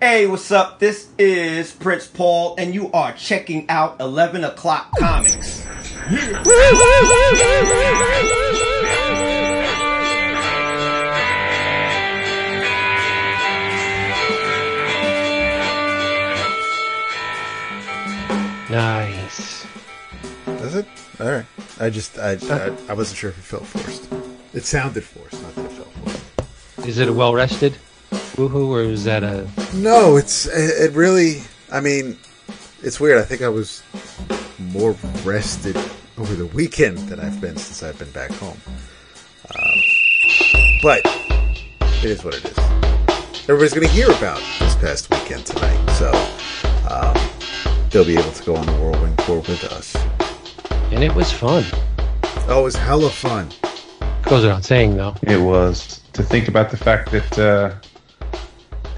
Hey, what's up? This is Prince Paul, and you are checking out 11 O'Clock Comics. Nice. Does it? All right. I just I, I I wasn't sure if it felt forced. It sounded forced, not that it felt forced. Is it a well rested woohoo, or is that a. No, it's it really. I mean, it's weird. I think I was more rested over the weekend than I've been since I've been back home. Um, but it is what it is. Everybody's going to hear about this past weekend tonight, so um, they'll be able to go on the whirlwind tour with us. And it was fun. Oh, it was hella fun. Goes without saying, though. It was to think about the fact that uh,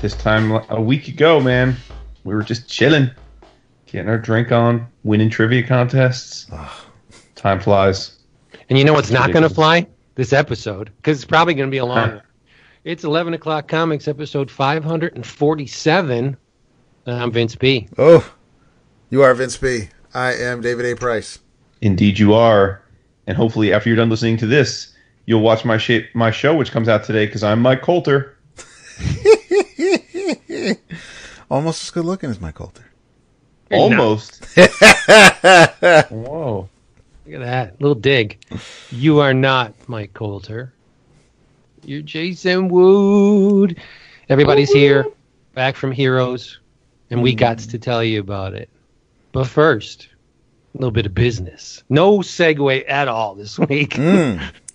this time a week ago, man, we were just chilling, getting our drink on, winning trivia contests. Time flies. And you know what's not going to fly? This episode, because it's probably going to be a long one. It's 11 o'clock comics, episode 547. I'm Vince B. Oh, you are Vince B. I am David A. Price. Indeed, you are. And hopefully, after you're done listening to this, you'll watch my sh- my show, which comes out today, because I'm Mike Colter. Almost as good looking as Mike Colter. Almost. Whoa. Look at that. Little dig. You are not Mike Colter. You're Jason Wood. Everybody's here, back from Heroes, and we got to tell you about it. But first, a little bit of business. No segue at all this week. Hmm.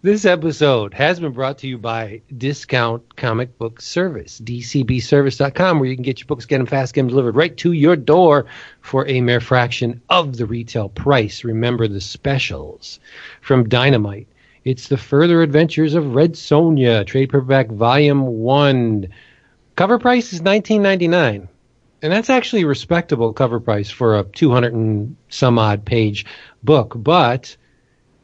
This episode has been brought to you by Discount Comic Book Service, dcbservice.com, where you can get your books, get them fast, get them delivered right to your door for a mere fraction of the retail price. Remember the specials from Dynamite. It's the further adventures of Red Sonja, trade paperback volume one. Cover price is nineteen ninety nine. And that's actually a respectable cover price for a 200 and some odd page book, but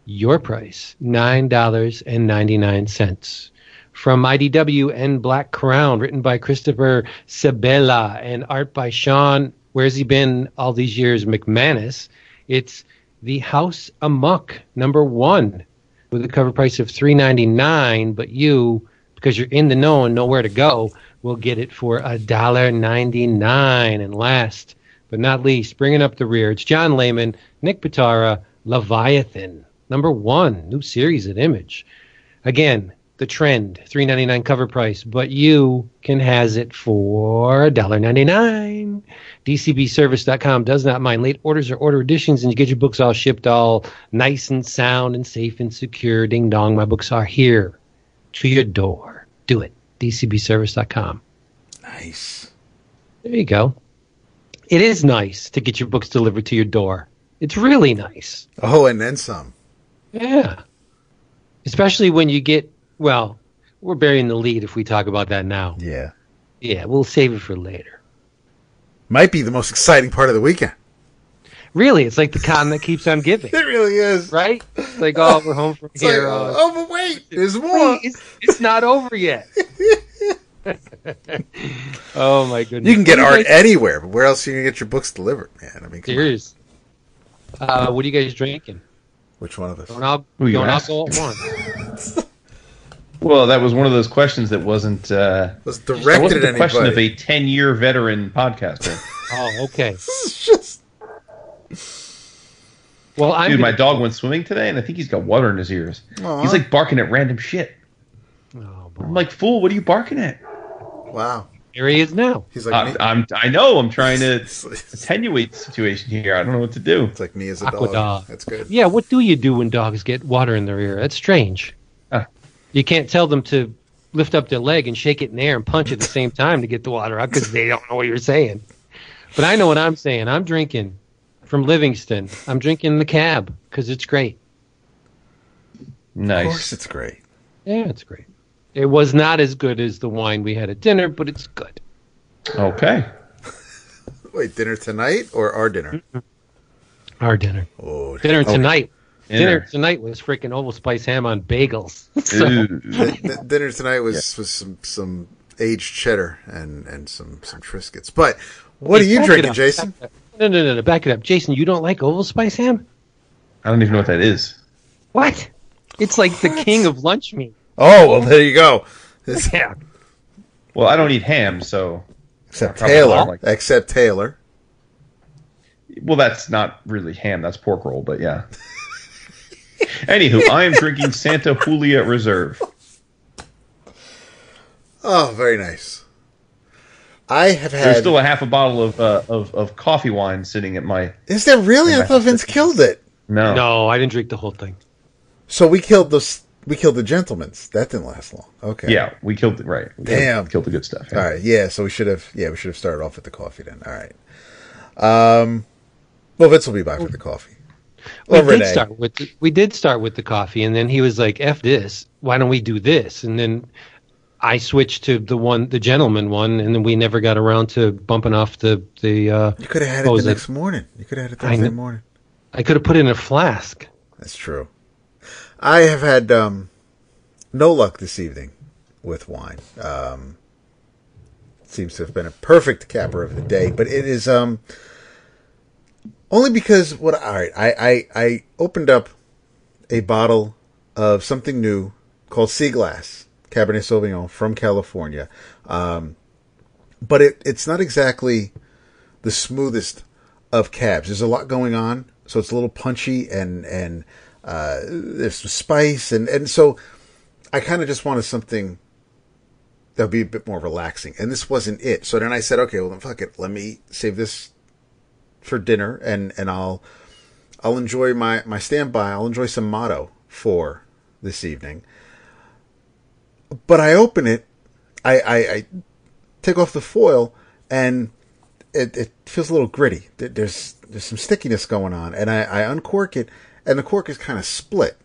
your price, $9.99. From IDW and Black Crown, written by Christopher Sebela and art by Shawn, where's he been all these years, McManus. It's The House Amok, number one, with a cover price of $3.99, but you, because you're in the know and know where to go, will get it for $1.99. And last but not least, bringing up the rear, it's John Layman, Nick Pitarra, Leviathan, number one, new series at Image. Again, the trend, three ninety nine cover price, but you can has it for $1.99. DCBService.com does not mind late orders or order additions, and you get your books all shipped all nice and sound and safe and secure. Ding dong, my books are here to your door. Do it. DCBService.com. Nice. There you go. It is nice to get your books delivered to your door. It's really nice. Oh, and then some. Yeah. Especially when you get, well, we're burying the lead if we talk about that now. Yeah. Yeah, we'll save it for later. Might be the most exciting part of the weekend. Really, it's like the con that keeps on giving, It really is. right? It's like, oh, we're home from It's like, here. oh, but wait, there's more. It's, it's not over yet. oh my goodness! You can get art guys- anywhere, but where else are you gonna get your books delivered, man? I mean, come. Serious. Uh, what are you guys drinking? Which one of us? Don't all, Who don't all go at once. Well, that was one of those questions that wasn't. Uh, Was that directed wasn't at the question of a ten-year veteran podcaster. Oh, okay. Just Well, I'm Dude, my gonna- dog went swimming today, and I think he's got water in his ears. Aw. He's like barking at random shit. Oh, boy. I'm like, fool, what are you barking at? wow. Here he is now. He's like I'm. I'm, I know. I'm trying to It's, it's attenuate the situation here. I don't know what to do. It's like me as a Aqua dog. dog. That's good. Yeah, what do you do when dogs get water in their ear? That's strange. Uh. You can't tell them to lift up their leg and shake it in the air and punch at the same time to get the water out because they don't know what you're saying. But I know what I'm saying. I'm drinking from Livingston. I'm drinking the cab because it's great. Of Nice. course, it's great. Yeah, it's great. It was not as good as the wine we had at dinner, but it's good. Okay. Wait, dinner tonight or our dinner? Mm-hmm. Our dinner. Oh, Dinner okay. tonight. Dinner Dinner. tonight was freaking oval spice ham on bagels. So- dinner tonight was was some some aged cheddar and and some some Triscuits. But what Hey, are you drinking. Jason? No, no, no, no. Back it up, Jason. You don't like Oval Spice ham? I don't even know what that is. What? It's like the king of lunch meat. Oh well, there you go. This- Yeah. Well, I don't eat ham, so except Taylor, like- except Taylor. well, that's not really ham. That's pork roll, but yeah. Anywho, I am drinking Santa Julia Reserve. Oh, very nice. I have had. There's still a half a bottle of uh, of of coffee wine sitting at my Is there really? I thought Vince killed it. no. No, I didn't drink the whole thing. So we killed the we killed the gentleman's. That didn't last long. Okay. Yeah, we killed it right. We Damn. killed, killed the good stuff. yeah. All right. Yeah. So we should have. Yeah, we should have started off with the coffee then. All right. Um. Well, Vince will be back with the coffee. We Or did start with the, we did start with the coffee, and then he was like, "F this. Why don't we do this?" And then I switched to the one, the gentleman one, and then we never got around to bumping off the the. Uh, You could have had it was the it? next morning. You could have had it I Thursday kn- morning. I could have put it in a flask. That's true. I have had um, no luck this evening with wine. Um, seems to have been a perfect capper of the day, but it is um, only because what? All right, I, I I opened up a bottle of something new called Sea Glass Cabernet Sauvignon from California, um, but it it's not exactly the smoothest of cabs. There's a lot going on, so it's a little punchy and and uh, there's some spice and and so I kind of just wanted something that would be a bit more relaxing, and this wasn't it. So then I said, okay, well then fuck it, let me save this for dinner, and and I'll I'll enjoy my my standby. I'll enjoy some motto for this evening. But I open it, I I, I take off the foil, and it, it feels a little gritty. There's there's some stickiness going on, and I, I uncork it, and the cork is kind of split,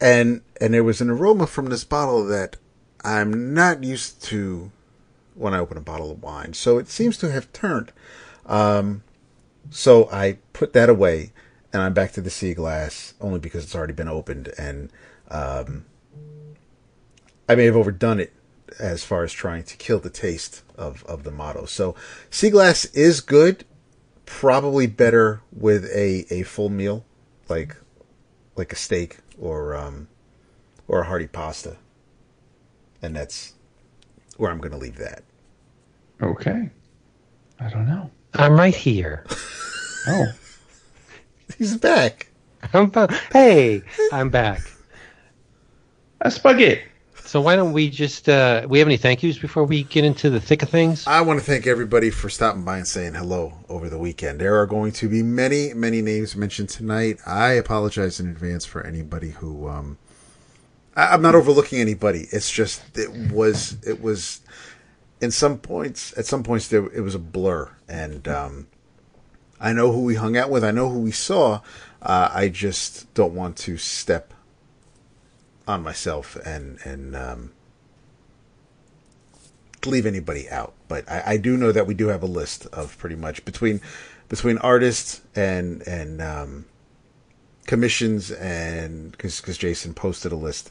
and and there was an aroma from this bottle that I'm not used to when I open a bottle of wine. So it seems to have turned. Um, so I put that away, and I'm back to the sea glass only because it's already been opened, and um, I may have overdone it as far as trying to kill the taste of, of the motto. So sea glass is good, probably better with a, a full meal, like like a steak or um, or a hearty pasta, and that's where I'm going to leave that. Okay. I don't know. I'm right here. Oh, He's back. I'm ba- hey, I'm back. a spaghetti. So why don't we just uh, we have any thank yous before we get into the thick of things? I want to thank everybody for stopping by and saying hello over the weekend. There are going to be many, many names mentioned tonight. I apologize in advance for anybody who. Um, I, I'm not overlooking anybody. It's just it was it was, in some points at some points there it was a blur, and um, I know who we hung out with. I know who we saw. Uh, I just don't want to step on myself and and um, leave anybody out, but I, I do know that we do have a list of pretty much between between artists and and um, commissions and because Jason posted a list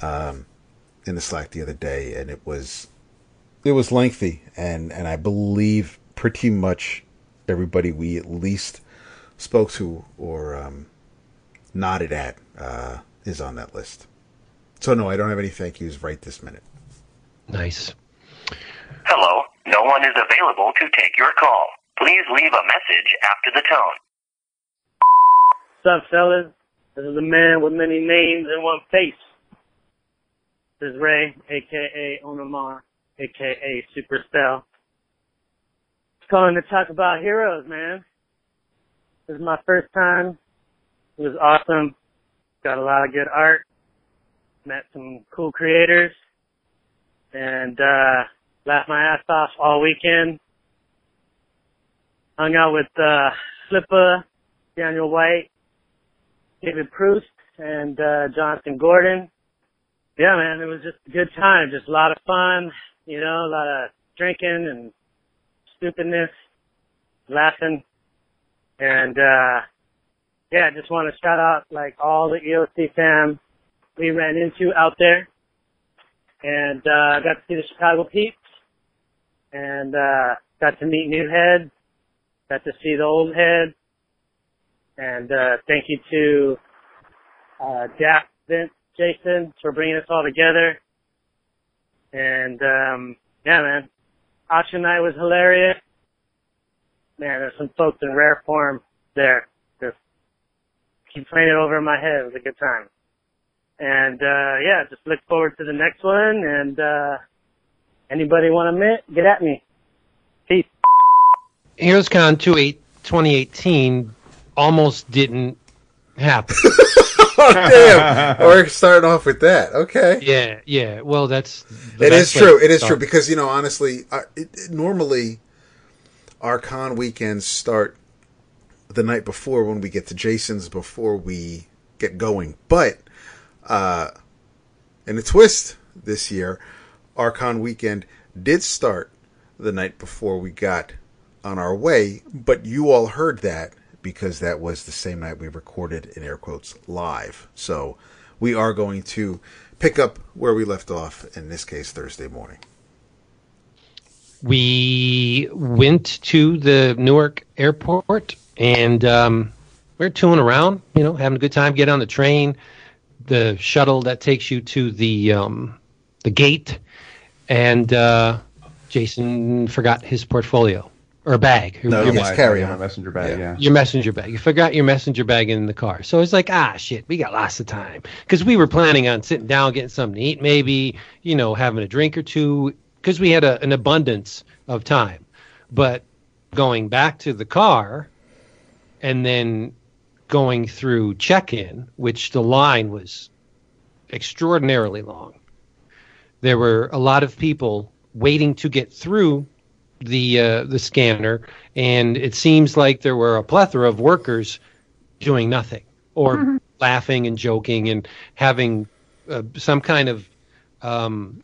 um, in the Slack the other day, and it was it was lengthy, and and I believe pretty much everybody we at least spoke to or um, nodded at uh, is on that list. So no, I don't have any thank yous right this minute. Nice. Hello, no one is available to take your call. Please leave a message after the tone. What's up, fellas? This is a man with many names and one face. This is Ray, aka Onamar, aka Super Style. Calling to talk about heroes, man. This is my first time. It was awesome. Got a lot of good art. Met some cool creators. And, uh, laughed my ass off all weekend. Hung out with, uh, Flippa, Daniel White, David Proust and uh Jonathan Gordon. Yeah, man, it was just a good time. Just a lot of fun, you know, a lot of drinking and stupidness, laughing. And uh yeah, I just want to shout out like all the EOC fam we ran into out there. and uh, got to see the Chicago Peeps, and uh, got to meet new heads, got to see the old heads, and uh, thank you to uh, Jack, Vince, Jason for bringing us all together. And um, yeah, man, auction night was hilarious. Man, there's some folks in rare form there. Just keep playing it over in my head. It was a good time. And uh yeah, just look forward to the next one. And uh anybody want to meet? Get at me. Peace. HeroesCon 28 2018 almost didn't happen. oh damn! We're starting off with that. Okay. yeah, yeah. Well, that's the It best is way true. It is start. true because you know, honestly, uh, it, it- normally our con weekends start the night before when we get to Jason's before we get going. But uh, in a twist this year, Archon weekend did start the night before we got on our way. But you all heard that because that was the same night we recorded in air quotes live. So we are going to pick up where we left off. In this case, Thursday morning. we went to the Newark airport and um, we are tooling around, you know, having a good time. Get on the train, the shuttle that takes you to the um, the gate, and uh, Jason forgot his portfolio or bag. No, your, yes, carry on. messenger bag. Yeah. Yeah. your messenger bag. You forgot your messenger bag in the car. So it's like, ah, shit, we got lots of time because we were planning on sitting down, getting something to eat, maybe, you know, having a drink or two because we had a, an abundance of time. But going back to the car and then going through check-in, which the line was extraordinarily long. There were a lot of people waiting to get through the uh, the scanner, and it seems like there were a plethora of workers doing nothing or laughing and joking and having uh, some kind of um,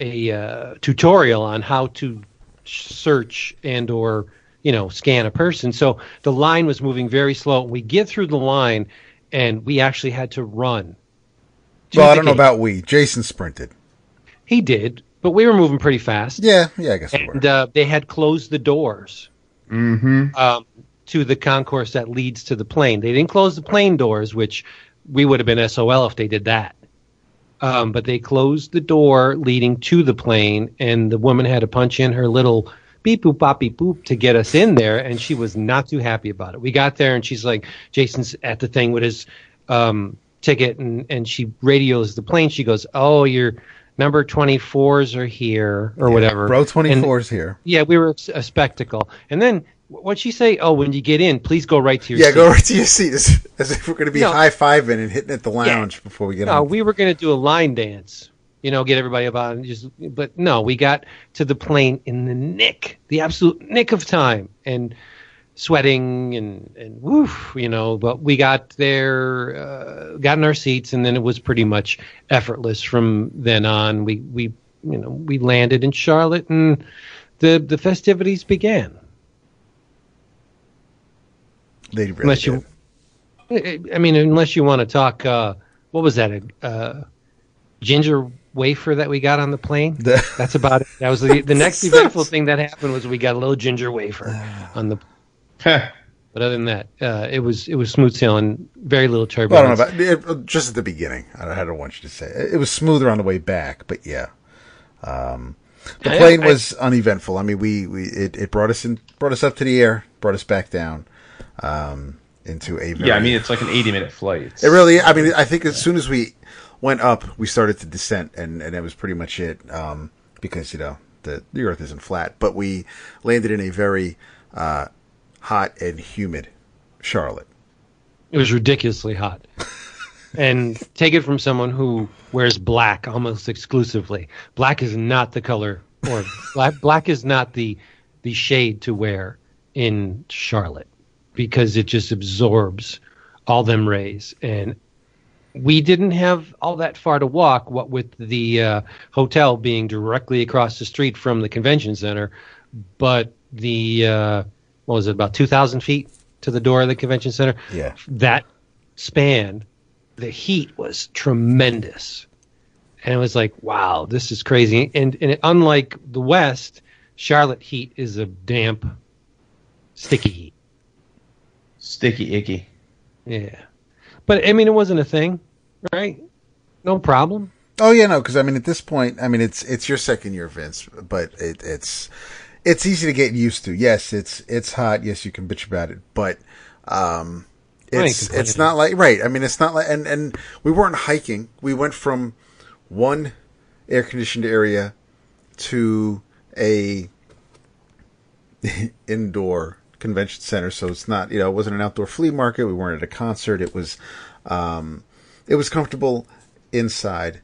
a uh, tutorial on how to search and or you know scan a person. So the line was moving very slow. We get through the line, and we actually had to run. to Well, I don't know about we. Jason sprinted. He did, but we were moving pretty fast. Yeah, yeah, I guess we were. and uh, they had closed the doors Mm-hmm. um, to the concourse that leads to the plane. They didn't close the plane doors, which we would have been SOL if they did that. Um, but they closed the door leading to the plane, and the woman had to punch in her little beep boop bop beep boop to get us in there, and she was not too happy about it. We got there, and she's like, Jason's at the thing with his um, ticket, and, and she radios the plane. She goes, "Oh, your number twenty fours are here, or whatever." Bro, And- twenty four is here. yeah, we were a spectacle. And then what'd she say? Oh, when you get in, please go right to your Yeah, seat. go right to your seat as, as if we're going to be No. high fiving and hitting at the lounge before we get No, on. we were going to do a line dance. You know, get everybody about and just. But no, we got to the plane in the nick, the absolute nick of time, and sweating and and woof, you know. But we got there, uh, got in our seats, and then it was pretty much effortless from then on. We we you know we landed in Charlotte, and the the festivities began. they really unless you did. I mean, unless you want to talk, uh, what was that? A uh, ginger wafer that we got on the plane. The- That's about it. That was the, the next eventful thing that happened was we got a little ginger wafer on the. But other than that, uh, it was it was smooth sailing. Very little Well, I turbulence. don't know about it, just at the beginning. I don't, I don't want you to say it, it was smoother on the way back, but yeah, um, the plane I- was uneventful. I mean, we, we it, it brought us in, brought us up to the air, brought us back down um, into a very, Yeah, I mean it's like an 80 minute flight. It's, It really. I mean, I think as soon as we went up, we started to descent, and and that was pretty much it. Um, because you know the the Earth isn't flat, but we landed in a very uh, hot and humid Charlotte. It was ridiculously hot. and take it from someone who wears black almost exclusively. Black is not the color, or black, black is not the the shade to wear in Charlotte because it just absorbs all them rays. And we didn't have all that far to walk. What with the uh, hotel being directly across the street from the convention center, but the uh, what was it about two thousand feet to the door of the convention center? Yeah. that span, the heat was tremendous. and it was like, wow, this is crazy. And and it, unlike the West, Charlotte heat is a damp, sticky heat. Sticky icky. Yeah, but I mean, it wasn't a thing, right? No problem. Oh yeah, no, because I mean, at this point, I mean, it's it's your second year, Vince, but it, it's it's easy to get used to. Yes, it's it's hot. Yes, you can bitch about it, but um, it's it's not like right. I mean, it's not like and and we weren't hiking. We went from one air conditioned area to a indoor convention center. So it's not you know it wasn't an outdoor flea market. We weren't at a concert. It was um, it was comfortable inside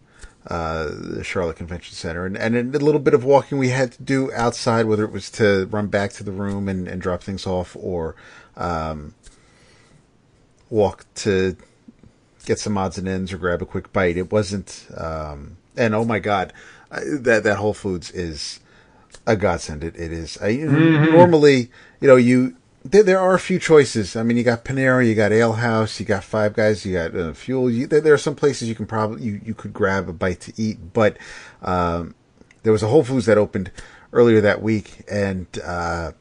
uh, the Charlotte Convention Center, and, and a little bit of walking we had to do outside, whether it was to run back to the room and, and drop things off, or um, walk to get some odds and ends or grab a quick bite. It wasn't, um, and oh my god, that that Whole Foods is a godsend. It, it is. I, Normally, you know, you there, there are a few choices. I mean, you got Panera, you got Ale House, you got Five Guys, you got uh, Fuel. You, there, there are some places you can probably you, you could grab a bite to eat, but um, there was a Whole Foods that opened earlier that week, and uh,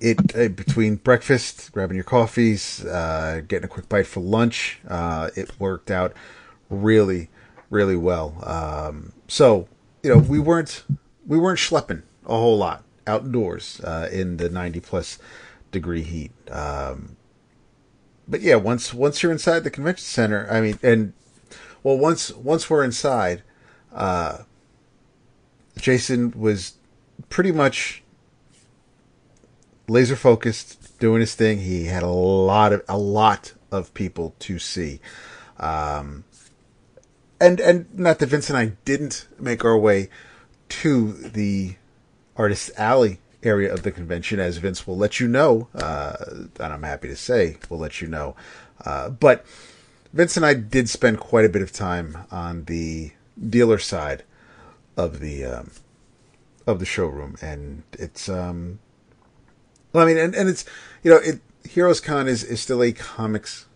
it uh, between breakfast, grabbing your coffees, uh, getting a quick bite for lunch, uh, it worked out really, really well. Um, so you know, we weren't we weren't schlepping a whole lot outdoors uh, in the ninety plus degree heat. Um, but yeah, once once you're inside the convention center, I mean, and well, once once we're inside, uh, Jason was pretty much laser focused, doing his thing. He had a lot of a lot of people to see, um, and and not that Vince and I didn't make our way to the Artist Alley area of the convention, as Vince will let you know, uh, and I'm happy to say will let you know. Uh, but Vince and I did spend quite a bit of time on the dealer side of the um, of the showroom, and it's um, well, I mean, and, and it's you know, it Heroes Con is is still a comics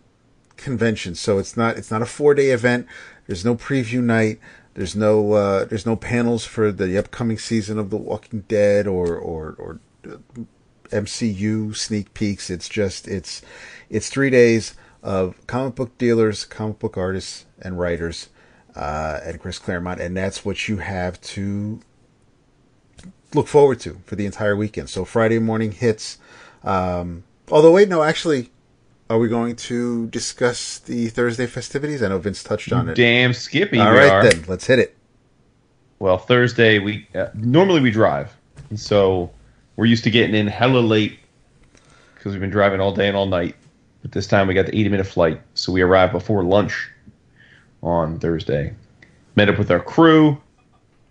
convention, so it's not it's not a four day event. There's no preview night. There's no uh, there's no panels for the upcoming season of The Walking Dead or or or MCU sneak peeks. It's just it's it's three days of comic book dealers, comic book artists, and writers, uh, and Chris Claremont, and that's what you have to look forward to for the entire weekend. So Friday morning hits. Um, although wait, no, actually, are we going to discuss the Thursday festivities? I know Vince touched on it. Damn Skippy. All right are. then, let's hit it. Well, Thursday we uh, normally we drive, and so we're used to getting in hella late because we've been driving all day and all night. But this time we got the 80 minute flight, so we arrived before lunch on Thursday. Met up with our crew.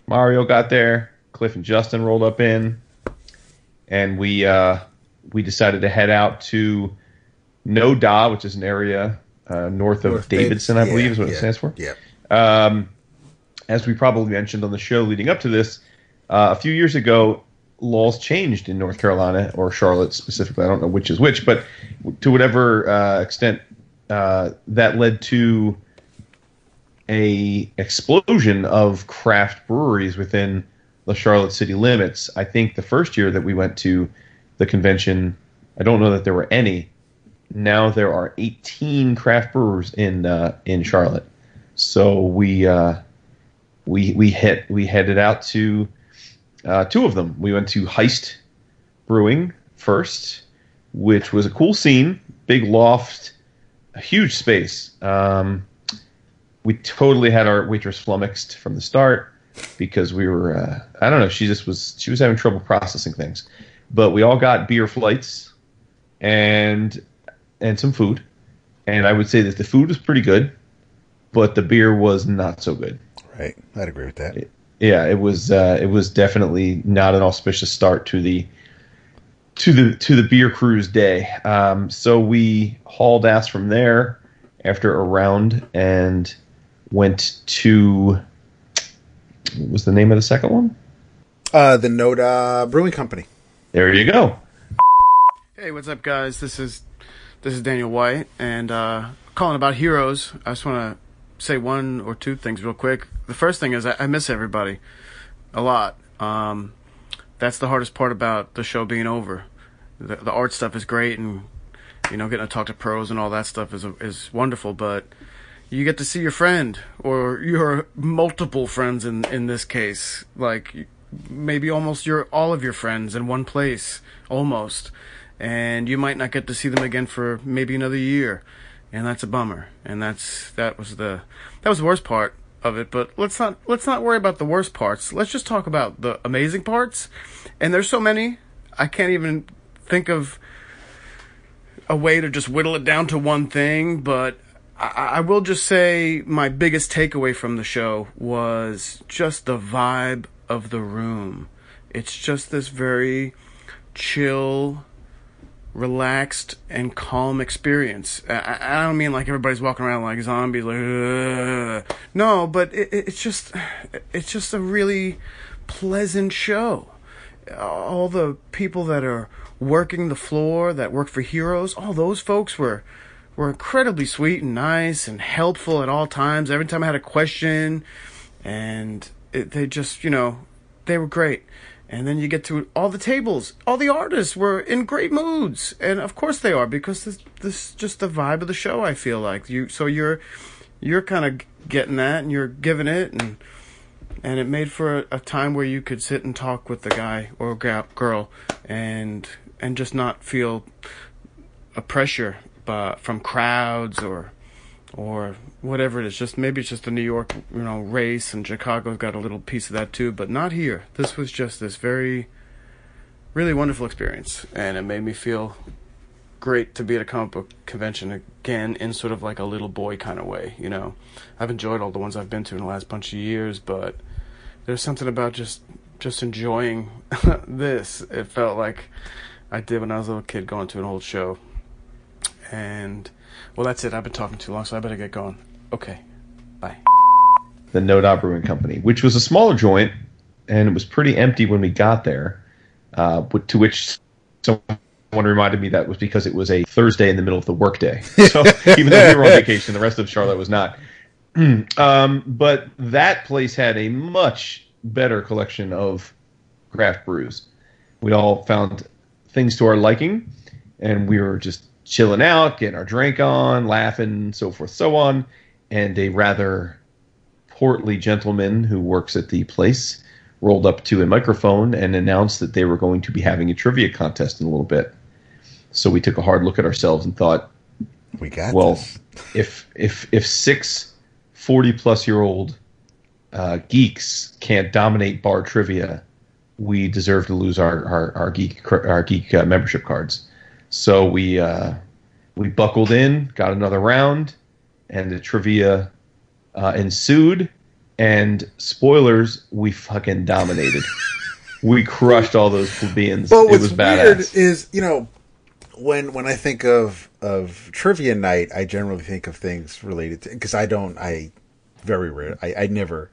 Mario got there. Cliff and Justin rolled up in, and we uh, we decided to head out to Noda, which is an area uh, north of North Davidson, I yeah, believe is what it stands for. Yeah. Um, as we probably mentioned on the show leading up to this, uh, a few years ago, laws changed in North Carolina or Charlotte specifically. I don't know which is which, but to whatever uh, extent uh, that led to a explosion of craft breweries within the Charlotte city limits. I think the first year that we went to the convention, I don't know that there were any. Now there are 18 craft brewers in uh, in Charlotte. So we uh, we we hit we headed out to uh, two of them. We went to Heist Brewing first, which was a cool scene, big loft, a huge space. Um, we totally had our waitress flummoxed from the start because we were uh, I don't know she just was she was having trouble processing things, but we all got beer flights and and some food, and I would say that the food was pretty good, but the beer was not so good. Right. I'd agree with that. Yeah, it was uh, it was definitely not an auspicious start to the to the to the beer cruise day. Um, so we hauled ass from there after a round and went to what was the name of the second one? Uh, the Noda Brewing Company. There you go. Hey, what's up, guys? This is this is Daniel White, and uh, calling about Heroes. I just want to say one or two things real quick. The first thing is I, I miss everybody a lot. Um, that's the hardest part about the show being over. The, the art stuff is great, and you know, getting to talk to pros and all that stuff is is wonderful. But you get to see your friend or your multiple friends in in this case, like maybe almost your all of your friends in one place, almost, and you might not get to see them again for maybe another year, and that's a bummer. And that's that was the that was the worst part of it. But let's not let's not worry about the worst parts. Let's just talk about the amazing parts. And there's so many. I can't even think of a way to just whittle it down to one thing, but I, I will just say my biggest takeaway from the show was just the vibe of the room. It's just this very chill, relaxed, and calm experience. I, I don't mean like everybody's walking around like zombies, like Ugh. no, but it, it's just it's just a really pleasant show. All the people that are working the floor, that work for Heroes, all those folks were were incredibly sweet and nice and helpful at all times. Every time I had a question, and it, they just, you know, they were great. And then you get to all the tables. All the artists were in great moods, and of course they are because this this is just the vibe of the show. I feel like you. So you're you're kind of getting that, and you're giving it, and and it made for a, a time where you could sit and talk with the guy or girl, and and just not feel a pressure uh, from crowds or or whatever it is. Just maybe it's just the New York, you know, race, and Chicago's got a little piece of that too, but not here. This was just this very, really wonderful experience, and it made me feel great to be at a comic book convention again in sort of like a little boy kind of way. You know, I've enjoyed all the ones I've been to in the last bunch of years, but there's something about just just enjoying this. It felt like I did when I was a little kid going to an old show. And well, that's it. I've been talking too long, so I better get going. Okay, bye. The Noda Brewing Company, which was a smaller joint, and it was pretty empty when we got there. Uh, to which someone reminded me that was because it was a Thursday in the middle of the workday. So even though we were on vacation, the rest of Charlotte was not. um, but that place had a much better collection of craft brews. We all found things to our liking, and we were just chilling out, getting our drink on, laughing, so forth, so on. And a rather portly gentleman who works at the place rolled up to a microphone and announced that they were going to be having a trivia contest in a little bit. So we took a hard look at ourselves and thought, we got well, this. if if if six 40 plus year old uh, geeks can't dominate bar trivia, we deserve to lose our our, our geek our geek uh, membership cards. So we uh, we buckled in, got another round, and the trivia uh, ensued. And spoilers, we fucking dominated. we crushed all those plebeians. But it what's was weird is, you know, when when I think of of trivia night, I generally think of things related to because I don't, I very rare, I, I never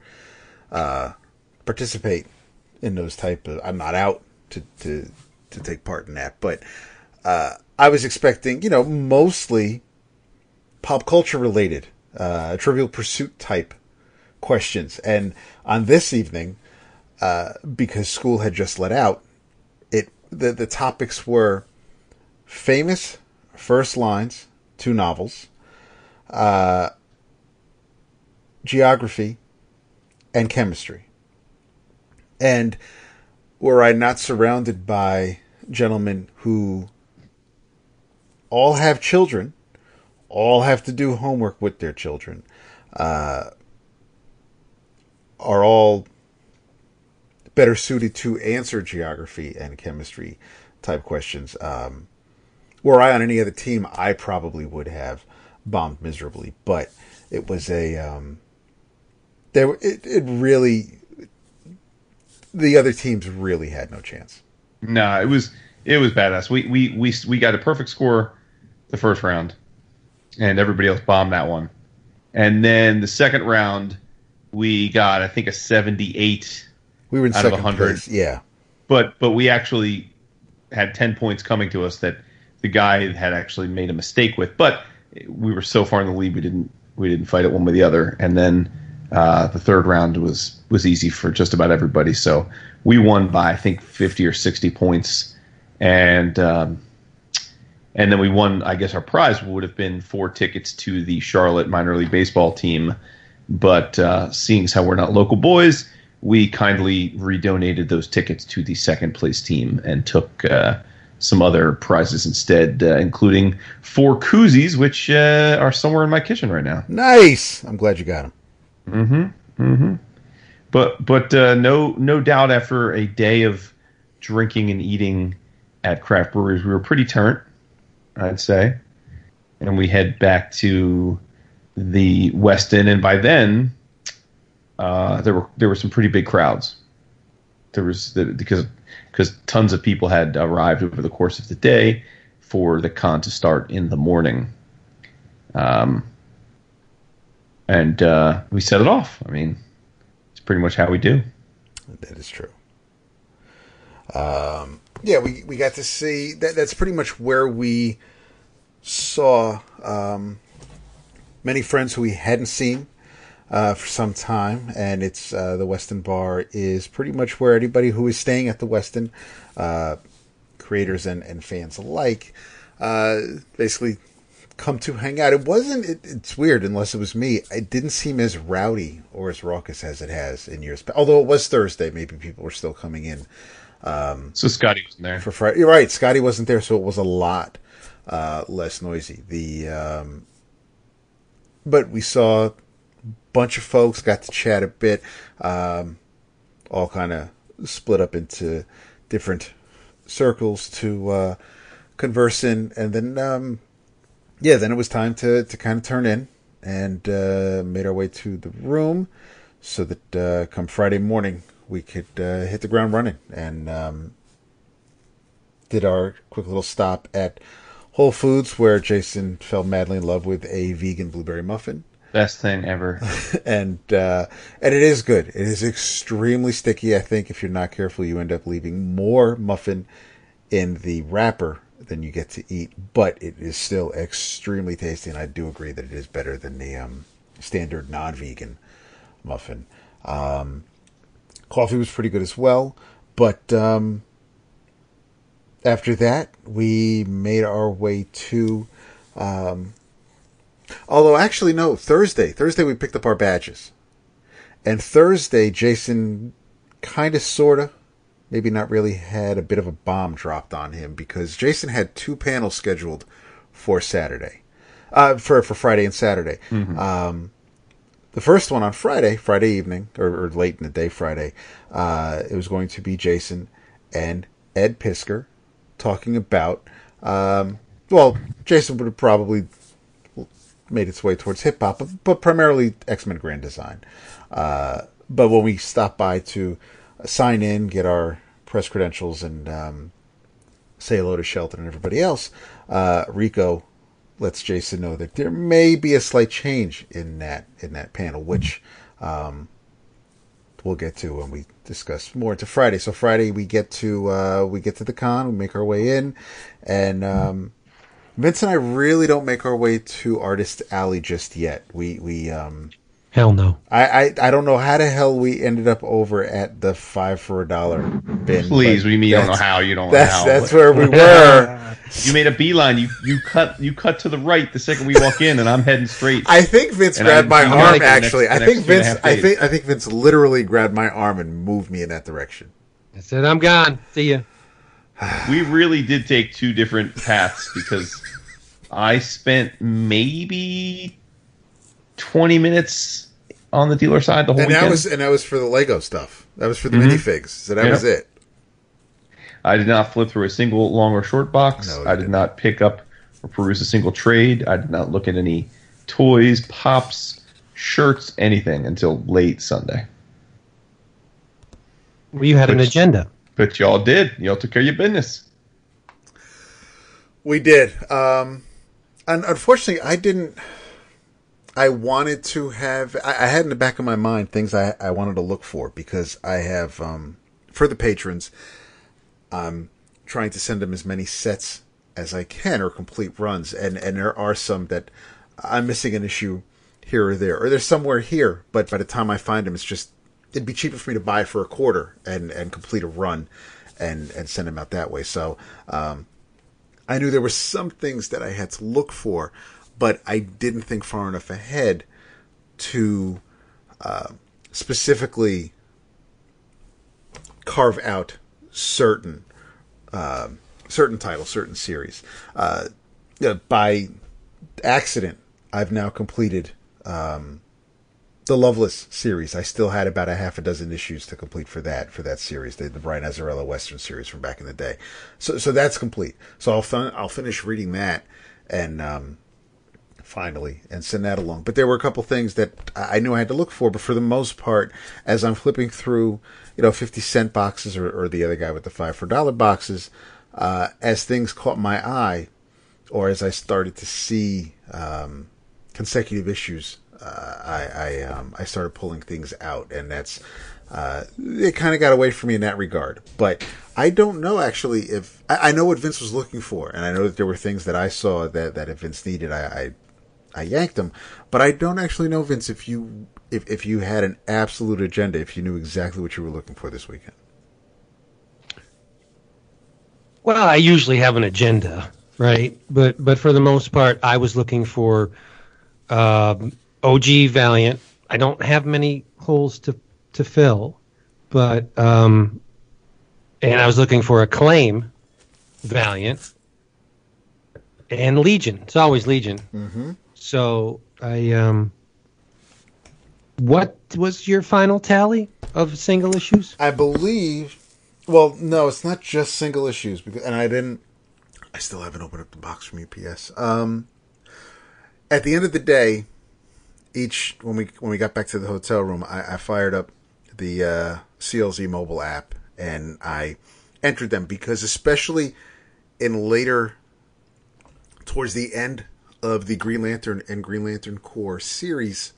uh, participate in those type of. I'm not out to to to take part in that, but uh, I was expecting, you know, mostly pop culture related, uh, Trivial Pursuit type questions, and on this evening, uh, because school had just let out, it the the topics were famous first lines, two novels, uh, geography, and chemistry. And were I not surrounded by gentlemen who all have children, all have to do homework with their children, uh, are all better suited to answer geography and chemistry type questions. Um, were I on any other team, I probably would have bombed miserably. But it was a um, there. It, it really the other teams really had no chance. No, it was it was badass. We we we we got a perfect score the first round, and everybody else bombed that one. And then the second round, we got I think a seventy-eight. We were in out second of hundred. place. Yeah, But but we actually had ten points coming to us that the guy had actually made a mistake with. But we were so far in the lead, we didn't We didn't fight it one way or the other, and then uh, the third round was was easy for just about everybody. So we won by I think fifty or sixty points, and um, and then we won. I guess our prize would have been four tickets to the Charlotte minor league baseball team, but uh, seeing as how we're not local boys, we kindly redonated those tickets to the second place team and took. Uh, some other prizes instead, uh, including four koozies, which uh, are somewhere in my kitchen right now. Nice. I'm glad you got them. Mm-hmm. Mm-hmm. But but uh, no no doubt after a day of drinking and eating at craft breweries, we were pretty turnt, I'd say, and we head back to the Westin, and by then uh, there were there were some pretty big crowds. There was the, because because tons of people had arrived over the course of the day for the con to start in the morning. Um, and uh, we set it off. I mean, it's pretty much how we do. That is true. Um, yeah, we, we got to see that. That's pretty much where we saw um, many friends who we hadn't seen uh, for some time, and it's uh, the Westin Bar is pretty much where anybody who is staying at the Westin, uh, creators and, and fans alike, uh, basically come to hang out. It wasn't. It, it's weird, unless it was me. It didn't seem as rowdy or as raucous as it has in years. Although it was Thursday, maybe people were still coming in. Um, so Scotty wasn't there for Friday. You're right. Scotty wasn't there, so it was a lot uh, less noisy. The um, but we saw a bunch of folks, got to chat a bit, um, all kind of split up into different circles to uh, converse in, and then um, yeah, then it was time to to kind of turn in and uh, made our way to the room so that uh, come Friday morning we could uh, hit the ground running and um, did our quick little stop at Whole Foods where Jason fell madly in love with a vegan blueberry muffin. Best thing ever. and uh, and it is good. It is extremely sticky. I think if you're not careful, you end up leaving more muffin in the wrapper than you get to eat. But it is still extremely tasty, and I do agree that it is better than the um, standard non-vegan muffin. Um, coffee was pretty good as well, but um, after that, we made our way to. Um, although, actually, no, Thursday. Thursday, we picked up our badges. And Thursday, Jason kind of, sort of, maybe not really, had a bit of a bomb dropped on him because Jason had two panels scheduled for Saturday. Uh, for, for Friday and Saturday. Mm-hmm. Um, the first one on Friday, Friday evening, or, or late in the day Friday, uh, it was going to be Jason and Ed Piskor talking about, um, well, Jason would have probably made its way towards hip hop, but, primarily X Men Grand Design. Uh, but when we stopped by to sign in, get our press credentials, and um, say hello to Shelton and everybody else, uh, Rico lets Jason know that there may be a slight change in that in that panel, which um, we'll get to when we discuss more into Friday. So Friday we get to uh, we get to the con, we make our way in, and um, Vince and I really don't make our way to Artist Alley just yet. We we um, Hell no. I, I, I don't know how the hell we ended up over at the five for a dollar bin. Please, we mean you don't know how. You don't know that's, how. That's where we were. you made a beeline. You you cut you cut to the right the second we walk in, and I'm heading straight. I think Vince And grabbed I- my arm. go next- Actually, I think two and a Vince. I think I think Vince literally grabbed my arm and moved me in that direction. I said, I'm gone. See ya. we really did take two different paths because I spent maybe 20 minutes on the dealer side the whole And weekend. that was and that was for the Lego stuff. That was for the Mhm. minifigs. So that Yeah. was it. I did not flip through a single long or short box. No, I did didn't. not pick up or peruse a single trade. I did not look at any toys, pops, shirts, anything until late Sunday. Well, you had an agenda. But y'all did. Y'all took care of your business. We did. Um, and unfortunately, I didn't. I wanted to have. I, I had in the back of my mind things I, I wanted to look for because I have um, for the patrons. I'm trying to send them as many sets as I can or complete runs, and and there are some that I'm missing an issue here or there, or they're somewhere here, but by the time I find them, it's just it'd be cheaper for me to buy for a quarter and and complete a run, and and send them out that way. So um, I knew there were some things that I had to look for, but I didn't think far enough ahead to uh, specifically carve out certain um certain titles, certain series. Uh, by accident, I've now completed um, the Loveless series. I still had about a half a dozen issues to complete for that for that series, the, the Brian Azzarello Western series from back in the day. So so that's complete. So I'll fin- I'll finish reading that and um, finally and send that along. But there were a couple things that I knew I had to look for, but for the most part, as I'm flipping through, you know, fifty cent boxes or, or the other guy with the five for dollar boxes, uh, as things caught my eye, or as I started to see um, consecutive issues, uh, I I, um, I started pulling things out, and that's uh, it. Kind of got away from me in that regard. But I don't know actually if I, I know what Vince was looking for, and I know that there were things that I saw that that if Vince needed, I. I yanked them, but I don't actually know, Vince, if you if, if you had an absolute agenda, if you knew exactly what you were looking for this weekend. Well, I usually have an agenda, right? But but for the most part, I was looking for um, OG Valiant. I don't have many holes to to fill, but um, and I was looking for Acclaim Valiant and Legion. It's always Legion. Mm-hmm. So I um, what was your final tally of single issues? I believe. Well, no, it's not just single issues because, and I didn't. I still haven't opened up the box from UPS. Um, at the end of the day, each when we when we got back to the hotel room, I, I fired up the uh, CLZ mobile app and I entered them because, especially in later, towards the end of the Green Lantern and Green Lantern Corps series,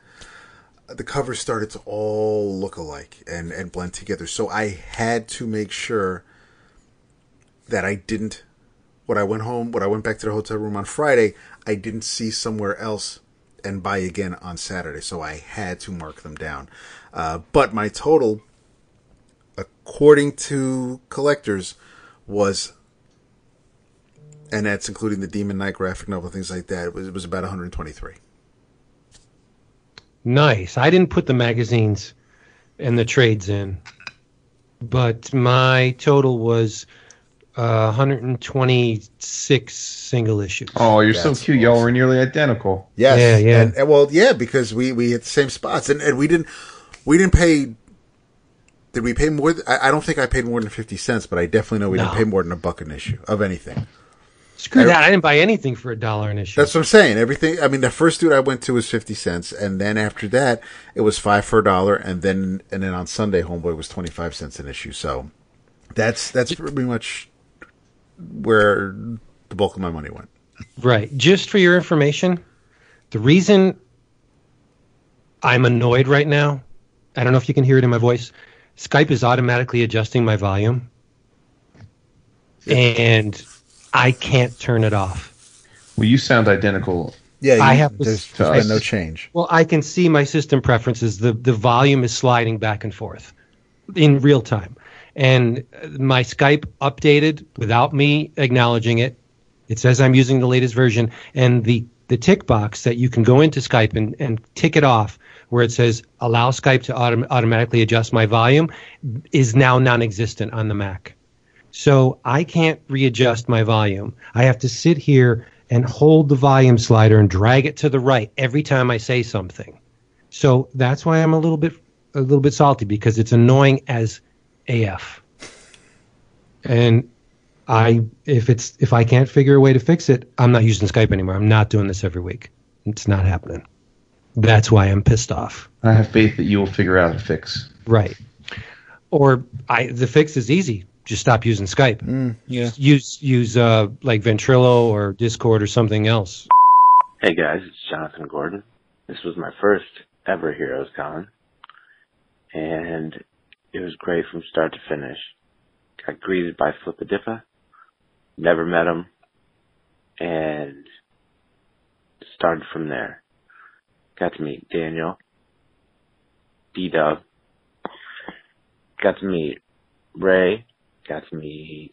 the covers started to all look alike and, and blend together. So I had to make sure that I didn't, when I went home, when I went back to the hotel room on Friday, I didn't see somewhere else and buy again on Saturday. So I had to mark them down. Uh, but my total, according to collectors, was, and that's including the Demon Knight graphic novel, things like that, it was, it was about 123. Nice. I didn't put the magazines and the trades in, but my total was uh, 126 single issues. Oh, you're so That's cute. Y'all awesome. were nearly identical. Yes. Yeah, yeah. And, and well, yeah, because we, we hit the same spots and, and we didn't, we didn't pay, did we pay more? th- I, I don't think I paid more than 50 cents, but I definitely know we didn't pay more than a buck an issue of anything. Screw I- that. I didn't buy anything for a dollar an issue. That's what I'm saying. Everything, I mean, the first dude I went to was 50 cents. And then after that, it was five for a dollar. And then, and then on Sunday, Homeboy was 25 cents an issue. So that's, that's pretty much where the bulk of my money went. Right. Just for your information, the reason I'm annoyed right now, I don't know if you can hear it in my voice. Skype is automatically adjusting my volume, and I can't turn it off. Well, you sound identical. Yeah. I have there's, to there's us. been no change. Well, I can see my system preferences. The the volume is sliding back and forth in real time. And uh, my Skype updated without me acknowledging it. It says I'm using the latest version and the the tick box that you can go into Skype and, and tick it off where it says allow Skype to autom- automatically adjust my volume is now non-existent on the Mac. So I can't readjust my volume. I have to sit here and hold the volume slider and drag it to the right every time I say something. So that's why I'm a little bit a little bit salty because it's annoying as AF. And I if it's if I can't figure a way to fix it, I'm not using Skype anymore. I'm not doing this every week. It's not happening. That's why I'm pissed off. I have faith that you will figure out a fix. Right. Or I the fix is easy. Just stop using Skype. Yeah. Use use uh like Ventrilo or Discord or something else. Hey guys, it's Jonathan Gordon. This was my first ever Heroes Con, and it was great from start to finish. Got greeted by Flippadiffa, never met him, and started from there. got to meet Daniel, D Dub, got to meet Ray, got to meet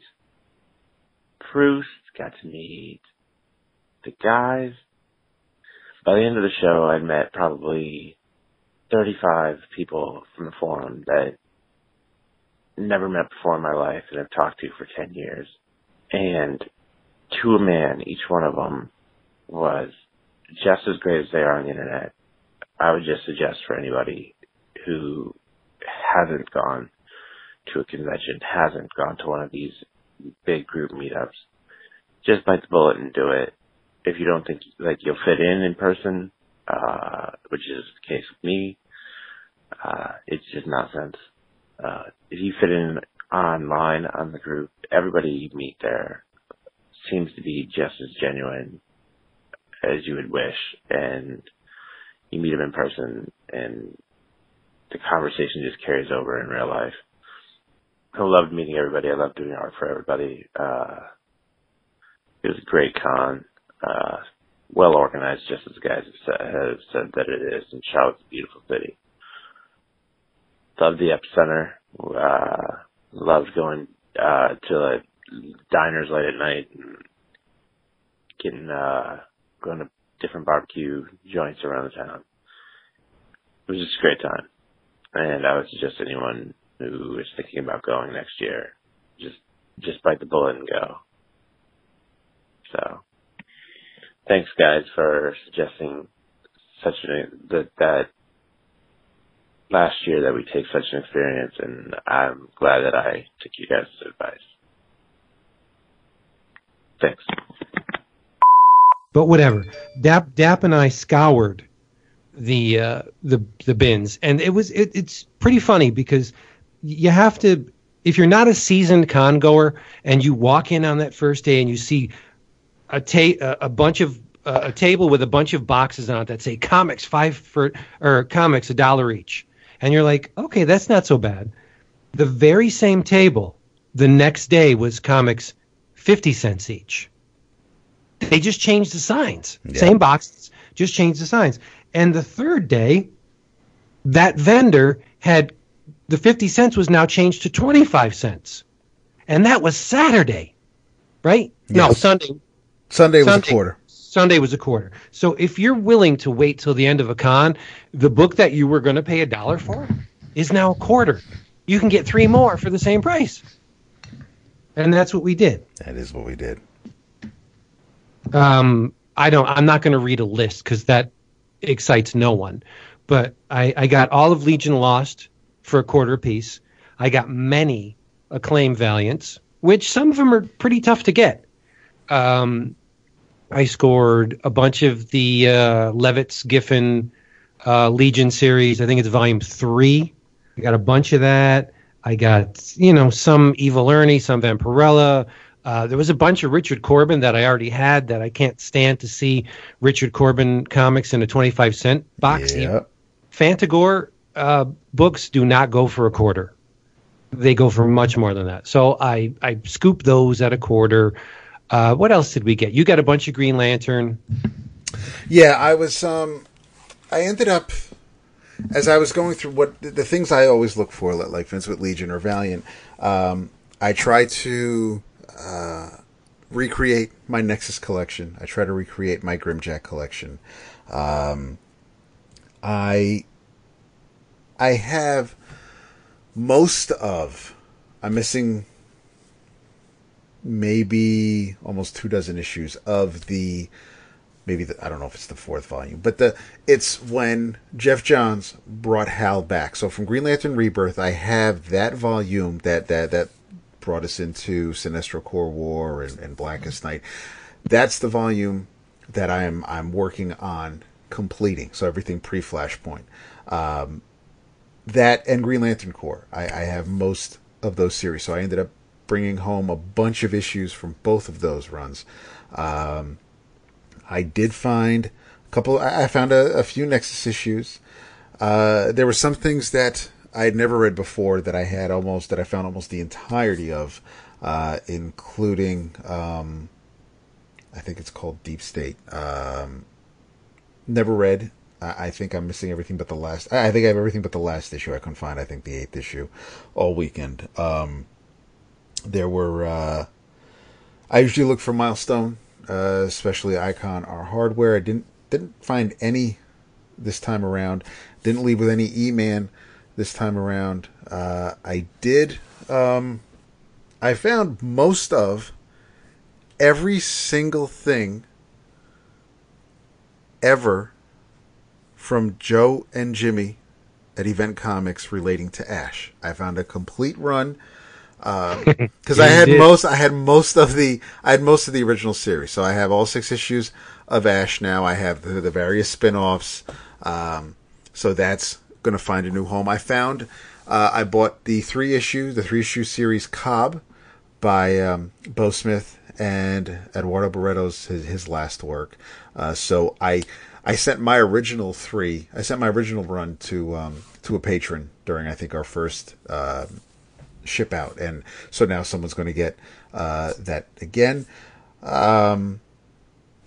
Proust, got to meet the guys. By the end of the show, I'd met probably 35 people from the forum that never met before in my life and have talked to for 10 years. And to a man, each one of them was just as great as they are on the internet. I would just suggest for anybody who hasn't gone to a convention, hasn't gone to one of these big group meetups, just bite the bullet and do it. If you don't think like you'll fit in in person, uh, which is the case with me, uh, it's just nonsense. Uh, if you fit in online on the group, everybody you meet there seems to be just as genuine as you would wish, and you meet them in person, and the conversation just carries over in real life. I loved meeting everybody. I loved doing art for everybody. Uh, it was a great con. Uh, well organized, just as the guys have said, have said that it is, and Charlotte's a beautiful city. Loved the epicenter. Uh, loved going uh, to like, diners late at night and getting uh, going to different barbecue joints around the town. It was just a great time, and I would suggest anyone who is thinking about going next year just just bite the bullet and go. So, thanks guys for suggesting such an that that last year that we take such an experience, and I'm glad that I took you guys' advice. Thanks. But whatever. Dap Dap and I scoured the uh, the the bins, and it was it, it's pretty funny because you have to if you're not a seasoned con goer and you walk in on that first day and you see a ta- a bunch of uh, a table with a bunch of boxes on it that say comics five for or comics a dollar each, and you're like, okay, that's not so bad. The very same table the next day was comics fifty cents each. They just changed the signs. Yeah. Same boxes, just changed the signs. And the third day, that vendor had the 50 cents was now changed to 25 cents. And that was Saturday, right? No, Sunday. Sunday was Sunday. a quarter. Sunday was a quarter. So if you're willing to wait till the end of a con, the book that you were going to pay a dollar for is now a quarter. You can get three more for the same price. And that's what we did. That is what we did. Um, I don't. I'm not going to read a list because that excites no one. But I, I got all of Legion Lost for a quarter piece. I got many acclaim valiants, which some of them are pretty tough to get. Um, I scored a bunch of the uh, Levitz Giffen uh, Legion series. I think it's volume three. I got a bunch of that. I got you know some Evil Ernie, some Vampirella. Uh, there was a bunch of Richard Corbin that I already had that I can't stand to see Richard Corbin comics in a 25 cent box. Yeah. Fantagor uh, books do not go for a quarter. They go for much more than that. So I, I scooped those at a quarter. Uh, what else did we get? You got a bunch of Green Lantern. Yeah, I was. Um, I ended up as I was going through what the, things I always look for, like, like Vince with Legion or Valiant. Um, I try to uh, recreate my Nexus collection. I try to recreate my Grimjack collection. Um, I I have most of. I'm missing maybe almost two dozen issues of the maybe the, I don't know if it's the fourth volume, but the it's when Geoff Johns brought Hal back. So from Green Lantern Rebirth, I have that volume that that that brought us into Sinestro Corps War and, and Blackest Night. That's the volume that I'm I'm working on completing. So everything pre Flashpoint. Um, that and Green Lantern Corps. I, I have most of those series, so I ended up bringing home a bunch of issues from both of those runs. Um, I did find a couple. I found a, a few Nexus issues. Uh, there were some things that I had never read before that I had almost that I found almost the entirety of, uh, including um, I think it's called Deep State. Um, never read. I, I think I'm missing everything but the last. I think I have everything but the last issue. I couldn't find. I think the eighth issue, all weekend. Um, there were. Uh, I usually look for milestone, uh, especially Icon or Hardware. I didn't didn't find any this time around. Didn't leave with any E-Man this time around. Uh, I did. Um, I found most of every single thing ever from Joe and Jimmy at Event Comics relating to Ash. I found a complete run because Yeah, I had did. most. I had most of the. I had most of the original series, so I have all six issues of Ash now. I have the, the various spin-offs. Um, so that's going to find a new home. I found. Uh, I bought the three issue, the three issue series Cobb by um, Beau Smith and Eduardo Barreto's his, his last work. Uh, so I I sent my original three. I sent my original run to um, to a patron during I think our first uh, ship out, and so now someone's going to get uh, that again. Um,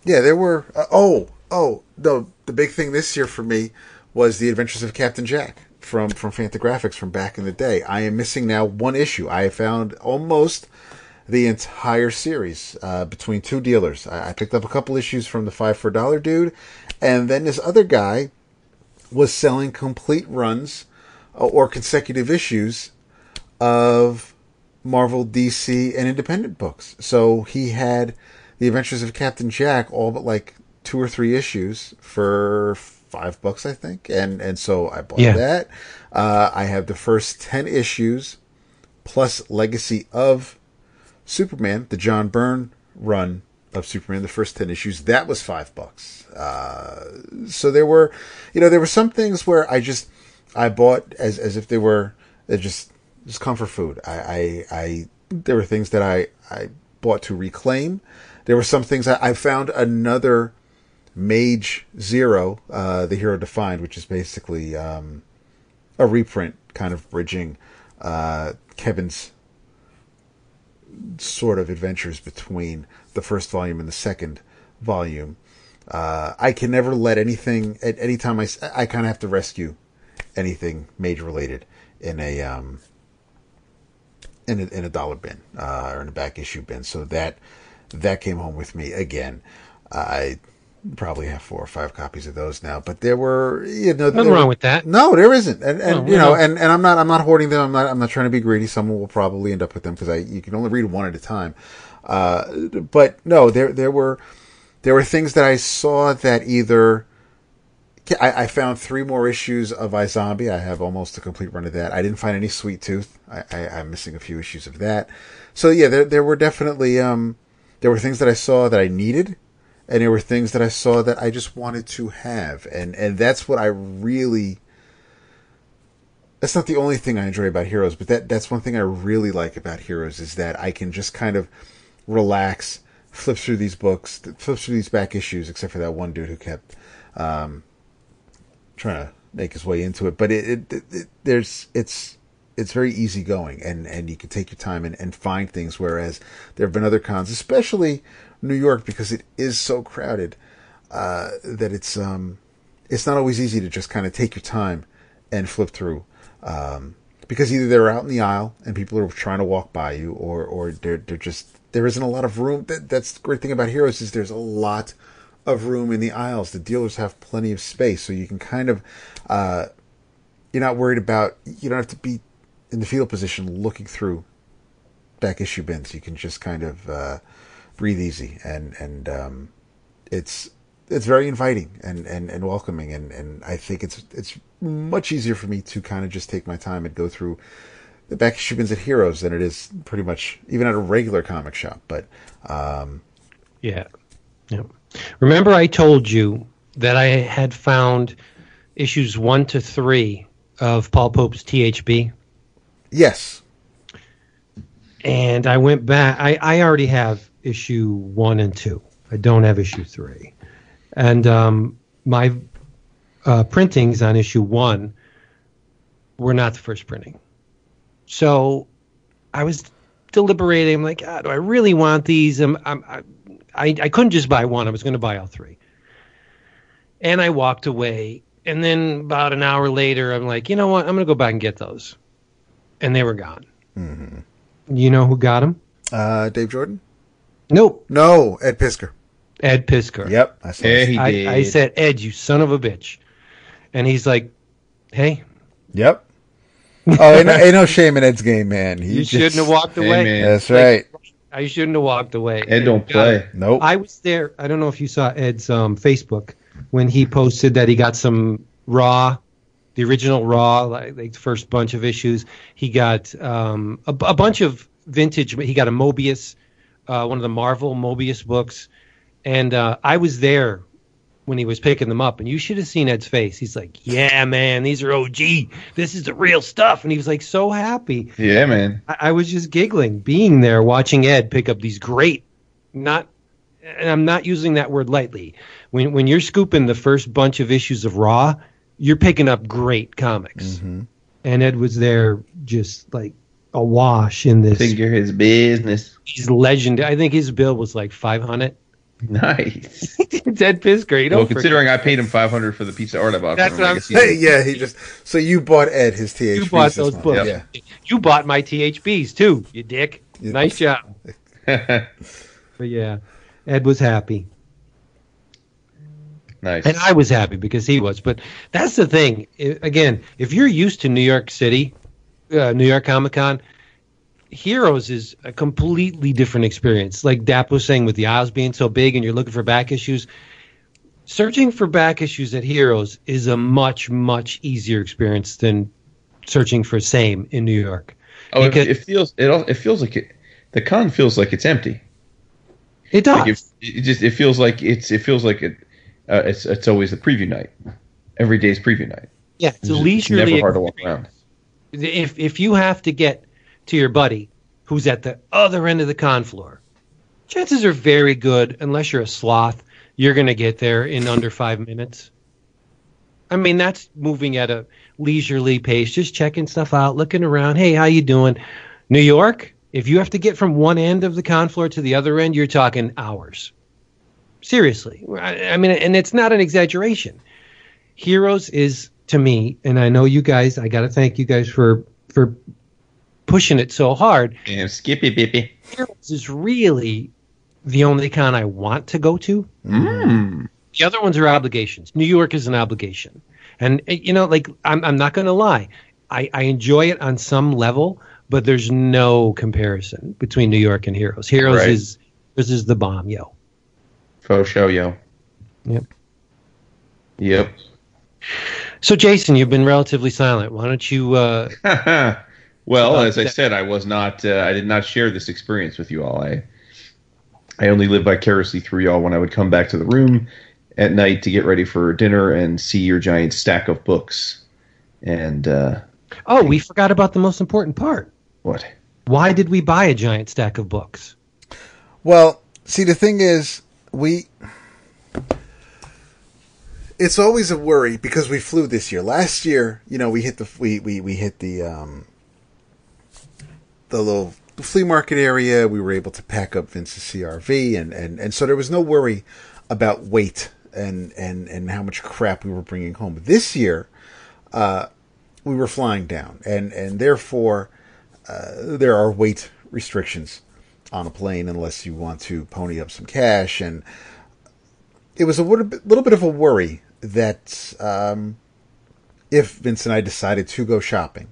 yeah, there were. Uh, oh, oh, no. The big thing this year for me was the Adventures of Captain Jack from from Fantagraphics from back in the day. I am missing now one issue. I found almost the entire series uh, between two dealers. I, I picked up a couple issues from the five for a dollar dude, and then this other guy was selling complete runs uh, or consecutive issues of Marvel, DC, and independent books. So he had the Adventures of Captain Jack, all but like two or three issues for five bucks, I think, and and so I bought Yeah. that. Uh, I have the first ten issues plus Legacy of Superman, the John Byrne run of Superman, the first ten issues. That was five bucks. Uh, so there were, you know, there were some things where I just I bought as as if they were just just comfort food. I, I I there were things that I I bought to reclaim. There were some things I, I found another Mage Zero, uh, the Hero Defined, which is basically um, a reprint, kind of bridging uh, Kevin's sort of adventures between the first volume and the second volume. Uh, I can never let anything at any time I I kind of have to rescue anything mage related in a um in a, in a dollar bin uh, or in a back issue bin. So that that came home with me again. I probably have four or five copies of those now, but there were you know Nothing wrong with that. No, there isn't, and and No, you know, no. and and I'm not I'm not hoarding them. I'm not I'm not trying to be greedy. Someone will probably end up with them because I you can only read one at a time. Uh, but no, there there were there were things that I saw that either I, I found three more issues of iZombie. I have almost a complete run of that. I didn't find any Sweet Tooth. I, I, I'm missing a few issues of that. So yeah, there there were definitely um there were things that I saw that I needed, and there were things that I saw that I just wanted to have, and and that's what I really. That's not the only thing I enjoy about Heroes, but that that's one thing I really like about Heroes is that I can just kind of relax, flip through these books, flip through these back issues, except for that one dude who kept um, trying to make his way into it. But it, it, it, it there's it's it's very easygoing, and and you can take your time and, and find things. Whereas there have been other cons, especially New York, because it is so crowded uh, that it's um it's not always easy to just kind of take your time and flip through. Um, because either they're out in the aisle and people are trying to walk by you, or or they're they're just there isn't a lot of room. That, that's the great thing about Heroes is there's a lot of room in the aisles. The dealers have plenty of space, so you can kind of uh, you're not worried about you don't have to be in the field position looking through back issue bins. You can just kind of uh, breathe easy, and and um, it's it's very inviting and, and, and welcoming, and, and I think it's it's much easier for me to kind of just take my time and go through the back issue bins at Heroes than it is pretty much even at a regular comic shop. But um, Yeah. yeah. Remember, I told you that I had found issues one to three of Paul Pope's THB, yes, and I went back. I, I already have issue one and two. I don't have issue three, and um, my uh, printings on issue one were not the first printing. So I was deliberating. I'm like, ah, do I really want these? I'm, I'm, I, I I couldn't just buy one. I was going to buy all three. And I walked away And then about an hour later, I'm like, you know what? I'm going to go back and get those. And they were gone. You know who got them? Uh, Dave Jordan? Nope. No, Ed Piskor. Ed Piskor. Yep, I saw. Yeah, he I. I said, Ed, you son of a bitch. And he's like, hey, Yep. Oh, ain't no, ain't no shame in Ed's game, man. He you just- shouldn't have walked away. man. That's Like, right. I shouldn't have walked away. Ed don't play. Nope. I was there. I don't know if you saw Ed's um, Facebook when he posted that he got some Raw, the original Raw, like, like the first bunch of issues. He got um, a, a bunch of vintage. He got a Moebius, uh, one of the Marvel Moebius books, and uh, I was there when he was picking them up, and you should have seen Ed's face. He's like, "Yeah, man, these are OG. This is the real stuff," and he was like so happy. Yeah, man. I, I was just giggling being there watching Ed pick up these great, not, and I'm not using that word lightly. When when you're scooping the first bunch of issues of Raw, you're picking up great comics, mm-hmm. and Ed was there just like awash in this. Figure his business. He's legend. I think his bill was like 500. Nice. it's Ed Piskor. You know, well, considering I paid him five hundred for the piece of art I bought. That's from him, what I I'm guess he- Hey, yeah, he just. So you bought Ed his THB. you bought those month. books. Yeah. You bought my THBs too, you dick. Yeah. Nice job. But yeah, Ed was happy. Nice. And I was happy because he was. But that's the thing. Again, if you're used to New York City, uh, New York Comic Con, Heroes is a completely different experience. Like Dap was saying, with the aisles being so big and you're looking for back issues, searching for back issues at Heroes is a much, much easier experience than searching for same in New York. oh, it, it feels it. It feels like it. The con feels like it's empty. It does. Like it, it just it feels like it's it feels like it. Uh, it's it's always the preview night. Every day's preview night. yeah, it's a It's leisurely never hard to walk around. if if you have to get to your buddy who's at the other end of the con floor, chances are very good, unless you're a sloth, you're going to get there in under five minutes. I mean, that's moving at a leisurely pace, just checking stuff out, looking around. Hey, how you doing? New York, if you have to get from one end of the con floor to the other end, you're talking hours. Seriously, I, I mean, and it's not an exaggeration. Heroes is to me, and I know you guys. I got to thank you guys for for pushing it so hard. And skippy bippy. Heroes is really the only con I want to go to. Mm. The other ones are obligations. New York is an obligation, and uh, you know, like I'm, I'm not going to lie, I, I enjoy it on some level, but there's no comparison between New York and Heroes. Heroes Right. is this is the bomb, yo. Faux show, yo. Yep. Yep. So, Jason, you've been relatively silent. Why don't you? Uh, well, About as I said, I was not. Uh, I did not share this experience with you all. I I only lived vicariously through y'all when I would come back to the room at night to get ready for dinner and see your giant stack of books. And uh, oh, we forgot about the most important part. what? Why did we buy a giant stack of books? Well, see, the thing is, we. It's always a worry because we flew this year. Last year, you know, we hit the we we, we hit the um, the little flea market area. We were able to pack up Vince's CRV, and, and, and so there was no worry about weight and, and, and how much crap we were bringing home. This year, uh, we were flying down, and and therefore uh, there are weight restrictions on a plane unless you want to pony up some cash. And it was a little bit, of a worry that um, if Vince and I decided to go shopping,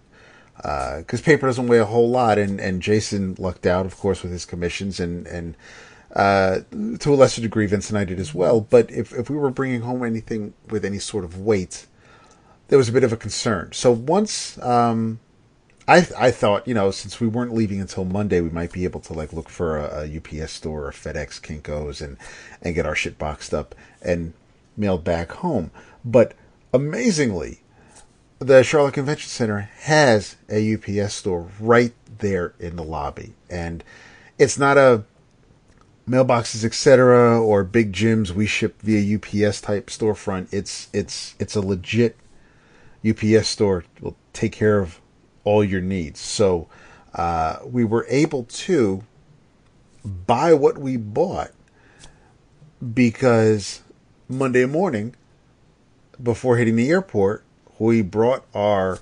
because paper doesn't weigh a whole lot, and, and Jason lucked out, of course, with his commissions, and and uh, to a lesser degree, Vince and I did as well. But if if we were bringing home anything with any sort of weight, there was a bit of a concern. So once um, I I thought, you know, since we weren't leaving until Monday, we might be able to like look for a, a UPS store or FedEx Kinkos and and get our shit boxed up and mailed back home. But amazingly, the Charlotte Convention Center has a UPS store right there in the lobby, and it's not a mailboxes, etc., or big gyms we ship via UPS type storefront. It's it's it's a legit UPS store. Will take care of all your needs. So uh, we were able to buy what we bought because Monday morning before hitting the airport, we brought our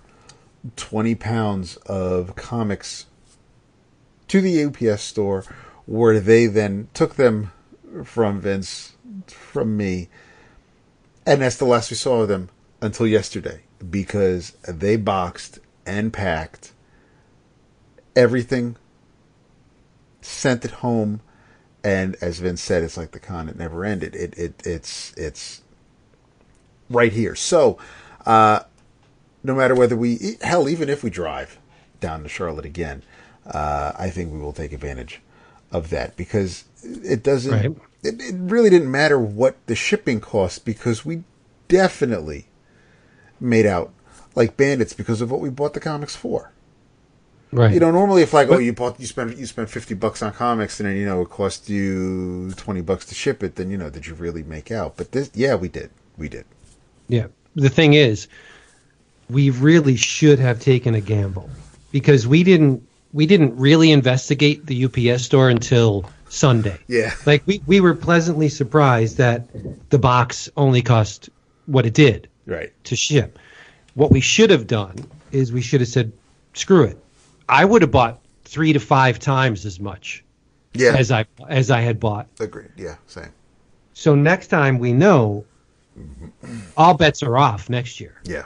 20 pounds of comics to the UPS store where they then took them from Vince, from me, and that's the last we saw of them until yesterday because they boxed and packed everything, sent it home, and as Vince said, it's like the con it never ended. It it it's it's right here. So, uh, no matter whether we hell, even if we drive down to Charlotte again, uh, I think we will take advantage of that because it doesn't. Right. It, it really didn't matter what the shipping cost because we definitely made out like bandits because of what we bought the comics for. Right. You know, normally if like, oh, you bought, you spent, you spent fifty bucks on comics, and then you know it cost you twenty bucks to ship it. Then you know, did you really make out? But this, yeah, we did, we did. Yeah. The thing is, we really should have taken a gamble because we didn't we didn't really investigate the UPS store until Sunday. Yeah. Like we, we were pleasantly surprised that the box only cost what it did Right. to ship. What we should have done is we should have said, screw it. I would have bought three to five times as much Yeah. as I as I had bought. Agreed. Yeah. Same. So next time we know all bets are off next year. Yeah.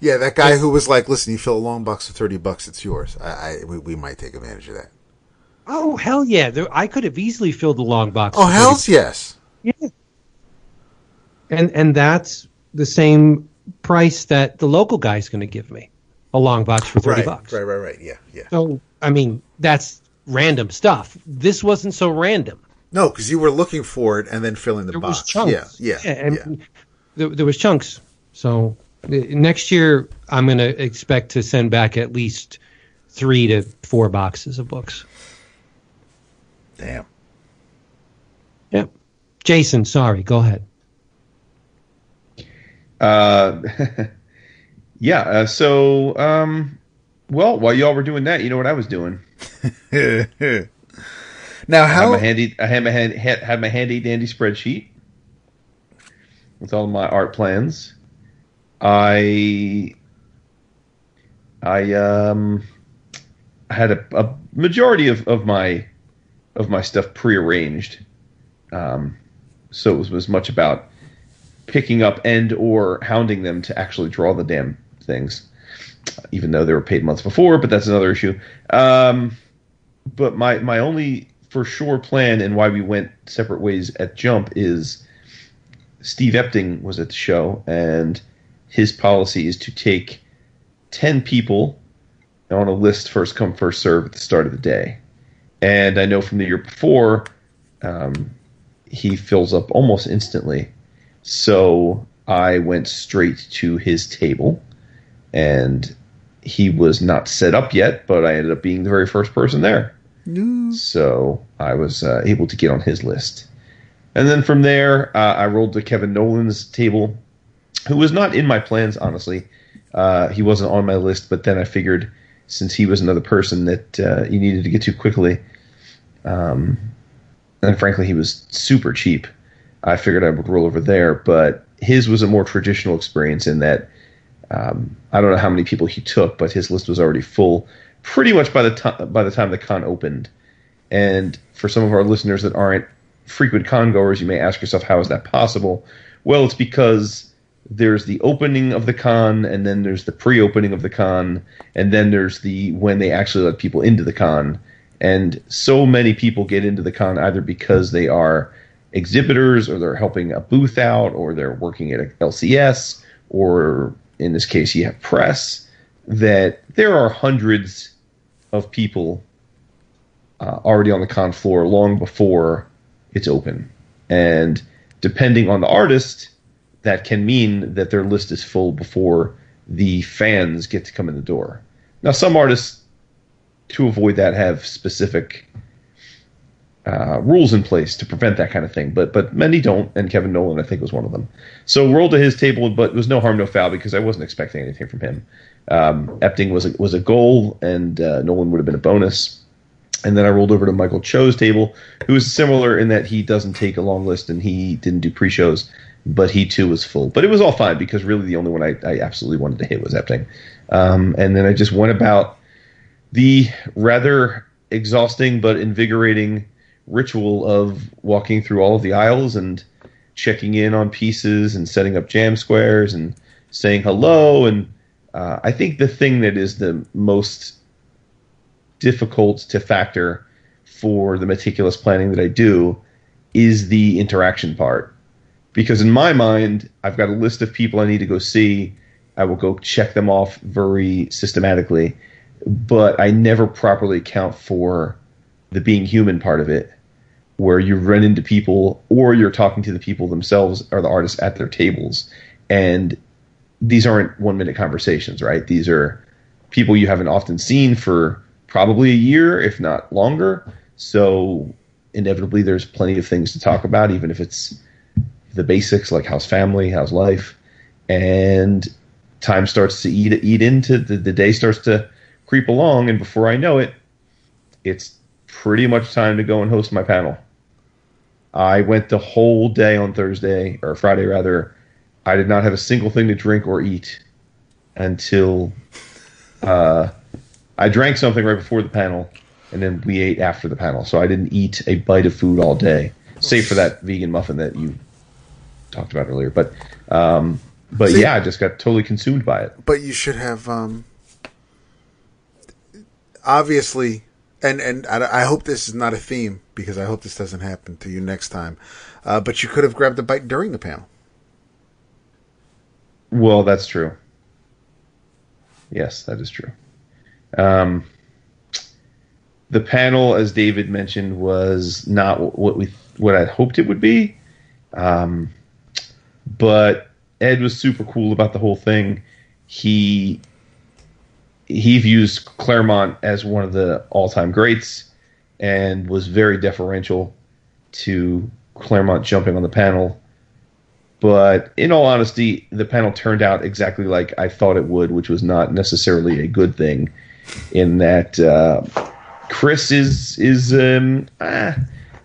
Yeah, that guy who was like, "Listen, you fill a long box for thirty bucks, it's yours." I, I we, we might take advantage of that. Oh hell yeah! There, I could have easily filled the long box. Oh for hell's yes. Yeah. And and that's the same price that the local guy's going to give me, a long box for thirty Right. bucks. Right. Right. Right. Yeah. Yeah. So I mean, that's random stuff. This wasn't so random. No, because you were looking for it and then filling the There box. was chunks. Yeah. Yeah. and yeah. There, there was chunks. So next year, I'm going to expect to send back at least three to four boxes of books. Damn. Yep. Jason, sorry. Go ahead. Uh, yeah. Uh, so, um, well, while y'all were doing that, you know what I was doing? now I had how? my handy. I had my hand, had, had my handy dandy spreadsheet with all my art plans. I I um I had a, a majority of, of my of my stuff prearranged. Um, so it was, was much about picking up and or hounding them to actually draw the damn things, even though they were paid months before. But that's another issue. Um, but my my only for sure plan and why we went separate ways at Jump is Steve Epting was at the show and his policy is to take 10 people on a list first come first serve at the start of the day and i know from the year before um, he fills up almost instantly so i went straight to his table and he was not set up yet but i ended up being the very first person there so i was uh, able to get on his list and then from there uh, i rolled to kevin nowlan's table who was not in my plans, honestly. Uh, he wasn't on my list, but then I figured since he was another person that uh, you needed to get to quickly, um, and frankly, he was super cheap. I figured I would roll over there, but his was a more traditional experience in that um, I don't know how many people he took, but his list was already full pretty much by the time by the time the con opened. And for some of our listeners that aren't frequent con goers, you may ask yourself, how is that possible? Well, it's because there's the opening of the con, and then there's the pre-opening of the con, and then there's the when they actually let people into the con. And so many people get into the con either because they are exhibitors, or they're helping a booth out, or they're working at a LCS, or in this case, you have press. That there are hundreds of people uh, already on the con floor long before it's open. And depending on the artist, that can mean that their list is full before the fans get to come in the door. Now, some artists, to avoid that, have specific uh, rules in place to prevent that kind of thing, but but many don't, and Kevin Nowlan, I think, was one of them. So rolled to his table, but it was no harm, no foul because I wasn't expecting anything from him. Um, Epting was a, was a goal, and uh, Nowlan would have been a bonus. And then I rolled over to Michael Cho's table, who is similar in that he doesn't take a long list and he didn't do pre-shows. but he too was full. But it was all fine because really the only one I, I absolutely wanted to hit was Epting. Um, and then I just went about the rather exhausting but invigorating ritual of walking through all of the aisles and checking in on pieces and setting up jam squares and saying hello. And uh, I think the thing that is the most difficult to factor for the meticulous planning that I do is the interaction part. Because in my mind, I've got a list of people I need to go see. I will go check them off very systematically, but I never properly account for the being human part of it, where you run into people or you're talking to the people themselves or the artists at their tables. And these aren't one minute conversations, right? These are people you haven't often seen for probably a year, if not longer. So inevitably, there's plenty of things to talk about, even if it's the basics like how's family, how's life, and time starts to eat eat into the, the day starts to creep along, and before I know it, it's pretty much time to go and host my panel. I went the whole day on Thursday or Friday rather. I did not have a single thing to drink or eat until uh, I drank something right before the panel, and then we ate after the panel. So I didn't eat a bite of food all day, save for that vegan muffin that you talked about earlier. But um, but See- yeah, I just got totally consumed by it. But you should have, um, obviously, and and I, I hope this is not a theme because I hope this doesn't happen to you next time. Uh, but you could have grabbed a bite during the panel. Well, that's true. Yes, that is true. Um, the panel, as David mentioned, was not what we what I hoped it would be. Um, but Ed was super cool about the whole thing. He he views Claremont as one of the all time greats and was very deferential to Claremont jumping on the panel. But in all honesty, the panel turned out exactly like I thought it would, which was not necessarily a good thing. In that uh, Chris is is um, ah,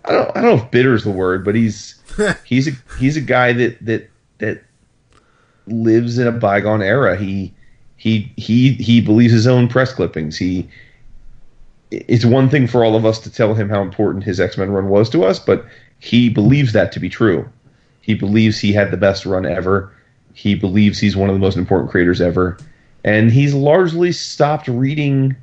I don't I don't know if bitter is the word, but he's he's a he's a guy that that that lives in a bygone era. He he he he believes his own press clippings. He it's one thing for all of us to tell him how important his X Men run was to us, but he believes that to be true. He believes he had the best run ever. He believes he's one of the most important creators ever. And he's largely stopped reading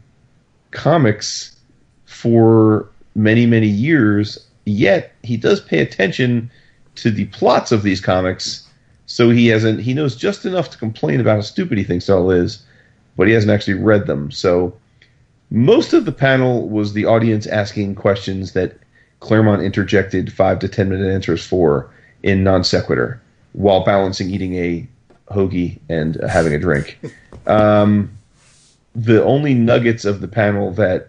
comics for many, many years, yet he does pay attention to the plots of these comics. So he hasn't he knows just enough to complain about how stupid he thinks it all is, but he hasn't actually read them. So most of the panel was the audience asking questions that Claremont interjected five to ten minute answers for in non sequitur while balancing eating a hoagie and uh, having a drink. Um, the only nuggets of the panel that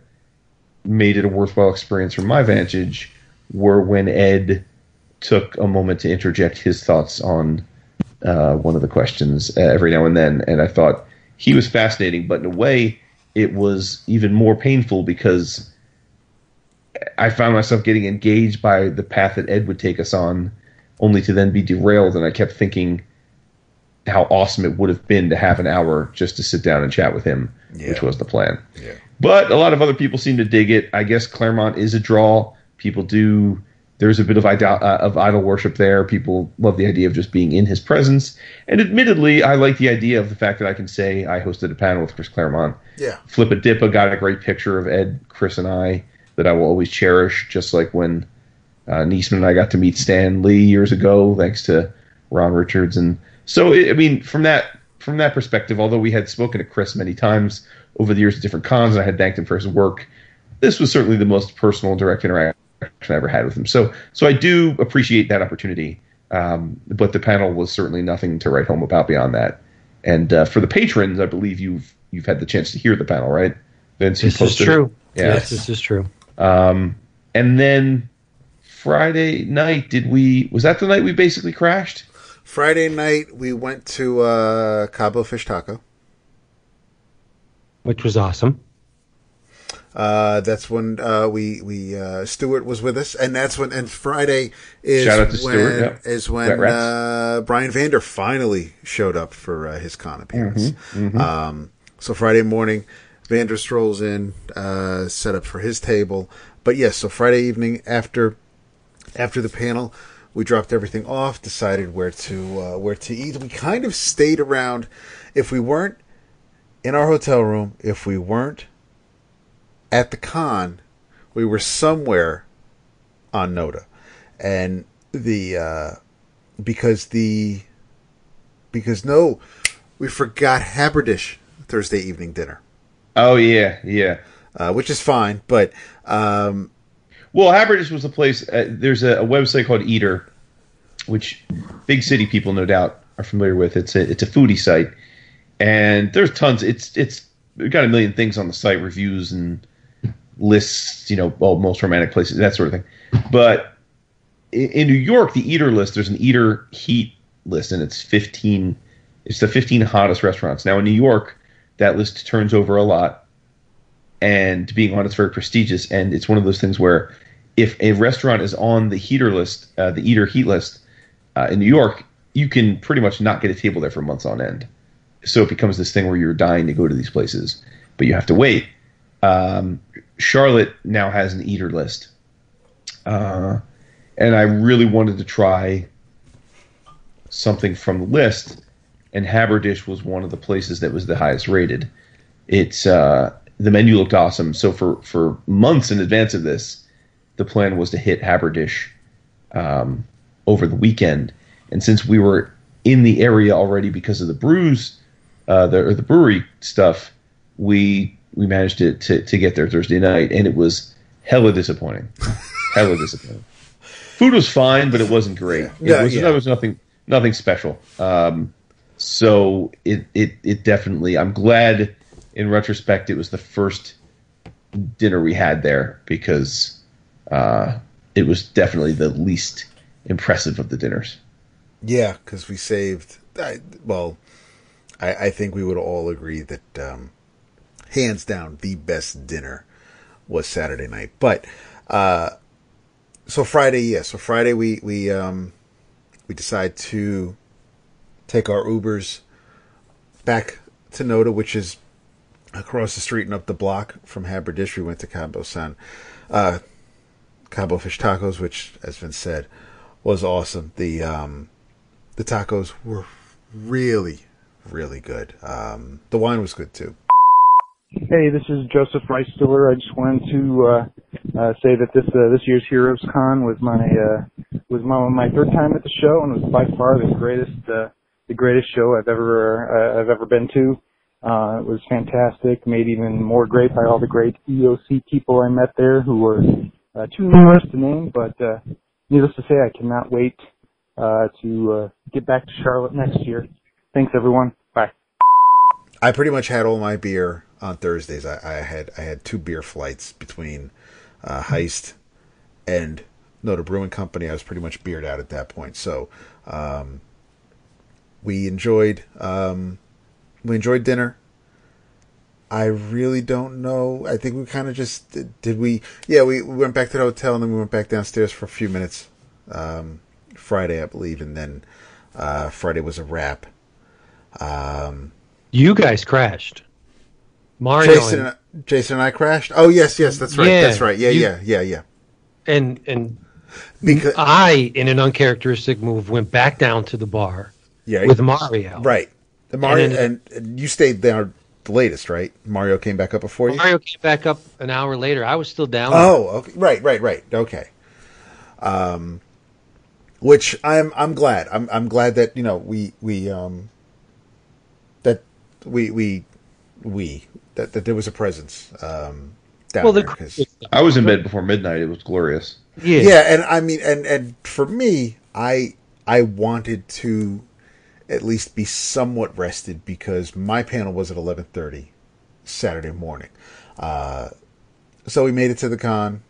made it a worthwhile experience from my vantage were when Ed took a moment to interject his thoughts on uh, one of the questions uh, every now and then, and I thought he was fascinating, but in a way, it was even more painful because I found myself getting engaged by the path that Ed would take us on, only to then be derailed, and I kept thinking how awesome it would have been to have an hour just to sit down and chat with him, which was the plan. Yeah. But a lot of other people seem to dig it. I guess Claremont is a draw. People do. There's a bit of idol, uh, of idol worship there. People love the idea of just being in his presence. And admittedly, I like the idea of the fact that I can say I hosted a panel with Chris Claremont. Yeah. Flip a Dippa got a great picture of Ed, Chris, and I that I will always cherish. Just like when uh, Niesman and I got to meet Stan Lee years ago, thanks to Ron Richards. And so, I I mean, from that from that perspective, although we had spoken to Chris many times over the years at different cons, and I had thanked him for his work, this was certainly the most personal, direct interaction I ever had with him. So, so I do appreciate that opportunity. Um, but the panel was certainly nothing to write home about beyond that. And uh, for the patrons, I believe you've you've had the chance to hear the panel, right? Vince, This is posted true. Yeah. Yes, this is true. Um, and then Friday night, did we? Was that the night we basically crashed? Friday night we went to uh, Cabo Fish Taco. Which was awesome. Uh, that's when uh, we we uh, Stewart was with us, and that's when and Friday is Shout out to when Stuart, yep. is when uh, Brian Vander finally showed up for uh, his con appearance. Mm-hmm, Um, so Friday morning, Vander strolls in, uh, set up for his table. But yes, so Friday evening after after the panel, we dropped everything off, decided where to uh, where to eat. We kind of stayed around. If we weren't in our hotel room, if we weren't at the con, we were somewhere on Noda, and the uh, because the because no, we forgot Haberdish Thursday evening dinner, Oh yeah, yeah. uh, which is fine, but um, Well, Haberdish was the place. Uh, there's a, a website called Eater, which big city people no doubt are familiar with. It's a it's a foodie site, and there's tons. It's it's got a million things on the site, reviews and lists. You know, well, most romantic places, that sort of thing. But in, in New York, the Eater list, there's an Eater Heat list, and it's 15. It's the 15 hottest restaurants. Now in New York, that list turns over a lot and being on it's very prestigious. And it's one of those things where if a restaurant is on the heater list, uh, the eater heat list uh, in New York, you can pretty much not get a table there for months on end. So it becomes this thing where you're dying to go to these places, but you have to wait. Um, Charlotte now has an eater list, uh, and I really wanted to try something from the list, and Haberdish was one of the places that was the highest rated it's uh, the menu looked awesome. So for for months in advance of this, the plan was to hit Haberdish um, over the weekend. And since we were in the area already because of the brews, uh, the or the brewery stuff, we we managed to, to to get there Thursday night, and it was hella disappointing. hella disappointing. Food was fine, but it wasn't great. It Yeah, was, yeah. There was nothing nothing special. Um, so it, it it definitely. I'm glad in retrospect it was the first dinner we had there because uh, it was definitely the least impressive of the dinners. Yeah, because we saved. I, well, I, I think we would all agree that um, hands down the best dinner was Saturday night. But uh, so Friday, yeah. So Friday we we um, we decide to take our Ubers back to Noda, which is across the street and up the block from Haberdish. We went to Cabo San, uh, Cabo Fish Tacos, which, as Vince said, was awesome. The um, the tacos were really, really good. Um, the wine was good too. Hey, this is Joseph Reistiller. I just wanted to uh, uh, say that this uh, this year's Heroes Con was my uh, was my my third time at the show and was by far the greatest uh, the greatest show I've ever uh, I've ever been to. Uh, it was fantastic, made even more great by all the great EOC people I met there who were uh, too numerous to name. But uh, needless to say, I cannot wait uh, to uh, get back to Charlotte next year. Thanks, everyone. Bye. I pretty much had all my beer on Thursdays. I, I had I had two beer flights between uh, Heist and Noda Brewing Company. I was pretty much beered out at that point. So um, we enjoyed um, we enjoyed dinner. I really don't know. I think we kind of just did, did we? Yeah, we, we went back to the hotel and then we went back downstairs for a few minutes. Um, Friday, I believe, and then uh, Friday was a wrap. Um, You guys crashed. Mario Jason, and, and I, Jason and I crashed. Oh yes, yes, that's right. Yeah, that's right. Yeah, you- yeah, yeah, yeah. and and Because I, in an uncharacteristic move, went back down to the bar yeah, with Mario. right. The Mario And and, and you stayed there the latest, right? Mario came back up before you. Mario came back up an hour later. I was still down. Oh, okay. Right, right, right. Okay. Um, which I'm I'm glad. I'm I'm glad that you know we we um that we we we that that there was a presence um down well, the there 'cause- I was in bed before midnight. It was glorious. yeah, yeah and i mean and and for me i i wanted to at least be somewhat rested because my panel was at 11.30 saturday morning uh so we made it to the con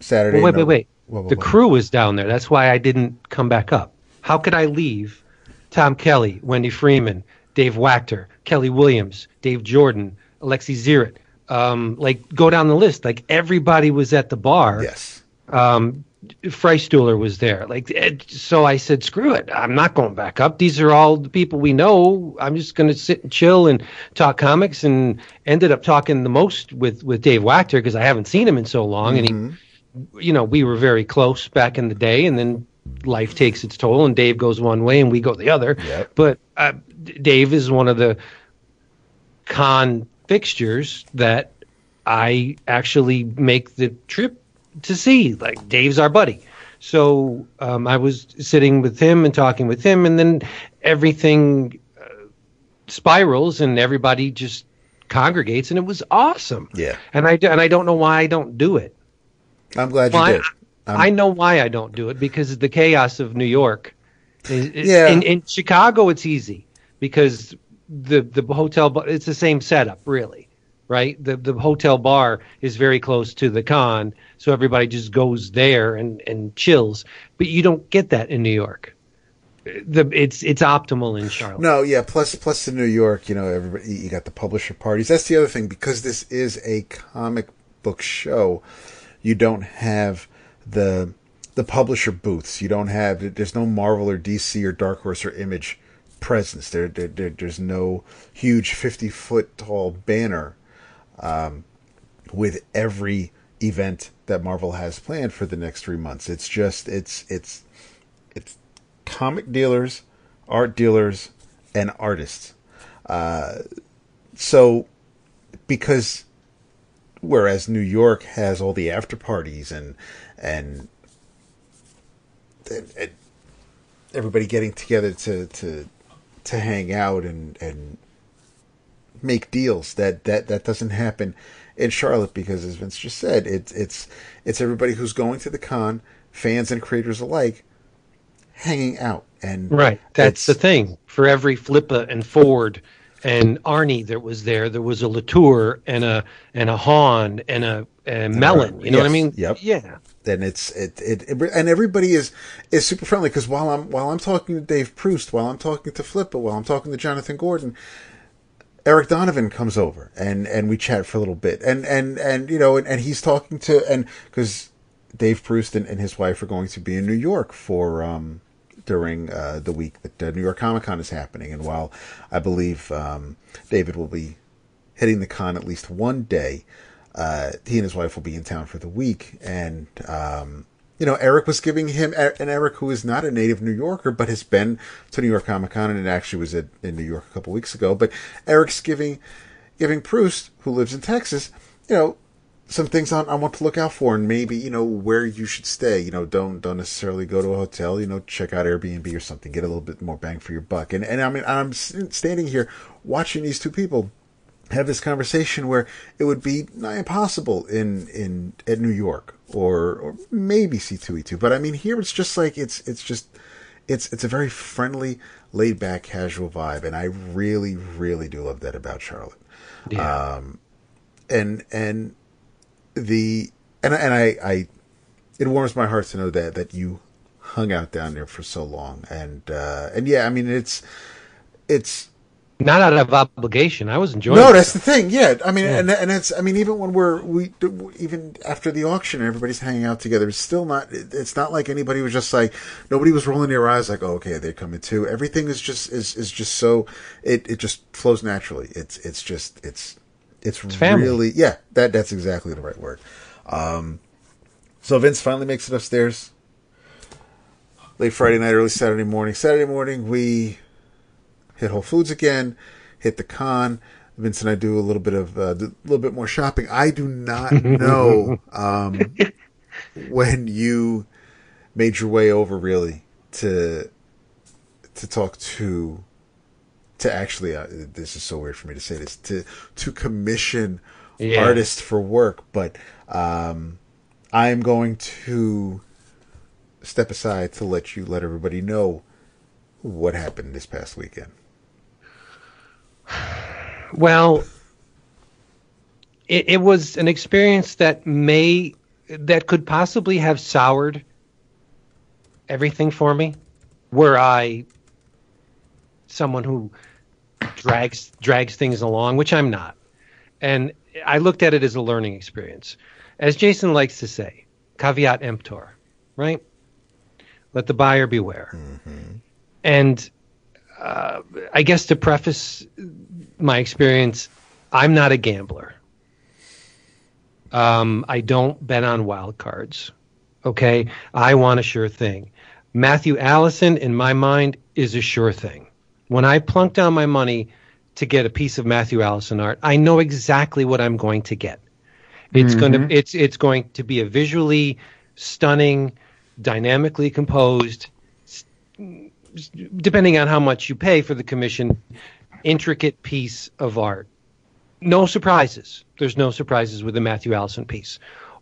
saturday Well, wait, no- wait, wait. Whoa, whoa, The whoa. crew was down there. That's why I didn't come back up. How could I leave Tom Kelly, Wendy Freeman, Dave Wachter, Kelly Williams, Dave Jordan, Alexi Ziritt, um, like go down the list. Like everybody was at the bar. Yes. Um, Freistuhler was there. Like, it, so I said, screw it. I'm not going back up. These are all the people we know. I'm just going to sit and chill and talk comics and ended up talking the most with, with Dave Wachter because I haven't seen him in so long. And he, you know, we were very close back in the day and then life takes its toll and Dave goes one way and we go the other. Yep. But uh, Dave is one of the con fixtures that I actually make the trip to see. Like Dave's our buddy. So um, I was sitting with him and talking with him, and then everything uh, spirals, and everybody just congregates, and it was awesome. Yeah. And I and I don't know why I don't do it. I'm glad Well, you I- did. I'm- I know why I don't do it because the chaos of New York. Yeah. In, in Chicago, it's easy because the the hotel bar, it's the same setup really, right? The the hotel bar is very close to the con, so everybody just goes there and and chills. But you don't get that in New York. The it's it's optimal in Charlotte. No, yeah. Plus, plus in New York, you know, everybody you got the publisher parties. That's the other thing because this is a comic book show. You don't have the the publisher booths. You don't have. There's no Marvel or DC or Dark Horse or Image presence. There, there, there there's no huge fifty foot tall banner um, with every event that Marvel has planned for the next three months. It's just it's it's it's comic dealers, art dealers, and artists. Uh, so because whereas New York has all the after parties and and, and, and everybody getting together to to to hang out and and make deals that that that doesn't happen in Charlotte because as Vince just said it's it's it's everybody who's going to the con fans and creators alike hanging out and Right. That's the thing. For every Flippa and Ford and Arnie that was there, there was a Latour and a and a Hahn and a, a Mellon. You know what I mean? Yep. Yeah. then it's it, it, it- and everybody is is super friendly because while I'm while I'm talking to Dave Proust, while I'm talking to Flippa, while I'm talking to Jonathan Gordon, Eric Donovan comes over and and we chat for a little bit and and and you know and, and he's talking to and because Dave Proust and, and his wife are going to be in New York for um during uh, the week that uh, New York Comic Con is happening and while I believe um, David will be hitting the con at least one day. Uh, he and his wife will be in town for the week, and um, you know, Eric was giving him, and Eric, who is not a native New Yorker, but has been to New York Comic Con, and actually was at, in New York a couple weeks ago. But Eric's giving giving Proust, who lives in Texas, you know, some things on, on what to look out for, and maybe you know where you should stay. You know, don't don't necessarily go to a hotel. You know, check out Airbnb or something. Get a little bit more bang for your buck. And and I mean, I'm standing here watching these two people have this conversation where it would be nigh impossible in in at New York or or maybe C2E2. But I mean, here it's just like it's it's just it's it's a very friendly, laid back, casual vibe, and I really really do love that about Charlotte. Yeah. Um, and and the and I- and I I it warms my heart to know that that you hung out down there for so long and uh and yeah, I mean it's it's Not out of obligation. I was enjoying no, it. that's the thing. Yeah, I mean, Yeah. and and it's I mean, even when we're we even after the auction, everybody's hanging out together. It's still not. It's not like anybody was just like nobody was rolling their eyes like, oh, okay, they're coming too. Everything is just is is just so it it just flows naturally. It's it's just it's it's, family. really yeah. That that's exactly the right word. Um, so Vince finally makes it upstairs. Late Friday night, early Saturday morning. Saturday morning, we hit Whole Foods again, hit the con. Vince and I do a little bit of uh, a little bit more shopping. I do not know um, when you made your way over really to to talk to to actually uh, this is so weird for me to say this to to commission Yeah. artists for work, but um, I am going to step aside to let you let everybody know what happened this past weekend. Well, it, it was an experience that may that could possibly have soured everything for me. Were I someone who drags drags things along, which I'm not, and I looked at it as a learning experience. As Jason likes to say, caveat emptor, right? Let the buyer beware. And uh, I guess to preface my experience, I'm not a gambler. Um, I don't bet on wild cards. Okay, I want a sure thing. Matthew Allison, in my mind, is a sure thing. When I plunk down my money to get a piece of Matthew Allison art, I know exactly what I'm going to get. It's going to it's it's going to be a visually stunning, dynamically composed, depending on how much you pay for the commission, intricate piece of art. No surprises. There's no surprises with the Matthew Allison piece.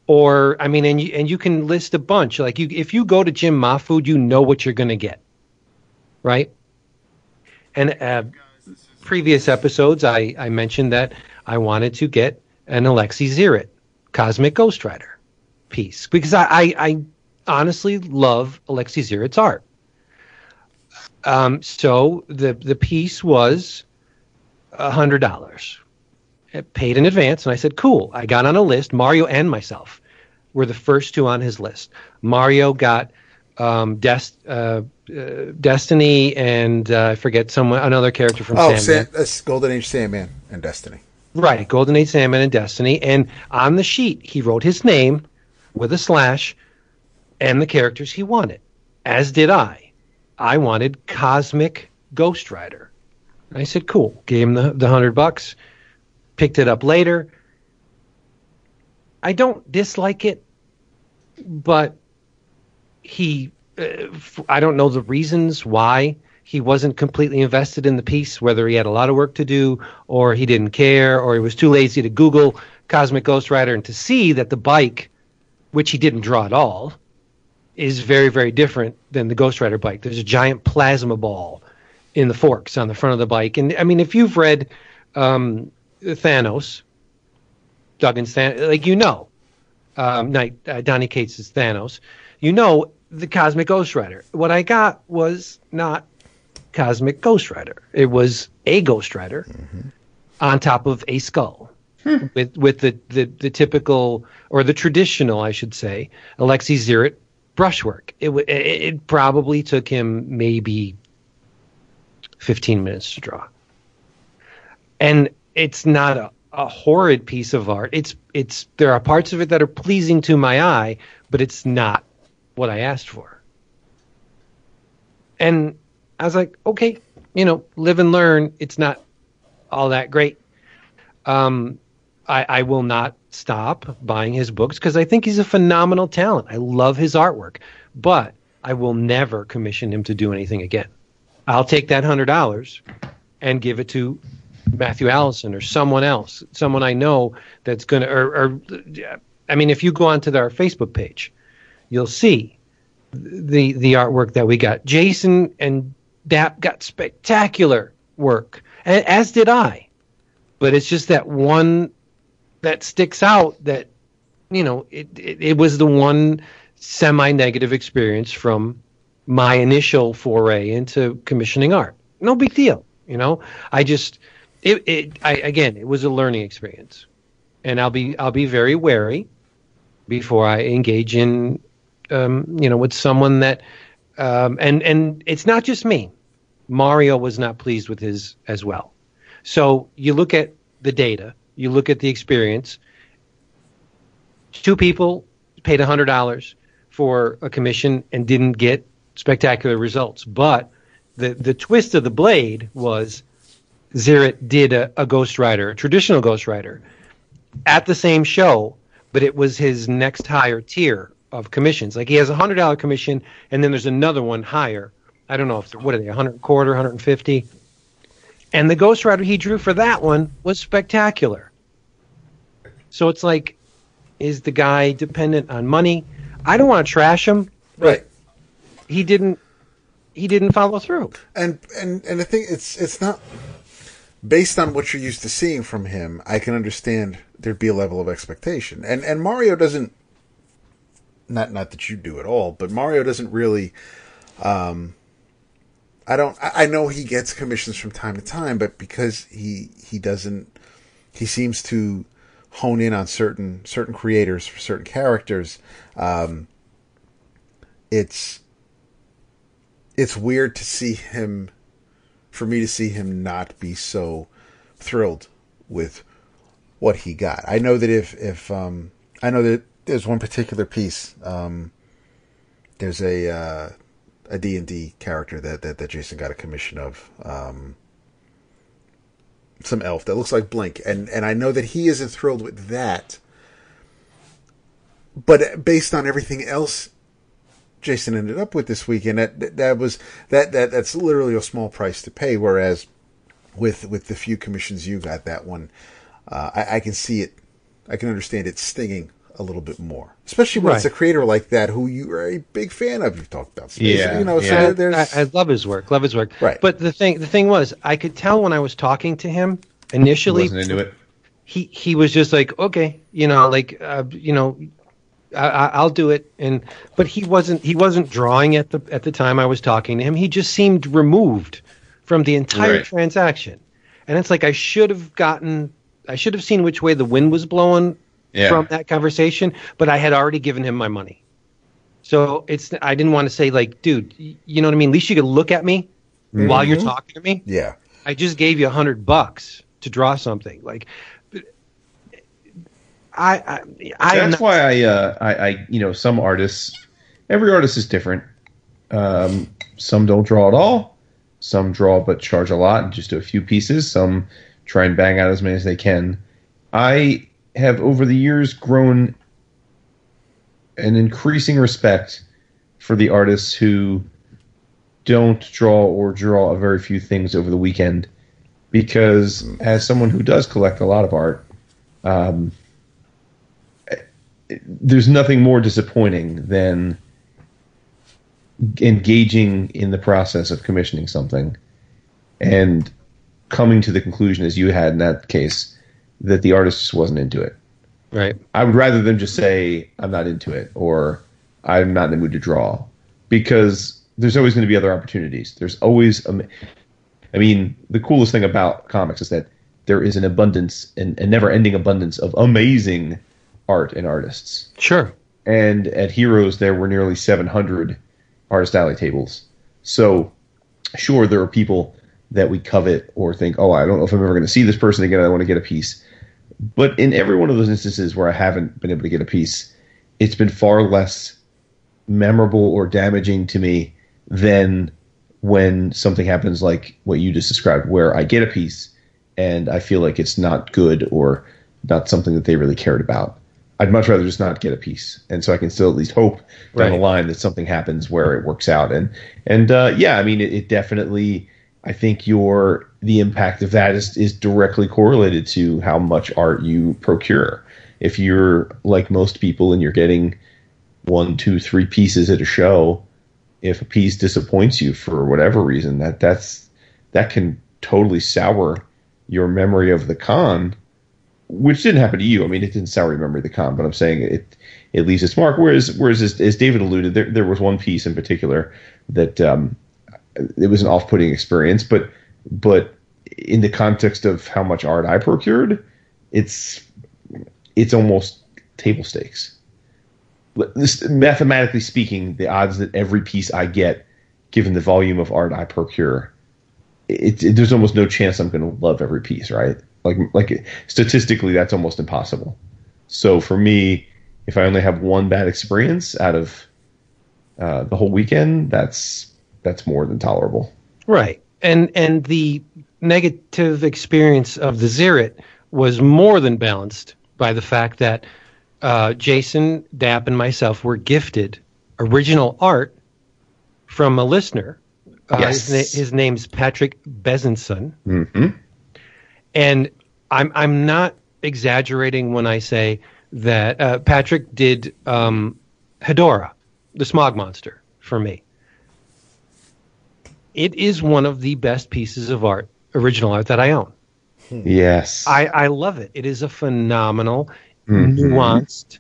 Or I mean, and you and you can list a bunch. Like you, if you go to Jim Mahfood, you know what you're going to get, right? And uh, previous episodes, I, I mentioned that I wanted to get an Alexi Ziritt Cosmic Ghost Rider piece because I, I, I honestly love Alexi Ziritt's art. Um, so the the piece was hundred dollars, paid in advance, and I said, "Cool." I got on a list. Mario and myself were the first two on his list. Mario got um, Des- uh, uh, Destiny and uh, I forget someone another character from Oh, Sandman. San, that's Golden Age Sandman and Destiny. Right, Golden Age Sandman and Destiny. And on the sheet, he wrote his name with a slash and the characters he wanted, as did I. I wanted Cosmic Ghost Rider. I said, cool. Gave him the, the hundred bucks, picked it up later. I don't dislike it, but he, uh, f- I don't know the reasons why he wasn't completely invested in the piece, whether he had a lot of work to do, or he didn't care, or he was too lazy to Google Cosmic Ghost Rider and to see that the bike, which he didn't draw at all, is very, very different than the Ghost Rider bike. There's a giant plasma ball in the forks on the front of the bike. And I mean, if you've read um, Thanos, Duggan's Thanos, like you know, um, Night, uh, Donny Cates is Thanos, you know the Cosmic Ghost Rider. What I got was not Cosmic Ghost Rider. It was a Ghost Rider on top of a skull. With with the, the, the typical or the traditional, I should say, Alexi Ziritt brushwork. It, w- it it probably took him maybe fifteen minutes to draw, and it's not a, a horrid piece of art. It's it's there are parts of it that are pleasing to my eye, but it's not what I asked for. And I was like, okay, you know, live and learn. It's not all that great. Um, I, I will not stop buying his books because I think he's a phenomenal talent. I love his artwork, but I will never commission him to do anything again. I'll take that hundred dollars and give it to Matthew Allison or someone else, someone I know that's going to, or, or, I mean, if you go onto our Facebook page, you'll see the the artwork that we got. Jason and Dap got spectacular work, as did I. But it's just that one that sticks out that you know it it, it was the one semi-negative experience from my initial foray into commissioning art. No big deal, you know. I just it, it I again it was a learning experience, and I'll be I'll be very wary before I engage in um, you know with someone that um, and and it's not just me. Mario was not pleased with his as well. So you look at the data, you look at the experience. Two people paid hundred dollars for a commission and didn't get spectacular results. But the the twist of the blade was Ziritt did a, a Ghost Rider, a traditional Ghost Rider, at the same show, but it was his next higher tier of commissions. Like he has a hundred dollar commission, and then there's another one higher. I don't know if what are they, a hundred quarter, hundred and fifty. And the Ghost Rider he drew for that one was spectacular. So it's like, is the guy dependent on money? I don't want to trash him, Right. He didn't. He didn't follow through. and and and I think it's it's not based on what you're used to seeing from him. I can understand there'd be a level of expectation, and and Mario doesn't. Not not that you do at all, but Mario doesn't really. Um, I don't. I, I know he gets commissions from time to time, but because he he doesn't, he seems to hone in on certain certain creators for certain characters. Um, it's it's weird to see him, for me to see him not be so thrilled with what he got. I know that if if um, I know that there's one particular piece. Um, there's a uh, a D and D character that, that that Jason got a commission of. Um, some elf that looks like Blink, and and I know that he isn't thrilled with that. But based on everything else Jason ended up with this weekend, that that was that that that's literally a small price to pay. Whereas with with the few commissions you got, that one, uh, I, I can see it. I can understand it stinging a little bit more, especially when it's a creator like that who you are a big fan of. You've talked about, space, Yeah, you know. yeah. So there's I, I love his work. Love his work. Right. But the thing, the thing was, I could tell when I was talking to him initially. Wasn't into it. He he was just like, okay, you know, like, uh, you know, I, I, I'll do it. And but he wasn't he wasn't drawing at the at the time I was talking to him. He just seemed removed from the entire Right. transaction. And it's like I should have gotten, I should have seen which way the wind was blowing Yeah. from that conversation, but I had already given him my money. So it's I didn't want to say like, dude, you know what I mean? At least you could look at me while you're mm-hmm. talking to me. yeah. I just gave you a hundred bucks to draw something. Like, I, I, I That's why I, uh, I, I, you know, some artists, every artist is different. Um, some don't draw at all. Some draw but charge a lot and just do a few pieces. Some try and bang out as many as they can. I have over the years grown an increasing respect for the artists who don't draw or draw a very few things over the weekend because as someone who does collect a lot of art um, there's nothing more disappointing than engaging in the process of commissioning something and coming to the conclusion as you had in that case that the artist just wasn't into it right. I would rather them just say I'm not into it or I'm not in the mood to draw because there's always going to be other opportunities. There's always, um, I mean, the coolest thing about comics is that there is an abundance and a never-ending abundance of amazing art and artists. Sure. And at Heroes, there were nearly 700 artist alley tables. So, sure, there are people that we covet or think, oh, I don't know if I'm ever going to see this person again. I want to get a piece. But in every one of those instances where I haven't been able to get a piece, it's been far less memorable or damaging to me than when something happens like what you just described, where I get a piece and I feel like it's not good or not something that they really cared about. I'd much rather just not get a piece, and so I can still at least hope down the line that something happens where it works out. And and uh, yeah, I mean, it, it definitely. I think your the impact of that is is directly correlated to how much art you procure. If you're like most people and you're getting one, two, three pieces at a show, if a piece disappoints you for whatever reason, that that's that can totally sour your memory of the con, which didn't happen to you. I mean, it didn't sour your memory of the con, but I'm saying it it leaves its mark. Whereas whereas as, as David alluded, there there was one piece in particular that um, it was an off-putting experience, but but in the context of how much art I procured, it's it's almost table stakes. This, mathematically speaking, the odds that every piece I get, given the volume of art I procure, it, it, there's almost no chance I'm going to love every piece, right? Like like statistically, that's almost impossible. So for me, if I only have one bad experience out of uh, the whole weekend, that's that's more than tolerable. Right. And and the negative experience of the Ziritt was more than balanced by the fact that uh, Jason, Dap, and myself were gifted original art from a listener. Uh, Yes. his, na- his name's Patrick Bezenson. Mm-hmm. And I'm I'm not exaggerating when I say that uh, Patrick did um, Hedorah, the smog monster, for me. It is one of the best pieces of art, original art that I own. Yes. I, I love it. It is a phenomenal, Mhm. nuanced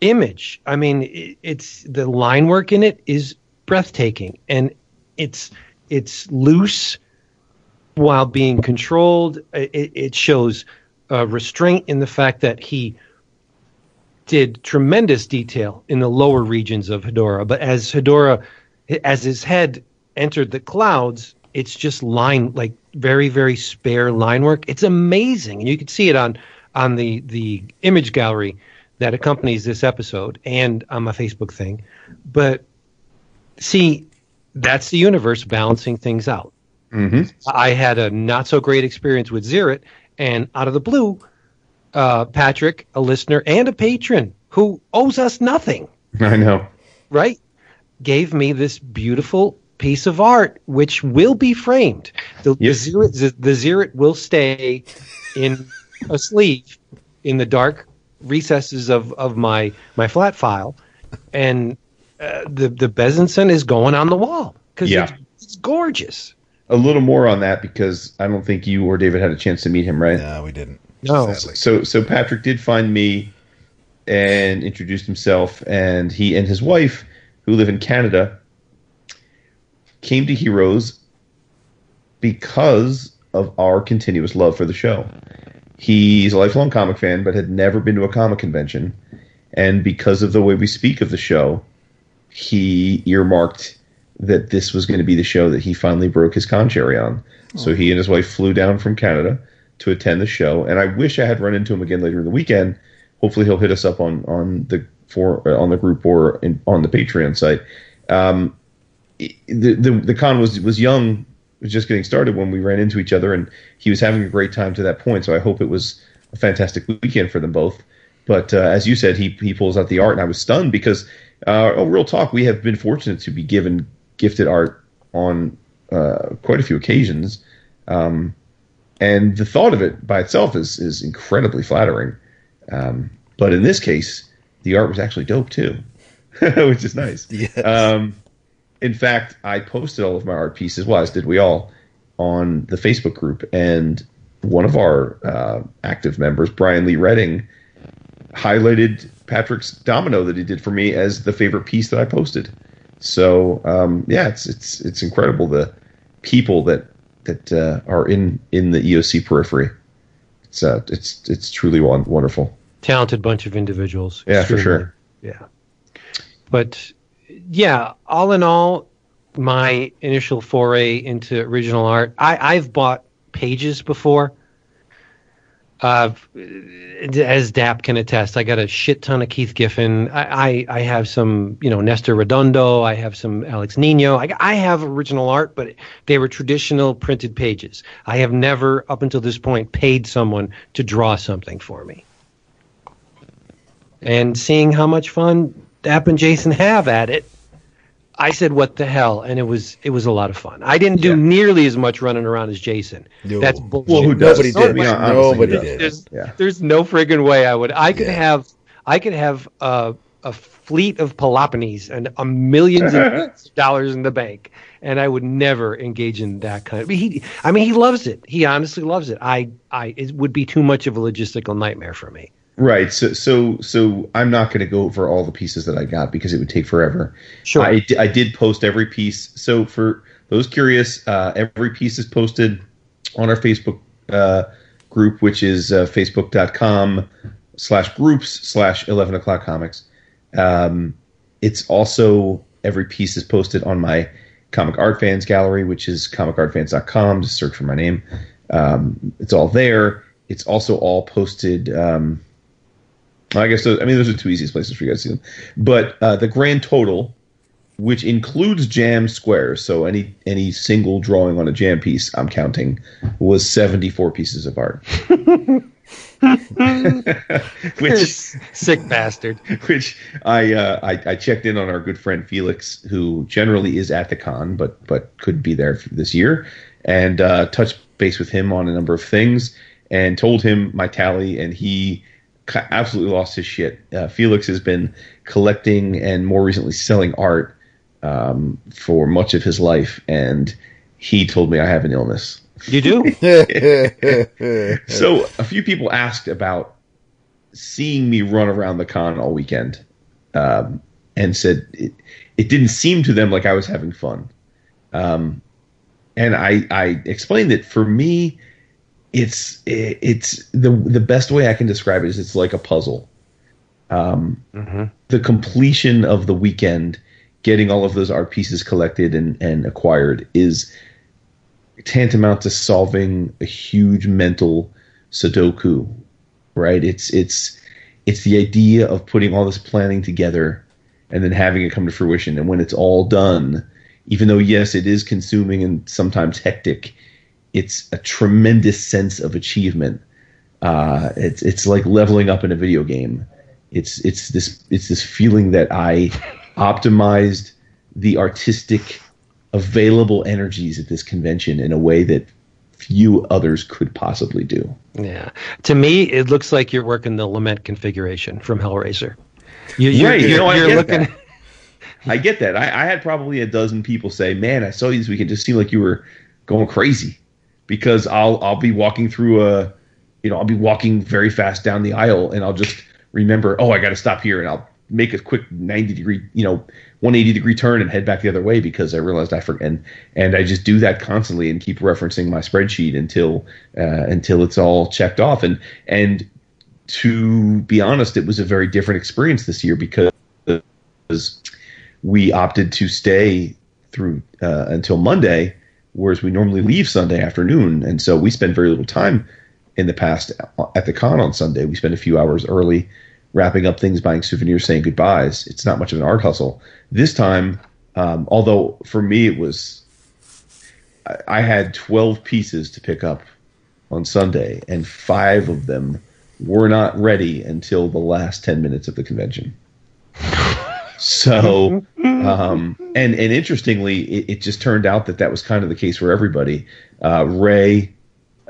image. I mean, it, it's the line work in it is breathtaking, and it's it's loose while being controlled. It, it shows uh, restraint in the fact that he did tremendous detail in the lower regions of Hedorah, but as Hedorah, as his head entered the clouds, it's just line like very very spare line work. It's amazing, and you can see it on on the the image gallery that accompanies this episode and on my Facebook thing. But see, that's the universe balancing things out. Hmm I had a not so great experience with Ziritt, and out of the blue, uh, Patrick, a listener and a patron who owes us nothing, I know. right, gave me this beautiful piece of art, which will be framed. The, Yes. the, Ziritt, the, the Ziritt will stay in a sleeve in the dark recesses of, of my, my flat file, and uh, the the Bezenson is going on the wall because Yeah. it's, it's gorgeous. A little more on that because I don't think you or David had a chance to meet him, right? No, we didn't. No. Sadly. So so Patrick did find me and introduced himself and he and his wife who live in Canada came to Heroes because of our continuous love for the show. He's a lifelong comic fan but had never been to a comic convention and because of the way we speak of the show he earmarked that this was going to be the show that he finally broke his con cherry on. So he and his wife flew down from Canada to attend the show, and I wish I had run into him again later in the weekend. Hopefully, he'll hit us up on on the for uh, on the group or in, on the Patreon site. Um, the, the the con was was young, was just getting started when we ran into each other, and he was having a great time to that point. So I hope it was a fantastic weekend for them both. But uh, as you said, he he pulls out the art, and I was stunned because, uh, oh, real talk, we have been fortunate to be given gifted art on uh, quite a few occasions, um, and the thought of it by itself is is incredibly flattering. Um, but in this case, the art was actually dope too, which is nice. Yes. Um, in fact, I posted all of my art pieces, well, as did we all, on the Facebook group, and one of our uh, active members, Brian Lee Redding, highlighted Patrick's domino that he did for me as the favorite piece that I posted. So um, yeah, it's it's it's incredible the people that that uh, are in in the EOC periphery. It's uh, it's it's truly won- wonderful. talented bunch of individuals. Yeah, for sure. Yeah. But yeah, all in all, my initial foray into original art, I, I've bought pages before. Uh, as Dap can attest, I got a shit ton of Keith Giffen. I, I, I have some, you know, Nestor Redondo. I have some Alex Nino. I, I have original art, but they were traditional printed pages. I have never, up until this point, paid someone to draw something for me and seeing how much fun Dap and Jason have at it, I said, "What the hell?" And it was it was a lot of fun. I didn't do Yeah. nearly as much running around as Jason. No. That's bullshit. Well, who does? Nobody No, did. You know, Nobody does? did. There's, Yeah. there's no friggin' way I would. I could Yeah. have I could have a, a fleet of Peloponnese and a millions millions of dollars in the bank, and I would never engage in that kind of. He, I mean, he loves it. He honestly loves it. I, I, it would be too much of a logistical nightmare for me. Right. So so so I'm not going to go over all the pieces that I got because it would take forever. Sure. I, I did post every piece. So for those curious, uh, every piece is posted on our Facebook uh, group, which is uh, facebook.com slash groups slash 11 o'clock comics. Um, it's also every piece is posted on my comic art fans gallery, which is comicartfans.com. Just search for my name. Um, it's all there. It's also all posted. Um, I guess those, I mean those are two easiest places for you guys to see them. But uh, the grand total, which includes jam squares, so any any single drawing on a jam piece, I'm counting, was 74 pieces of art. which Sick bastard. which I, uh, I I checked in on our good friend Felix, who generally is at the con, but but couldn't be there for this year, and uh, touched base with him on a number of things, and told him my tally, and he absolutely lost his shit. Uh, Felix has been collecting and more recently selling art um, for much of his life, and he told me I have an illness. You do? So a few people asked about seeing me run around the con all weekend, um, and said it, it didn't seem to them like I was having fun. Um, and I, I explained that for me, it's it, it's the the best way I can describe it is it's like a puzzle. Um, The completion of the weekend, getting all of those art pieces collected and, and acquired, is tantamount to solving a huge mental Sudoku. Right? It's it's it's the idea of putting all this planning together and then having it come to fruition. And when it's all done, even though yes, it is consuming and sometimes hectic, it's a tremendous sense of achievement. Uh, it's it's like leveling up in a video game. It's it's this it's this feeling that I optimized the artistic available energies at this convention in a way that few others could possibly do. Yeah. To me, it looks like you're working the lament configuration from Hellraiser. You, you're, right, you you're, know, I you're get looking. that. I get that. I, I had probably a dozen people say, "Man, I saw you this weekend. It just seemed like you were going crazy." Because I'll I'll be walking through a, you know, I'll be walking very fast down the aisle, and I'll just remember, oh, I got to stop here, and I'll make a quick ninety degree, you know, one eighty degree turn and head back the other way because I realized I forget, and and I just do that constantly and keep referencing my spreadsheet until uh, until it's all checked off, and and to be honest, it was a very different experience this year because we opted to stay through uh, until Monday, whereas we normally leave Sunday afternoon, and so we spend very little time in the past at the con on Sunday. We spend a few hours early, wrapping up things, buying souvenirs, saying goodbyes. It's not much of an art hustle this time. Um, although for me it was, I, I had twelve pieces to pick up on Sunday, and five of them were not ready until the last ten minutes of the convention. So, um, and and interestingly, it, it just turned out that that was kind of the case for everybody. Uh, Ray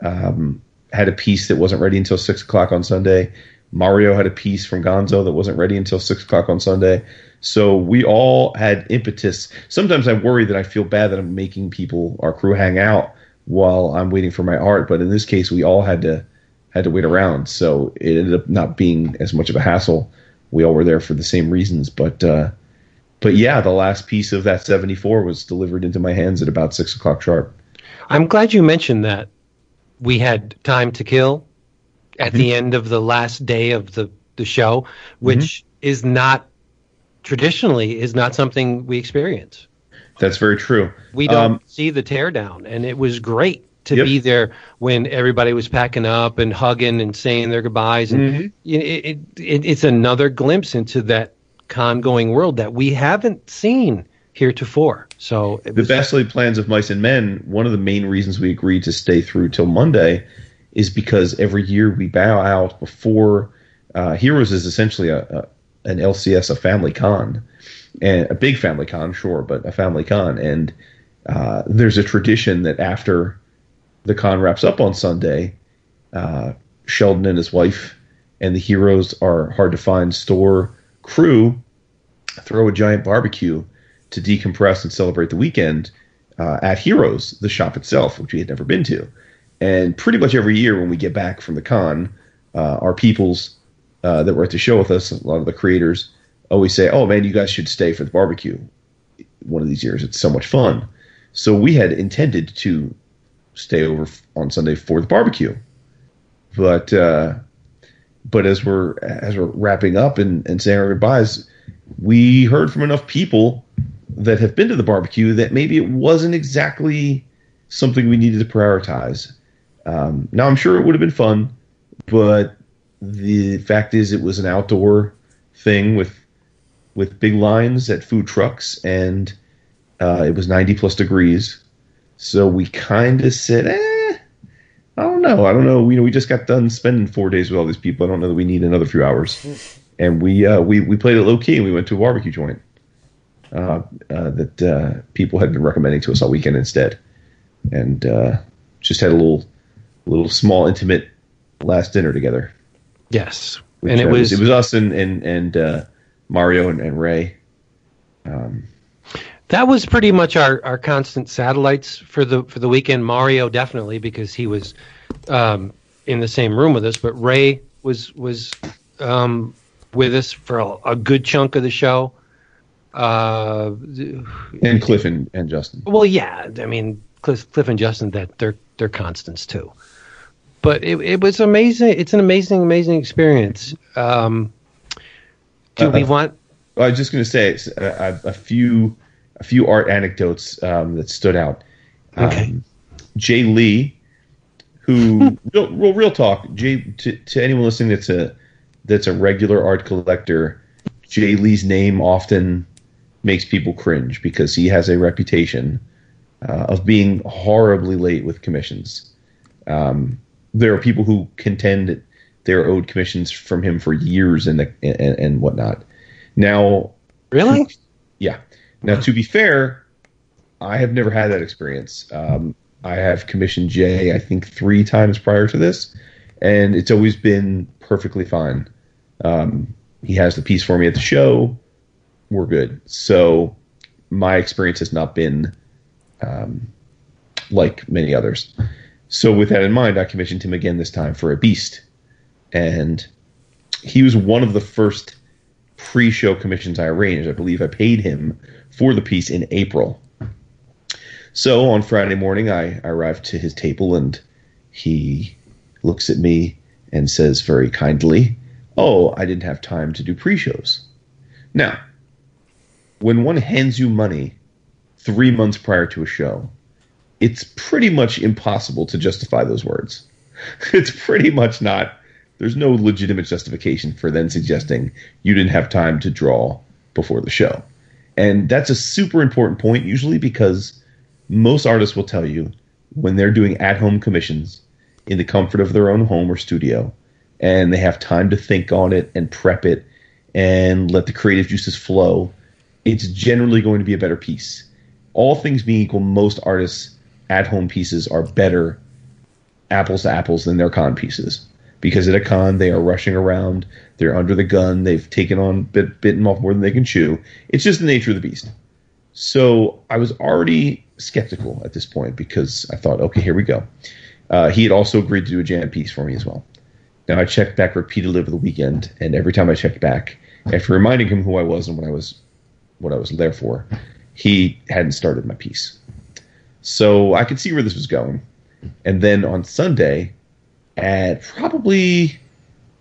um, had a piece that wasn't ready until six o'clock on Sunday. Mario had a piece from Gonzo that wasn't ready until six o'clock on Sunday. So we all had impetus. Sometimes I worry that I feel bad that I'm making people, our crew, hang out while I'm waiting for my art. But in this case, we all had to had to wait around. So it ended up not being as much of a hassle we all were there for the same reasons. But uh, but yeah, the last piece of that seventy four was delivered into my hands at about six o'clock sharp. I'm glad you mentioned that we had time to kill at Mm-hmm. the end of the last day of the, the show, which Mm-hmm. is not traditionally is not something we experience. That's very true. We don't Um, see the teardown, and it was great to Yep. be there when everybody was packing up and hugging and saying their goodbyes. And Mhm. it, it, it, it's another glimpse into that con-going world that we haven't seen heretofore. So the best laid plans of mice and men. One of the main reasons we agreed to stay through till Monday is because every year we bow out before uh, Heroes is essentially a, a an LCS, a family con, and a big family con, sure, but a family con. And uh, there's a tradition that after the con wraps up on Sunday, uh, Sheldon and his wife and the heroes are hard to find store crew throw a giant barbecue to decompress and celebrate the weekend uh, at Heroes, the shop itself, which we had never been to. And pretty much every year when we get back from the con, uh, our peoples uh, that were at the show with us, a lot of the creators, always say, "Oh man, you guys should stay for the barbecue." One of these years, it's so much fun. So we had intended to stay over on Sunday for the barbecue, but uh, but as we're as we're wrapping up and, and saying our goodbyes, we heard from enough people that have been to the barbecue that maybe it wasn't exactly something we needed to prioritize. Um, now I'm sure it would have been fun, but the fact is it was an outdoor thing with with big lines at food trucks and uh, it was 90 plus degrees. So we kind of said, eh, I don't know. I don't know. You know, we just got done spending four days with all these people. I don't know that we need another few hours. And we uh, we we played it low key and we went to a barbecue joint uh, uh, that uh, people had been recommending to us all weekend instead, and uh, just had a little little small intimate last dinner together. yes, Which, and it uh, was it was us and and and uh, Mario and, and Ray. Um, That was pretty much our, our constant satellites for the for the weekend. Mario definitely because he was um, in the same room with us, but Ray was was um, with us for a, a good chunk of the show. Uh, and Cliff and, and Justin. well, yeah, I mean Cliff, Cliff and Justin that they're they're constants too. but it, it was amazing. It's an amazing, amazing experience. Um, do Uh, we uh, want? I was just going to say a, a few a few art anecdotes um, that stood out. Okay. Um, Jae Lee, who real, real real talk, Jae to, to anyone listening that's a that's a regular art collector, Jae Lee's name often makes people cringe because he has a reputation uh, of being horribly late with commissions. Um, there are people who contend that they're owed commissions from him for years and and, and whatnot. Now, Really? yeah. Now, to be fair, I have never had that experience. Um, I have commissioned Jae, I think, three times prior to this, and it's always been perfectly fine. Um, he has the piece for me at the show. We're good. So, my experience has not been um, like many others. So, with that in mind, I commissioned him again this time for a beast, and he was one of the first pre-show commissions I arranged. I believe I paid him for the piece in April. So on Friday morning, I, I arrived to his table and he looks at me and says very kindly, "Oh, I didn't have time to do pre-shows." Now, when one hands you money three months prior to a show, it's pretty much impossible to justify those words. It's pretty much not there's no legitimate justification for then suggesting you didn't have time to draw before the show. And that's a super important point usually because most artists will tell you when they're doing at home commissions in the comfort of their own home or studio and they have time to think on it and prep it and let the creative juices flow, it's generally going to be a better piece. All things being equal, most artists' at home pieces are better apples to apples than their con pieces because at a con they are rushing around, they're under the gun, they've taken on bit bitten off more than they can chew. It's just the nature of the beast. So I was already skeptical at this point because I thought, okay, here we go. Uh, he had also agreed to do a jam piece for me as well. Now I checked back repeatedly over the weekend, and every time I checked back, after reminding him who I was and what I was, what I was there for, he hadn't started my piece. So I could see where this was going. And then on Sunday, at probably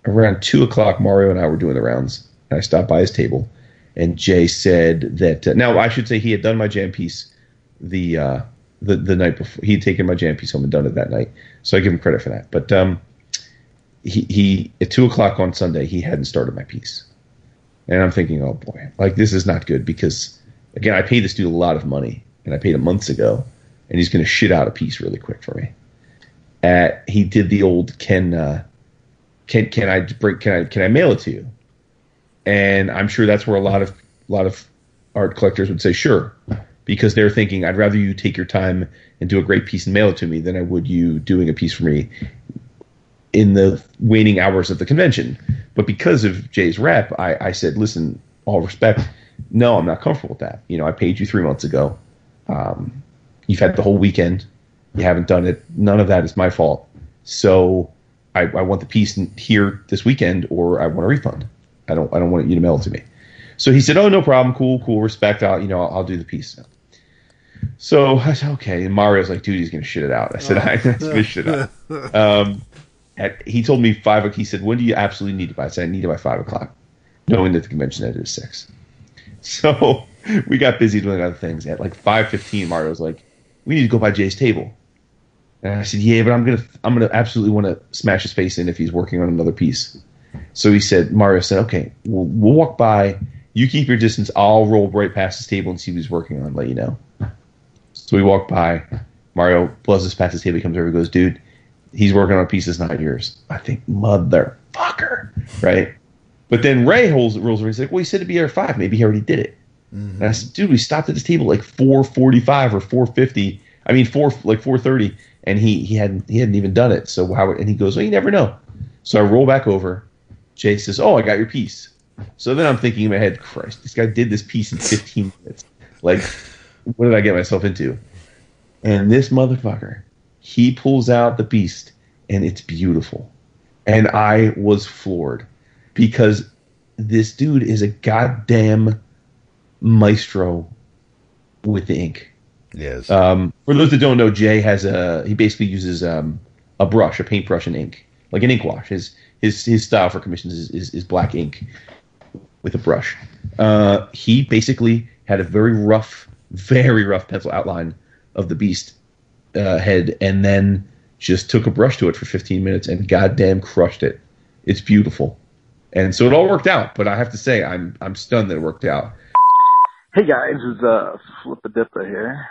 around two o'clock, Mario and I were doing the rounds. And I stopped by his table, and Jae said that. Uh, now I should say he had done my jam piece the uh, the the night before. He had taken my jam piece home and done it that night, so I give him credit for that. But um, he he at two o'clock on Sunday he hadn't started my piece, and I'm thinking, oh boy, like this is not good because again I paid this dude a lot of money, and I paid him months ago, and he's going to shit out a piece really quick for me at he did the old can uh, can can I break can I can I mail it to you? And I'm sure that's where a lot of a lot of art collectors would say sure, because they're thinking I'd rather you take your time and do a great piece and mail it to me than I would you doing a piece for me in the waning hours of the convention. But because of Jae's rep, I, I said, listen, all respect, no, I'm not comfortable with that. You know, I paid you three months ago. Um, you've had the whole weekend you haven't done it. None of that is my fault. So I, I want the piece here this weekend, or I want a refund. I don't. I don't want you to mail it to me. So he said, "Oh, no problem. Cool, cool. Respect. I'll, you know, I'll, I'll do the piece." So I said, "Okay." And Mario's like, "Dude, he's gonna shit it out." I said, "I'm gonna shit it out." Um, at, he told me five. He said, "When do you absolutely need it by?" I said, "I need it by five o'clock," knowing that the convention ended at six. So we got busy doing other things. At like five fifteen, Mario's like, "We need to go by Jae's table." And I said, "Yeah, but I'm gonna, I'm gonna absolutely want to smash his face in if he's working on another piece." So he said, Mario said, "Okay, we'll, we'll walk by. You keep your distance. I'll roll right past his table and see what he's working on. Let you know." So we walk by. Mario buzzes past his table. He comes over. and goes, "Dude, he's working on a piece that's not yours." I think, motherfucker, right? But then Ray rolls rolls over. He's like, "Well, he said it'd be here at five. Maybe he already did it." Mm-hmm. And I said, "Dude, we stopped at this table like four forty five or four fifty. I mean, four like four thirty, and he he hadn't he hadn't even done it. So how? And he goes, "Well, you never know." So I roll back over. Jae says, "Oh, I got your piece." So then I'm thinking in my head, "Christ, this guy did this piece in 15 minutes. Like, what did I get myself into?" And this motherfucker, he pulls out the beast, and it's beautiful. And I was floored because this dude is a goddamn maestro with the ink. Yes. Um, for those that don't know, Jae has a he basically uses um, a brush, a paintbrush and ink, like an ink wash. His his his style for commissions is, is, is black ink with a brush. Uh, he basically had a very rough, very rough pencil outline of the beast uh, head, and then just took a brush to it for 15 minutes and goddamn crushed it. It's beautiful, and so it all worked out. But I have to say, I'm I'm stunned that it worked out. Hey guys, it's uh Flippa Dippa here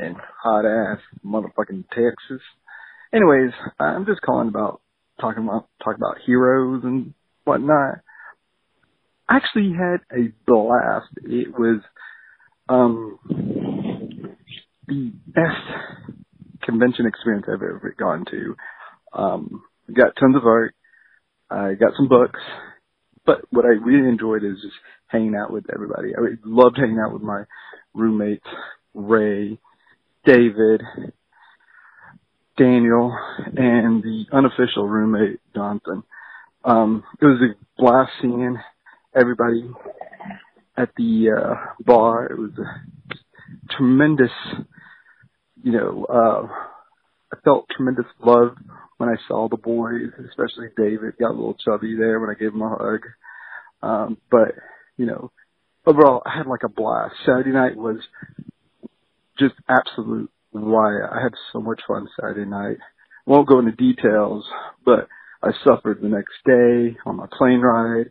in hot ass motherfucking Texas. Anyways, I'm just calling about talking about talking about heroes and whatnot. I actually had a blast. It was um the best convention experience I've ever gone to. Um got tons of art. I got some books. But what I really enjoyed is just hanging out with everybody. I loved hanging out with my roommates, Ray, David, Daniel, and the unofficial roommate, Johnson. Um, it was a blast seeing everybody at the uh, bar. It was a tremendous, you know, uh, I felt tremendous love when I saw the boys, especially David got a little chubby there when I gave him a hug. Um, but, you know, overall I had like a blast. Saturday night was just absolute riot. I had so much fun Saturday night. Won't go into details, but I suffered the next day on my plane ride,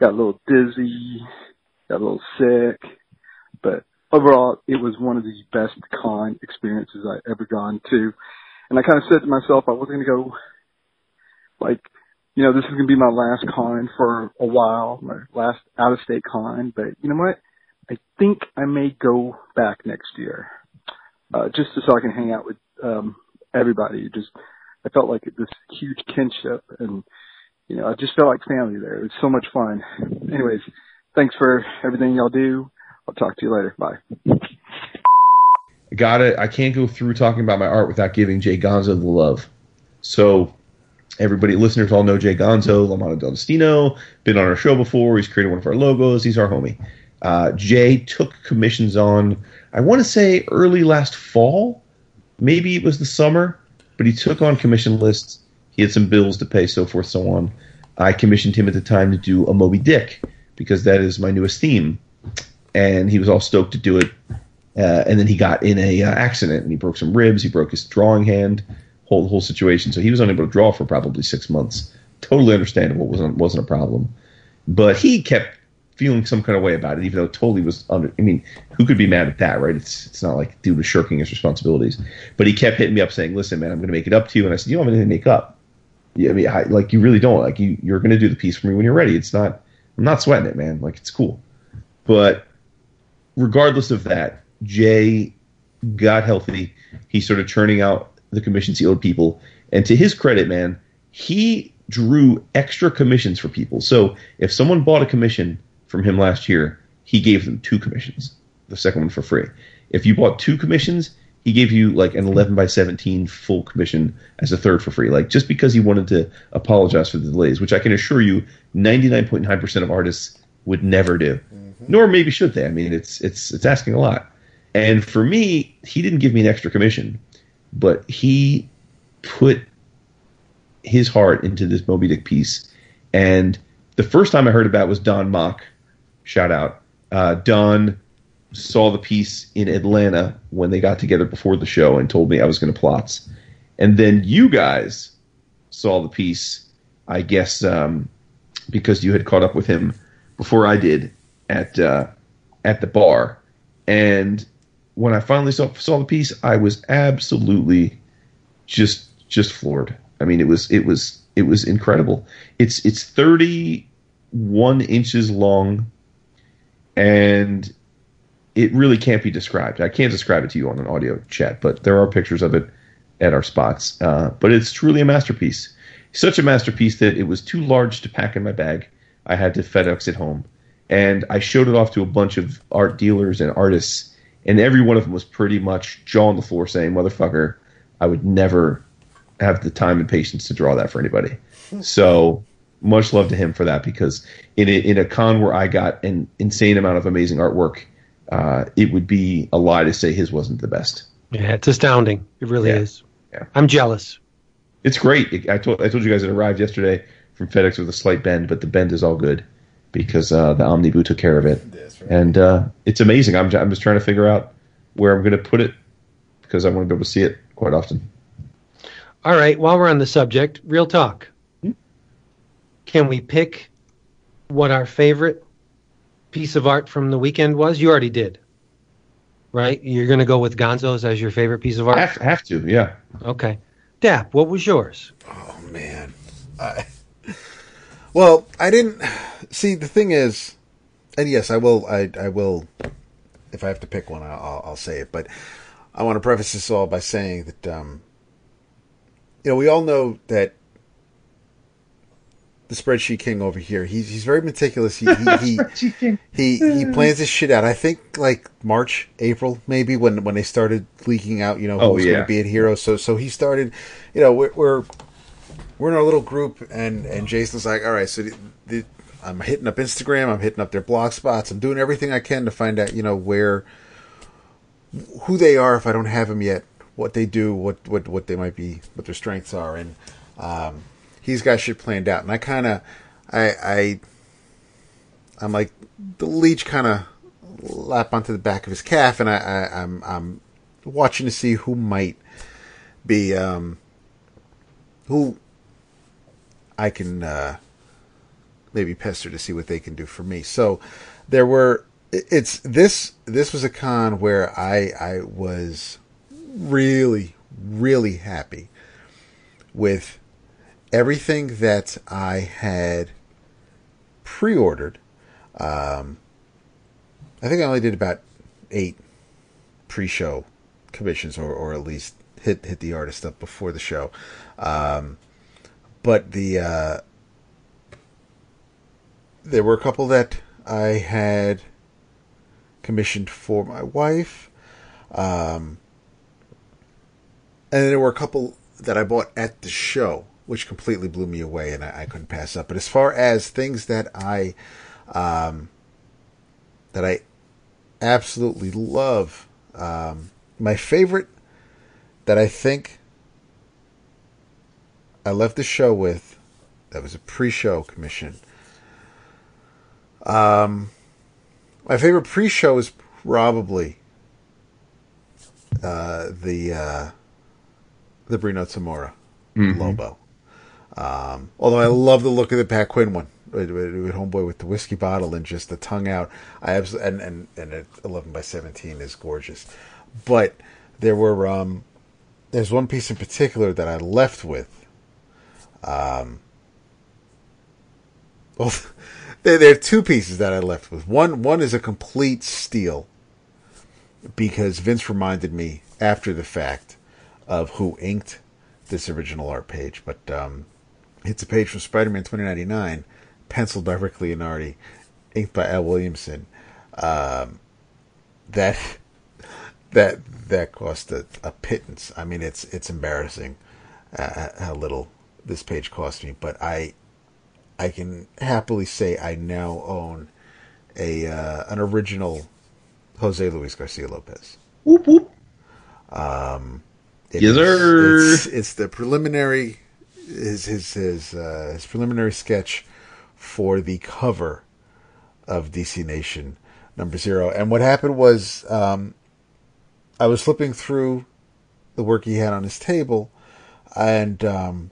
got a little dizzy, got a little sick, but overall it was one of the best con experiences I ever gone to. And I kind of said to myself, I wasn't going to go like, you know, this is going to be my last con for a while, my last out of state con, but you know what? I think I may go back next year uh, just so I can hang out with um, everybody. Just I felt like this huge kinship, and you know, I just felt like family there. It was so much fun. Anyways, thanks for everything y'all do. I'll talk to you later. Bye. Got it. I can't go through talking about my art without giving Jay Gonzo the love. So, everybody, listeners all know Jay Gonzo, Lamano D'Agostino, been on our show before. He's created one of our logos. He's our homie. Uh, Jay took commissions on, I want to say early last fall. Maybe it was the summer, but he took on commission lists. He had some bills to pay, so forth, so on. I commissioned him at the time to do a Moby Dick because that is my newest theme, and he was all stoked to do it. Uh, and then he got in a uh, accident and he broke some ribs. He broke his drawing hand. Whole whole situation. So he was unable to draw for probably six months. Totally understandable. wasn't wasn't a problem. But he kept feeling some kind of way about it, even though it totally was under. I mean, who could be mad at that, right? It's it's not like dude was shirking his responsibilities. But he kept hitting me up saying, "Listen, man, I'm going to make it up to you." And I said, "You don't have anything to make up. Yeah, I mean, I, like you really don't. Like you you're going to do the piece for me when you're ready. It's not. I'm not sweating it, man. Like it's cool. But regardless of that, Jay got healthy. He started churning out the commissions he owed people. And to his credit, man, he drew extra commissions for people. So if someone bought a commission from him last year, he gave them two commissions, the second one for free. If you bought two commissions, he gave you like an 11 by 17 full commission as a third for free. Like just because he wanted to apologize for the delays, which I can assure you 99.9% of artists would never do. Mm-hmm. Nor maybe should they. I mean, it's it's it's asking a lot. And for me, he didn't give me an extra commission, but he put his heart into this Moby Dick piece. And the first time I heard about it was Don Mock. Shout out. Uh, Don saw the piece in Atlanta when they got together before the show and told me I was going to plots. And then you guys saw the piece, I guess, um, because you had caught up with him before I did at uh, at the bar. And when I finally saw saw the piece, I was absolutely just just floored. I mean, it was it was it was incredible. It's it's thirty one inches long, and it really can't be described. I can't describe it to you on an audio chat, but there are pictures of it at our spots. Uh, but it's truly a masterpiece. Such a masterpiece that it was too large to pack in my bag. I had to FedEx it home, and I showed it off to a bunch of art dealers and artists, and every one of them was pretty much jaw on the floor saying, "Motherfucker, I would never have the time and patience to draw that for anybody." so much love to him for that because in a, in a con where I got an insane amount of amazing artwork, uh, it would be a lie to say his wasn't the best. Yeah, it's astounding. It really Yeah. is. Yeah. I'm jealous. It's great. I told I told you guys it arrived yesterday from FedEx with a slight bend, but the bend is all good because uh, the Omniboo took care of it, Right. and uh, it's amazing. I'm I'm just trying to figure out where I'm going to put it because I want to be able to see it quite often. All right, while we're on the subject, real talk. Can we pick what our favorite piece of art from the weekend was? You already did. Right? You're going to go with Gonzo's as your favorite piece of art? Have, have to, yeah. Okay. Dap, what was yours? Oh man. I, well, I didn't see the thing is and yes, I will I I will if I have to pick one I'll I'll say it, but I want to preface this all by saying that um you know, we all know that the spreadsheet king over here. He's he's very meticulous. He he he, he, he plans his shit out. I think like March, April, maybe when when they started leaking out. You know Oh, who's yeah. going to be at Hero. So so he started. You know we're we're, we're in our little group, and and Jason's like, all right, so the, the, I'm hitting up Instagram. I'm hitting up their blog spots. I'm doing everything I can to find out. You know where who they are if I don't have them yet. What they do, what what what they might be, what their strengths are, and um, he's got shit planned out. And I kind of, I, I, I'm like the leech kind of lap onto the back of his calf, and I, I I'm I'm watching to see who might be um who I can uh maybe pester to see what they can do for me. So there were it's this this was a con where I I was really really happy with everything that I had pre-ordered. Um, I think I only did about eight pre-show commissions, or, or at least hit hit the artist up before the show. Um, but the uh, there were a couple that I had commissioned for my wife. Um, and there were a couple that I bought at the show, which completely blew me away, and I, I couldn't pass up. But as far as things that I, um, that I absolutely love, um, my favorite that I think I left the show with, that was a pre-show commission. Um, my favorite pre-show is probably uh, the uh, the Brino Tamora Mhm. Lobo. Um, although I love the look of the Pat Quinn one with, with, Homeboy with the whiskey bottle and just the tongue out. I absolutely and and and eleven by seventeen is gorgeous. But there were um, there's one piece in particular that I left with. Um, well, there, there are two pieces that I left with. One one is a complete steal because Vince reminded me after the fact of who inked this original art page. But um, it's a page from Spider-Man 2099, penciled by Rick Leonardi, inked by Al Williamson. Um, that that that cost a, a pittance. I mean, it's it's embarrassing uh, how little this page cost me. But I I can happily say I now own a uh, an original Jose Luis Garcia Lopez. Whoop whoop. Um, it Yes, is- sir. It's, it's the preliminary his his his, uh, his preliminary sketch for the cover of DC Nation number zero. And what happened was um, I was flipping through the work he had on his table, and um,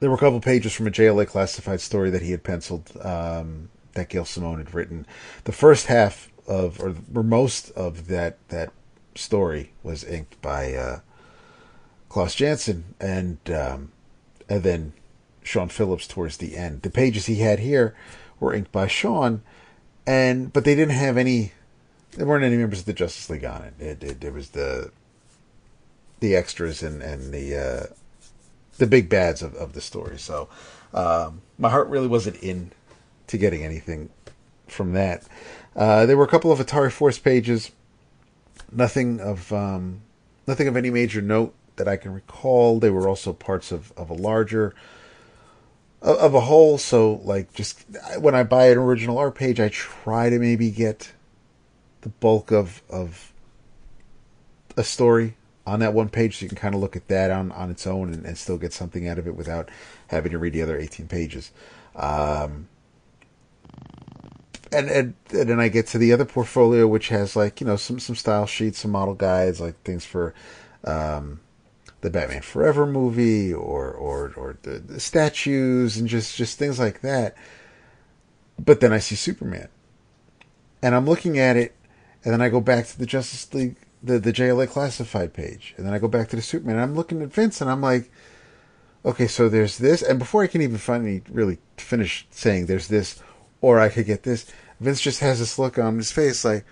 there were a couple pages from a JLA classified story that he had penciled um, that Gail Simone had written. The first half of, or, or most of that that story was inked by uh, Klaus Janson, and um, and then Sean Phillips towards the end. The pages he had here were inked by Sean, and but they didn't have any. There weren't any members of the Justice League on it. It, it, it was the the extras and and the uh, the big bads of, of the story. So um, my heart really wasn't in to getting anything from that. Uh, there were a couple of Atari Force pages, nothing of um, nothing of any major note that I can recall. They were also parts of, of a larger of a whole. So like just when I buy an original art page, I try to maybe get the bulk of of a story on that one page, so you can kind of look at that on, on its own and, and still get something out of it without having to read the other 18 pages. Um, and, and and then I get to the other portfolio, which has like you know some some style sheets, some model guides, like things for um, the Batman Forever movie, or or or the, the statues, and just just things like that. But then I see Superman, and I'm looking at it, and then I go back to the Justice League, the the JLA classified page, and then I go back to the Superman. And I'm looking at Vince, and I'm like, okay, so there's this, and before I can even finally really finish saying there's this, or I could get this, Vince just has this look on his face like,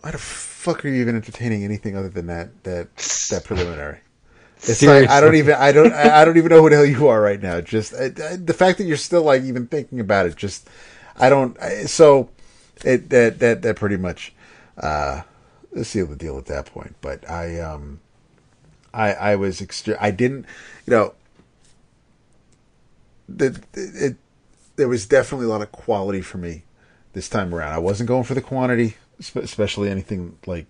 why the fuck are you even entertaining anything other than that that that preliminary? It's like I don't even I don't I I don't even know who the hell you are right now. Just I, I, the fact that you're still like even thinking about it, just I don't. I, so it that that that pretty much uh, sealed the deal at that point. But I um I I was extre- I didn't you know the it there was definitely a lot of quality for me this time around. I wasn't going for the quantity, especially anything like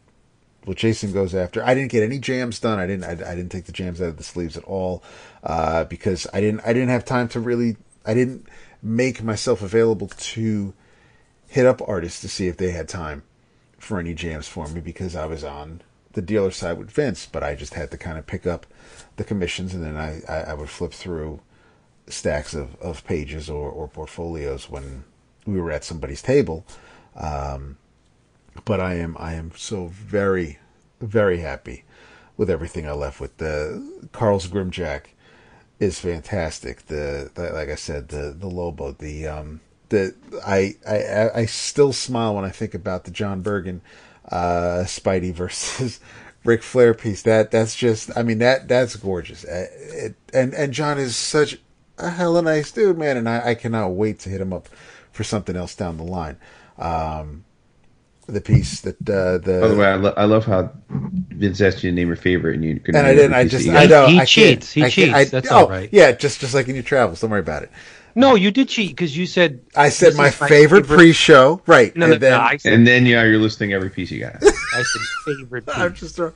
what Jason goes after. I didn't get any jams done. I didn't. I, I didn't take the jams out of the sleeves at all uh, because I didn't. I didn't have time to really. I didn't make myself available to hit up artists to see if they had time for any jams for me because I was on the dealer side with Vince. But I just had to kind of pick up the commissions and then I, I, I would flip through stacks of, of pages or, or portfolios when we were at somebody's table. Um, but I am I am so very very happy with everything I left with. The Carl's Grimjack is fantastic. The, the like I said the the Lobo the um the I I I still smile when I think about the John Bergen uh Spidey versus Ric Flair piece. That that's just I mean that that's gorgeous. Uh, It, and and John is such a hella nice dude, man, and I, I cannot wait to hit him up for something else down the line. Um, the piece that uh, the By the way, I, lo- I love how Vince asked you to name your favorite, and you couldn't. and I didn't. I just I got. know He I cheats. He I cheats. I- That's oh, all right. Yeah, just just like in your travels. Don't worry about it. No, you did cheat because you said I said my, my favorite, favorite- pre-show, right? No, no, and then no, said, And then yeah, you're listing every piece you got. I said favorite. I'm just throwing-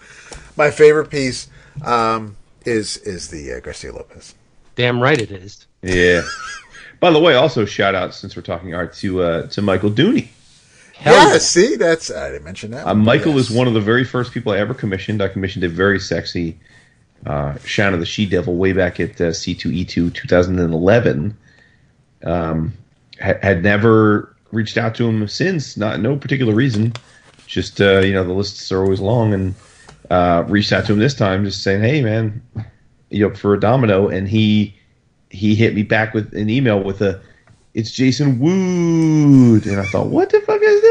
my favorite piece um, is is the uh, Garcia Lopez. Damn right it is. yeah. By the way, also shout out since we're talking art to uh, to Michael Dooney. Hell yeah, yeah. see, that's I didn't mention that. Uh, one, Michael yes. was one of the very first people I ever commissioned. I commissioned a very sexy uh, Shanna the She Devil way back at uh, C2E2 2011. Um, ha- had never reached out to him since, not no particular reason. Just uh, you know, the lists are always long, and uh, reached out to him this time, just saying, "Hey, man, you up for a domino?" And he he hit me back with an email with a it's Jason Wood. And I thought, what the fuck is this?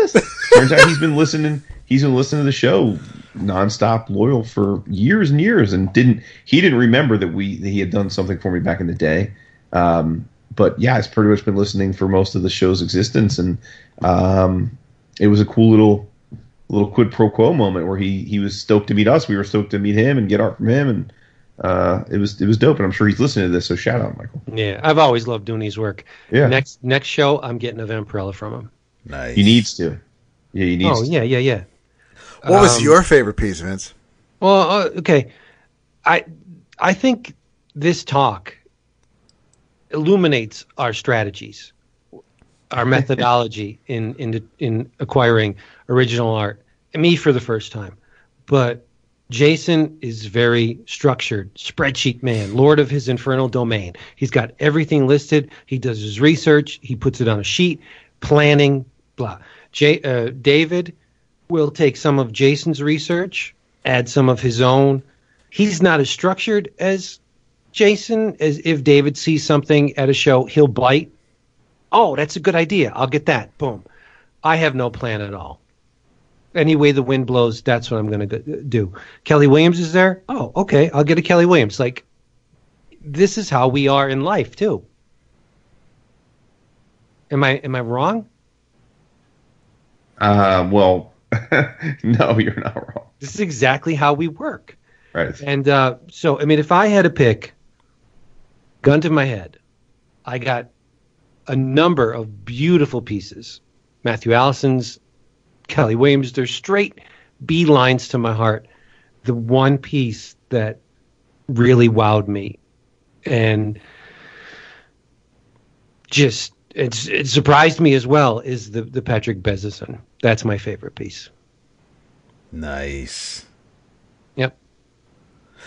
Turns out he's been listening. He's been listening to the show nonstop, loyal for years and years, and didn't he didn't remember that we that he had done something for me back in the day. Um, but yeah, it's pretty much been listening for most of the show's existence, and um, it was a cool little little quid pro quo moment where he he was stoked to meet us. We were stoked to meet him and get art from him, and uh, it was it was dope. And I'm sure he's listening to this, so shout out, Michael. Yeah, I've always loved Dooney's work. Yeah. Next next show, I'm getting a Vampirella from him. nice. He needs to. Yeah, he needs. Oh to. yeah, yeah, yeah. What was Um, your favorite piece, Vince? Well, uh, okay. I I think this talk illuminates our strategies, our methodology in in in acquiring original art. Me for the first time, but Jason is very structured, spreadsheet man, lord of his infernal domain. He's got everything listed. He does his research. He puts it on a sheet, planning, blah. J, uh, David will take some of Jason's research, add some of his own. He's not as structured as Jason. As if David sees something at a show, he'll bite. Oh, that's a good idea. I'll get that. Boom. I have no plan at all. Any way the wind blows, that's what I'm going to do. Kelly Williams is there. Oh, okay. I'll get a Kelly Williams. Like, this is how we are in life too. Am I am I wrong? Uh, well, no, you're not wrong. This is exactly how we work. Right. And uh, so, I mean, if I had to pick, gun to my head, I got a number of beautiful pieces. Matthew Allison's, Kelly Williams, they're straight B lines to my heart the one piece that really wowed me and just it's it surprised me as well is the the Patrick Bezison. That's my favorite piece. Nice. Yep.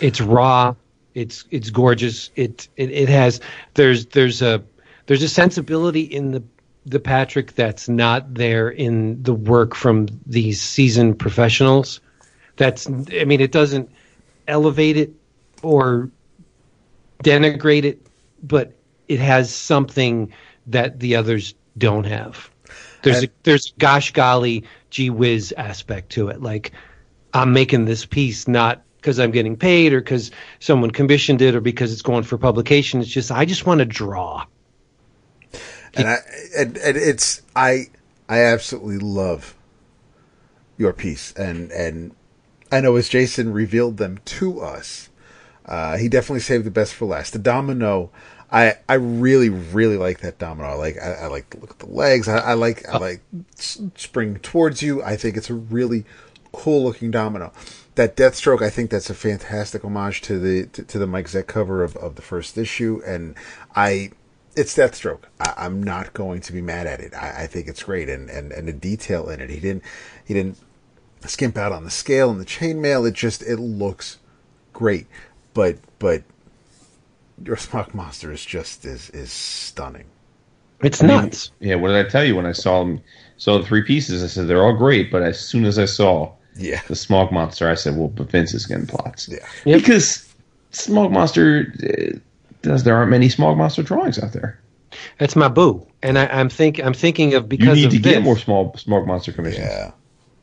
It's raw. It's it's gorgeous. It it, it has there's there's a there's a sensibility in the the Patrick that's not there in the work from these seasoned professionals. That's I mean it doesn't elevate it or denigrate it, but it has something that the others don't have. There's a, there's gosh golly gee whiz aspect to it. Like I'm making this piece not because I'm getting paid or because someone commissioned it or because it's going for publication. It's just I just want to draw. and I and, and it's I I absolutely love your piece and and I know as Jason revealed them to us, uh, he definitely saved the best for last. The domino, I I really really like that domino. I like I, I like to look at the legs. I, I like I uh. like s- spring towards you. I think it's a really cool looking domino. That Deathstroke, I think that's a fantastic homage to the to, to the Mike Zeck cover of, of the first issue, and I it's Deathstroke. I, I'm not going to be mad at it. I, I think it's great, and, and and the detail in it. He didn't he didn't skimp out on the scale and the chainmail. It just it looks great, but but your Smog Monster is just is is stunning. It's I mean, nuts. yeah, what did I tell you when I saw them? Saw the three pieces. I said they're all great, but as soon as I saw Yeah. the Smog Monster, I said, "Well, but Vince is getting plots." Yeah. Yep. Because Smog Monster uh, does. There aren't many Smog Monster drawings out there. That's my boo, and I, I'm think I'm thinking of because You need of to get more small Smog Monster commissions. Yeah.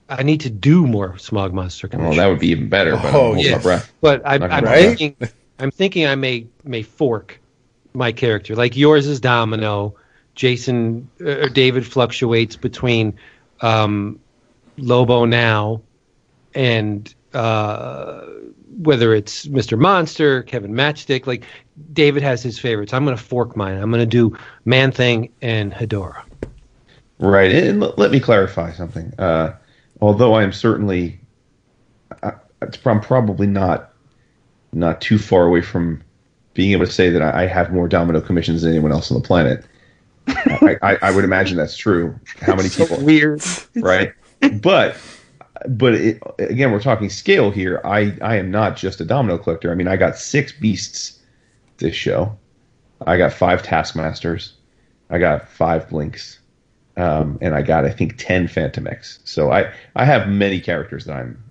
I need to do more Smog Monster Well, commissions. that would be even better. But Oh, I'm yes. but I'm, Not I'm gonna thinking I'm thinking I may may fork my character. Like yours is Domino. Jason uh, or David fluctuates between um, Lobo now and uh, whether it's Mr. Monster, Kevin Matchstick. Like David has his favorites. I'm going to fork mine. I'm going to do Man Thing and Hedorah. Right, and let me clarify something. Uh, although I am certainly, I, I'm probably not not too far away from being able to say that I have more domino commissions than anyone else on the planet. I, I, I would imagine that's true. How many people? Weird. right? But but it, again, we're talking scale here. I I am not just a domino collector. I mean, I got six beasts this show. I got five Taskmasters. I got five Blinks. Um, and I got I think ten Phantomex. So I I have many characters that I'm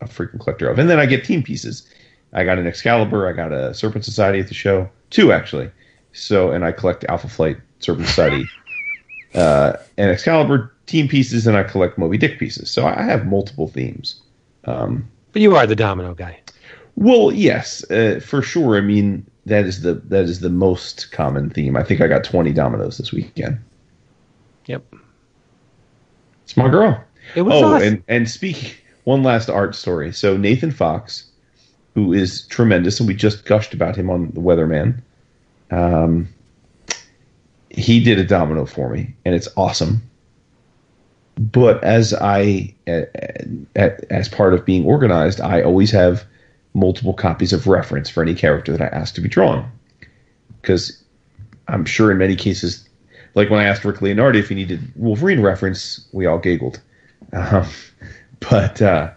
a freaking collector of, and then I get team pieces. I got an Excalibur. I got a Serpent Society at the show, two actually. So and I collect Alpha Flight, Serpent Society, uh, and Excalibur team pieces, and I collect Moby Dick pieces. So I have multiple themes. Um, But you are the Domino guy. well, yes, uh, for sure. I mean, that is the that is the most common theme. I think I got twenty dominoes this weekend. Yep. It's my girl. It was oh, awesome. and and speak one last art story. So Nathan Fox, who is tremendous, and we just gushed about him on the Weatherman. Um, he did a domino for me, and it's awesome. But as I, as part of being organized, I always have multiple copies of reference for any character that I ask to be drawn, because I'm sure in many cases, like when I asked Rick Leonardi if he needed Wolverine reference, we all giggled. Um, but uh,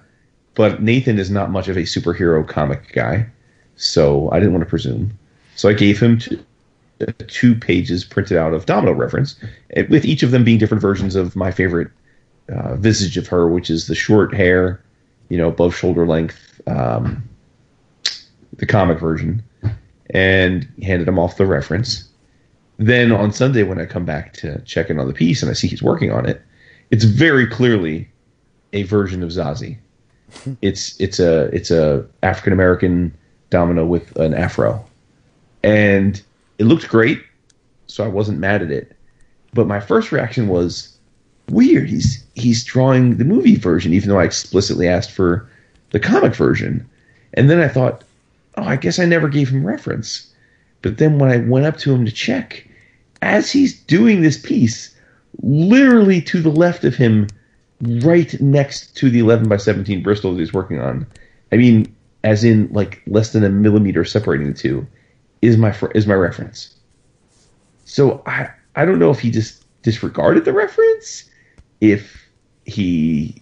but Nathan is not much of a superhero comic guy, so I didn't want to presume. So I gave him two, two pages printed out of Domino reference, eh, with each of them being different versions of my favorite uh, visage of her, which is the short hair, you know, above shoulder length, um, the comic version, and handed him off the reference. Then on Sunday, when I come back to check in on the piece and I see he's working on it, it's very clearly a version of Zazie. It's it's a it's a African American domino with an afro, and it looked great, so I wasn't mad at it. But my first reaction was weird. He's he's drawing the movie version, even though I explicitly asked for the comic version. And then I thought, oh, I guess I never gave him reference. But then when I went up to him to check, as he's doing this piece, literally to the left of him, right next to the 11 by 17 Bristol that he's working on, I mean, as in like less than a millimeter separating the two, is my fr- is my reference. So I I don't know if he just disregarded the reference, if he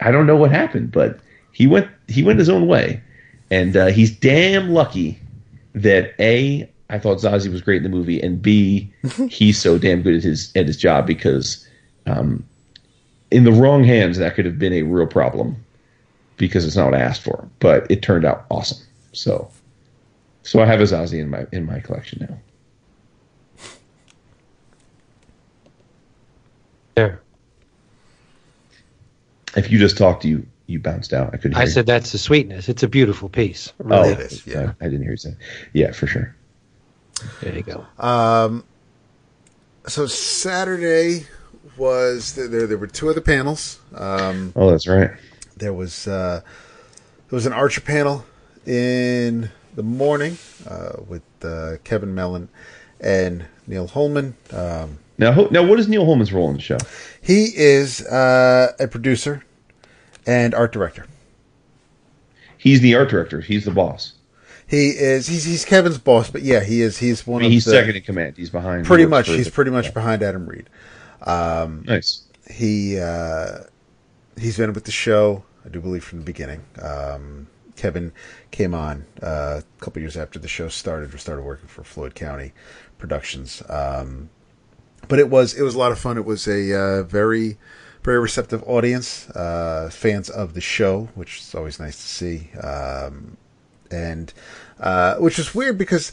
I don't know what happened, but he went he went his own way, and uh, he's damn lucky that a I thought Zazie was great in the movie, and b he's so damn good at his at his job because um, in the wrong hands that could have been a real problem because it's not what I asked for, but it turned out awesome. So so I have a Zazie in my in my collection now. There. If you just talked, you you bounced out. I couldn't. I hear said that's the sweetness. It's a beautiful piece. Really oh, is. yeah. I didn't hear you say. Yeah, for sure. There you go. Um, so Saturday was there. There were two other panels. Um, Oh, that's right. there was uh, there was an Archer panel in the morning uh, with uh, Kevin Mellon and Neal Holman. Um, Now, now, what is Neal Holman's role in the show? he is uh, a producer and art director. He's the art director. He's the boss. He is he's he's Kevin's boss, but yeah, he is he's I one mean, of he's the, second in command. He's behind. pretty much he's pretty much behind Adam Reed. Um, nice. He uh, he's been with the show, I do believe, from the beginning. Um, Kevin came on uh, a couple years after the show started, or started working for Floyd County Productions. Um, but it was it was a lot of fun. It was a uh, very very receptive audience, uh, fans of the show, which is always nice to see. Um, and uh, which is weird because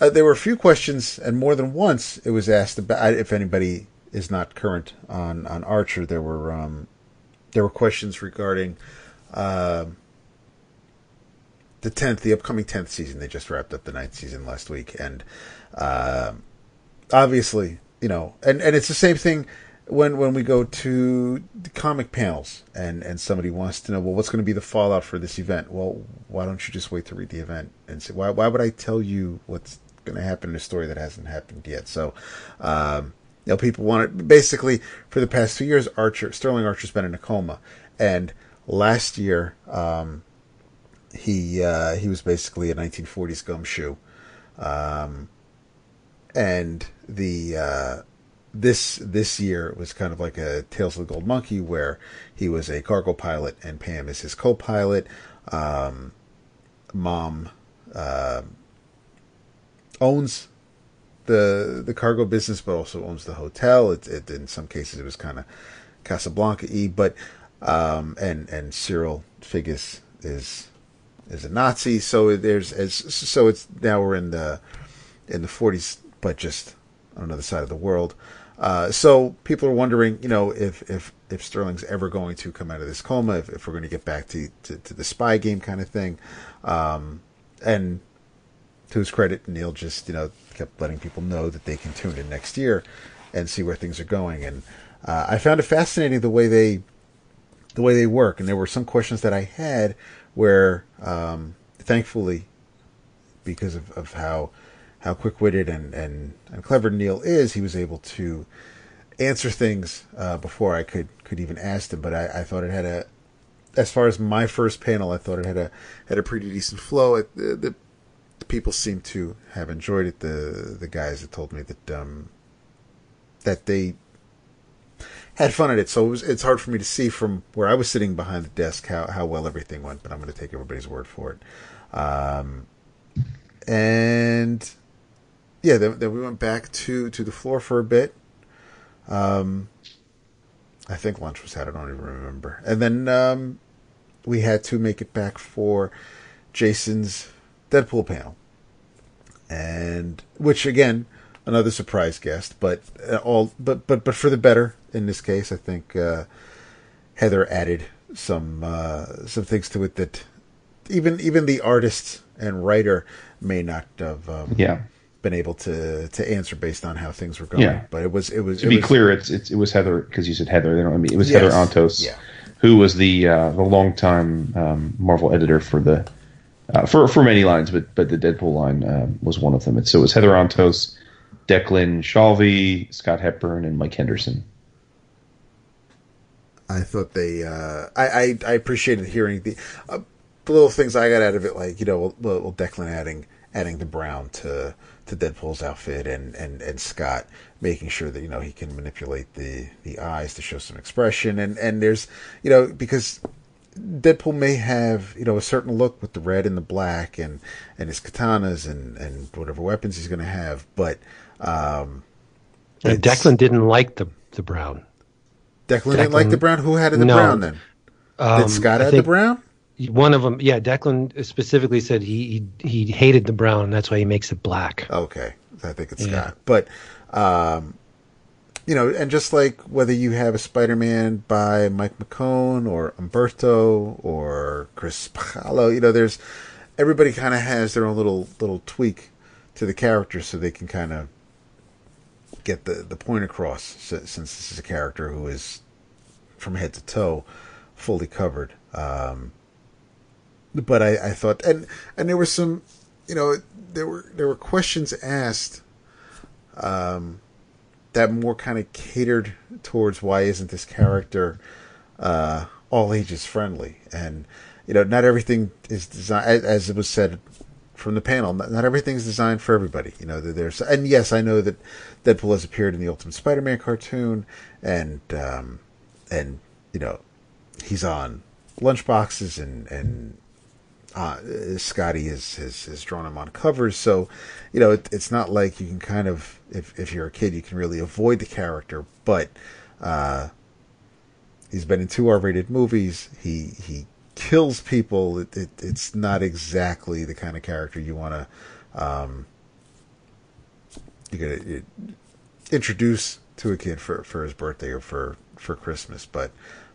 uh, there were a few questions, and more than once it was asked about if anybody is not current on on Archer. There were um, there were questions regarding um the tenth, the upcoming tenth season. They just wrapped up the ninth season last week, and um obviously, you know, and and it's the same thing when when we go to the comic panels and and somebody wants to know well what's going to be the fallout for this event well why don't you just wait to read the event and say why why would I tell you what's going to happen in a story that hasn't happened yet so um you know people want it. Basically for the past two years Archer Sterling Archer's been in a coma. And last year um he uh he was basically a 1940s gumshoe. Um and the uh, this this year was kind of like a Tales of the Gold Monkey, where he was a cargo pilot and Pam is his co-pilot. Um, Mom uh, owns the the cargo business, but also owns the hotel. It, it in some cases it was kind of Casablanca-y, but um, and and Cyril Figgis is is a Nazi. So there's as so it's now we're in the in the 40s, but just on another side of the world. Uh, so people are wondering, you know, if if if Sterling's ever going to come out of this coma, if, if we're going to get back to, to, to the spy game kind of thing. Um, and to his credit, Neal just you know kept letting people know that they can tune in next year and see where things are going. And uh, I found it fascinating the way they the way they work. And there were some questions that I had where, um, thankfully, because of, of how how quick witted and, and, and clever Neal is, he was able to answer things uh, before I could, could even ask him. But I, I thought it had a, as far as my first panel, I thought it had a had a pretty decent flow. It, the, the, the people seem to have enjoyed it. The the guys that told me that um, that they had fun at it. So it was, it's hard for me to see from where I was sitting behind the desk how, how well everything went, but I'm going to take everybody's word for it. Um, and yeah, then, then we went back to, to the floor for a bit. Um, I think lunch was had. I don't even remember. And then um, we had to make it back for Jason's Deadpool panel, and which again another surprise guest, but uh, all but but but for the better in this case. I think uh, Heather added some uh, some things to it that even even the artist and writer may not have um, Yeah. been able to to answer based on how things were going. Yeah. But it was it was To it be was, clear, it's, it's it was Heather because you said Heather. They don't. I mean, it was Yes. Heather Antos, Yeah. who was the uh, the longtime um, Marvel editor for the uh, for for many lines, but but the Deadpool line uh, was one of them. And so it was Heather Antos, Declan Shalvey, Scott Hepburn, and Mike Henderson. I thought they. Uh, I, I I appreciated hearing the. Uh, the little things I got out of it, like you know, well Declan adding adding the brown to to Deadpool's outfit, and and and Scott making sure that you know he can manipulate the the eyes to show some expression, and and there's you know because Deadpool may have you know a certain look with the red and the black and and his katanas and and whatever weapons he's going to have, but um, And Declan didn't like the the brown. Declan, didn't like the brown. Who had in the No. brown then? Um, Did Scott I have the brown? One of them, yeah. Declan specifically said he he, he hated the brown. and That's why he makes it black. Okay, I think it's Yeah. Scott. But um, you know, and just like whether you have a Spider-Man by Mike McKone or Umberto or Chris Bachalo, you know, there's everybody kind of has their own little little tweak to the character, so they can kind of get the the point across. si- Since this is a character who is from head to toe fully covered. Um, but I, I thought, and and there were some, you know, there were there were questions asked, um, that more kind of catered towards why isn't this character, uh, all ages friendly, and you know, not everything is designed as, it was said from the panel. Not, not everything is designed for everybody. You know, there's and yes, I know that Deadpool has appeared in the Ultimate Spider-Man cartoon, and um, and you know, he's on lunchboxes and and uh, Scotty has, has has drawn him on covers, so you know it, it's not like you can kind of if if you're a kid you can really avoid the character, but uh, he's been in two R-rated movies. He he kills people. It, it, it's not exactly the kind of character you want to um, you gotta introduce to a kid for for his birthday or for for Christmas. But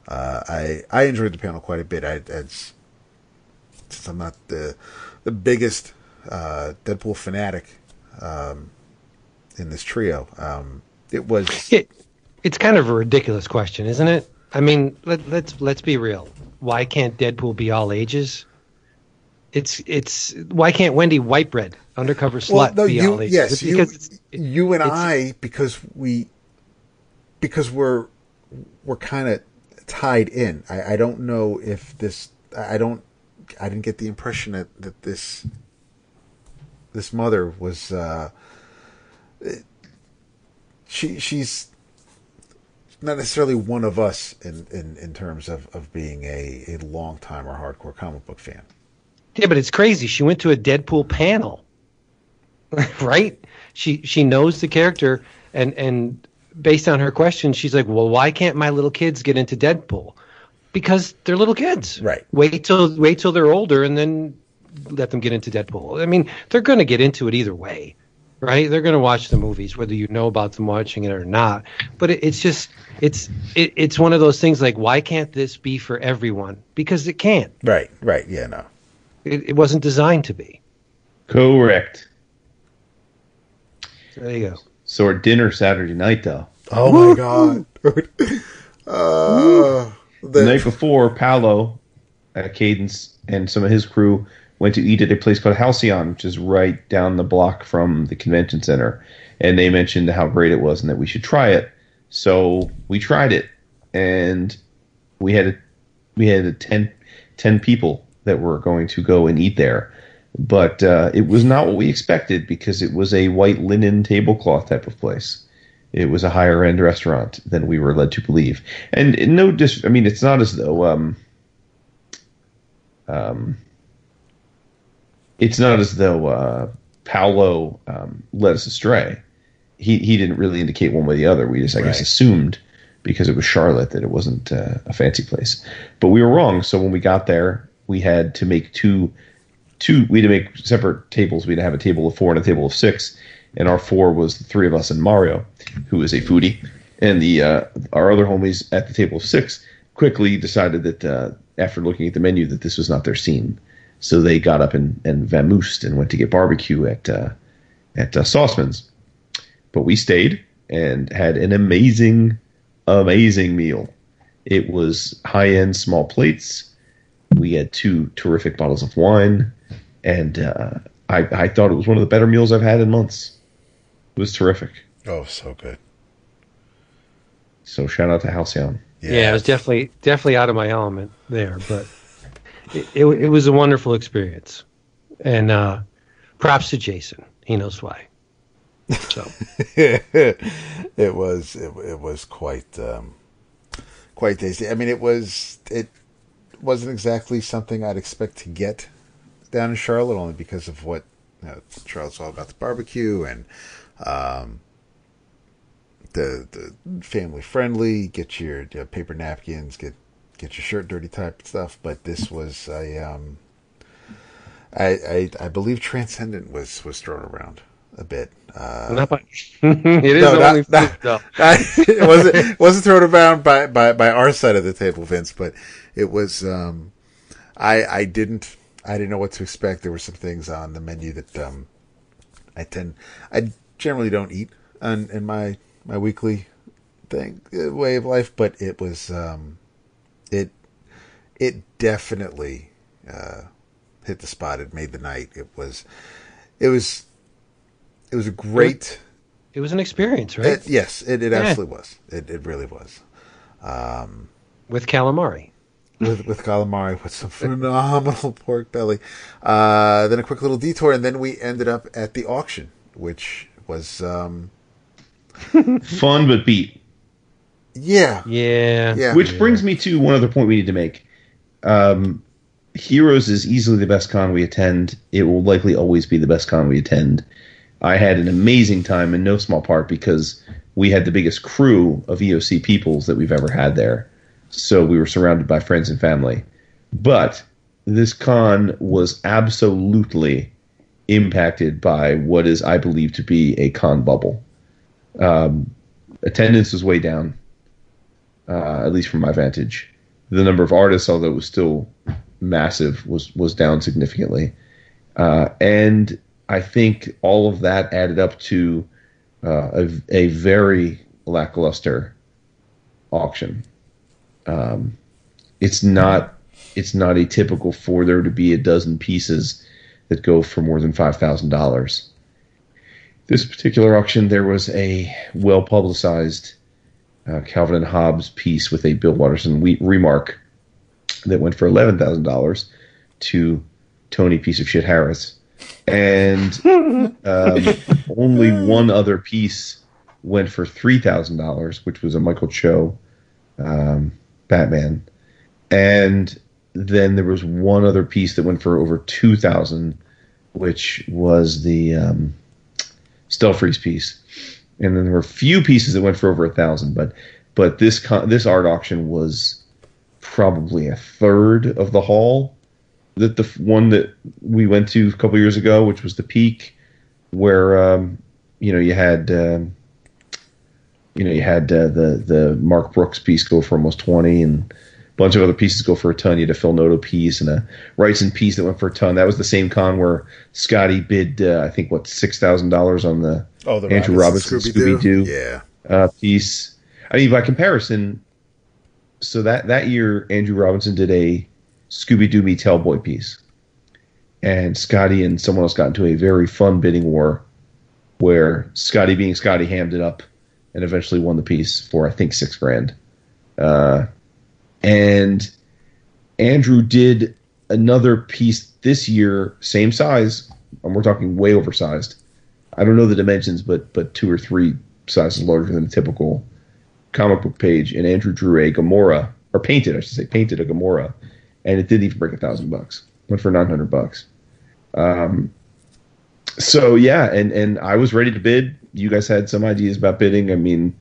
uh, I I enjoyed the panel quite a bit. I it's since I'm not the the biggest uh, Deadpool fanatic um, in this trio. Um, it was It, it's kind of a ridiculous question, isn't it? I mean, let, let's let's be real. Why can't Deadpool be all ages? It's it's why can't Wendy Whitebread, undercover slut, well, no, be you all ages? yes, It's you because it's- you and I because we because we're we're kind of tied in. I, I don't know if this. I don't. I didn't get the impression that that this this mother was. Uh, she she's not necessarily one of us in, in, in terms of, of being a, a long time or hardcore comic book fan. Yeah, but it's crazy. She went to a Deadpool panel, right? She she knows the character, and and based on her question, she's like, "Well, why can't my little kids get into Deadpool? Because they're little kids. Right. Wait till wait till they're older, and then let them get into Deadpool. I mean, they're going to get into it either way, right? They're going to watch the movies, whether you know about them watching it or not. But it, it's just it's it, it's one of those things like, why can't this be for everyone? Because it can't. Right, right, yeah, no. It, it wasn't designed to be. Correct. There you go. So our dinner Saturday night, though. Oh my god. uh, The night before, Paolo, uh, Cadence, and some of his crew went to eat at a place called Halcyon, which is right down the block from the convention center. And they mentioned how great it was and that we should try it. So we tried it, and we had a, we had a 10, 10 people that were going to go and eat there. But uh, it was not what we expected because it was a white linen tablecloth type of place. It was a higher end restaurant than we were led to believe. And no dis I mean it's not as though um um it's not as though uh Paolo um, led us astray. He he didn't really indicate one way or the other. We just I guess assumed because it was Charlotte that it wasn't uh, a fancy place. But we were wrong. So when we got there, we had to make two two we had to make separate tables. We had to have a table of four and a table of six, and our four was the three of us and Mario, who is a foodie, and the uh, our other homies at the table of six quickly decided that uh, after looking at the menu that this was not their scene, so they got up and and vamoosed and went to get barbecue at uh, at uh, Sauceman's, but we stayed and had an amazing amazing meal. It was high end small plates. We had two terrific bottles of wine, and uh, I, I thought it was one of the better meals I've had in months. It was terrific. Oh, so good. So shout out to Halcyon. Yeah. it was definitely definitely out of my element there, but it, it, it was a wonderful experience, and uh, props to Jason. He knows why. So it was it, it was quite um, quite tasty. I mean, it was it wasn't exactly something I'd expect to get down in Charlotte, only because of what you know, Charlotte's all about the barbecue and um, the the family friendly. Get your you know, paper napkins, get get your shirt dirty type stuff. But this was a um, I, I I believe Transcendent was was thrown around a bit. Uh, Not by, it is no, not- only not- food, though. it wasn't it wasn't thrown around by, by, by our side of the table, Vince, but it was. Um, I I didn't I didn't know what to expect. There were some things on the menu that um, I tend I generally don't eat on in my my weekly thing uh, way of life, but it was um, it it definitely uh, hit the spot. It made the night. It was it was it was a great. It was an experience, right? It, yes, it, it Yeah. absolutely was. It it really was. Um, With calamari. with with calamari with some phenomenal pork belly. Uh, then a quick little detour, and then we ended up at the auction, which was um, Fun but beat. yeah, Yeah. yeah. Which brings me to one other point we need to make. Um, Heroes is easily the best con we attend. It will likely always be the best con we attend. I had an amazing time in no small part because we had the biggest crew of EOC peoples that we've ever had there. So we were surrounded by friends and family. But this con was absolutely impacted by what is, I believe, to be a con bubble. Um, attendance was way down uh, at least from my vantage. The number of artists, although it was still massive, was was down significantly, uh, and I think all of that added up to uh, a, a very lackluster auction. Um, it's not it's not atypical for there to be a dozen pieces that go for more than five thousand dollars. This particular auction, there was a well publicized uh, Calvin and Hobbes piece with a Bill Watterson we- remark that went for eleven thousand dollars to Tony piece of shit Harris, and um, only one other piece went for three thousand dollars, which was a Michael Cho um, Batman, and then there was one other piece that went for over two thousand, which was the um, Stelfreeze piece and then there were a few pieces that went for over a thousand. But but this con- this art auction was probably a third of the haul that the one that we went to a couple years ago, which was the Peak, where um, you know you had um, you know you had uh, the the Mark Brooks piece go for almost twenty and. Bunch of other pieces go for a ton. You had a Phil Noto piece and a Wrightson piece that went for a ton. That was the same con where Scotty bid, uh, I think, what six thousand dollars on the Oh, the Andrew Robinson Robinson Scooby-Doo? Yeah. uh, piece. I mean, by comparison, so that that year Andrew Robinson did a Scooby Doo Hellboy piece, and Scotty and someone else got into a very fun bidding war, where Scotty, being Scotty, hammed it up and eventually won the piece for I think six grand. Uh, and Andrew did another piece this year, same size, and we're talking way oversized. I don't know the dimensions, but but two or three sizes larger than a typical comic book page. And Andrew drew a Gamora, or painted, I should say, painted a Gamora, and it didn't even break a thousand bucks. Went for nine hundred bucks. Um, so yeah, and and I was ready to bid. You guys had some ideas about bidding. I mean,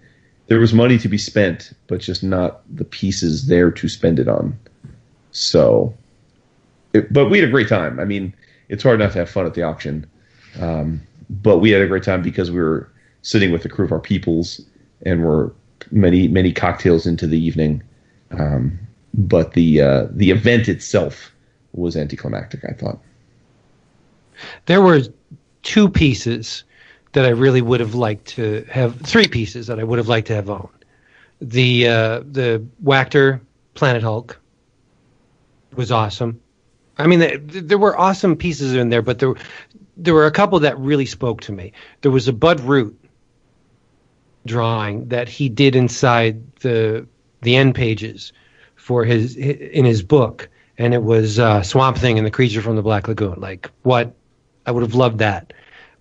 there was money to be spent, but just not the pieces there to spend it on. So, it, but we had a great time. I mean, it's hard not to have fun at the auction. Um, but we had a great time because we were sitting with the crew of our peoples and were many many cocktails into the evening. Um, but the uh, the event itself was anticlimactic. I thought. There were two pieces that I really would have liked to have. Three pieces that I would have liked to have owned. The uh, the Wachter Planet Hulk was awesome. I mean, th- there were awesome pieces in there, but there there were a couple that really spoke to me. There was a Bud Root drawing that he did inside the the end pages for his in his book, and it was uh, Swamp Thing and the creature from the Black Lagoon. Like what? I would have loved that,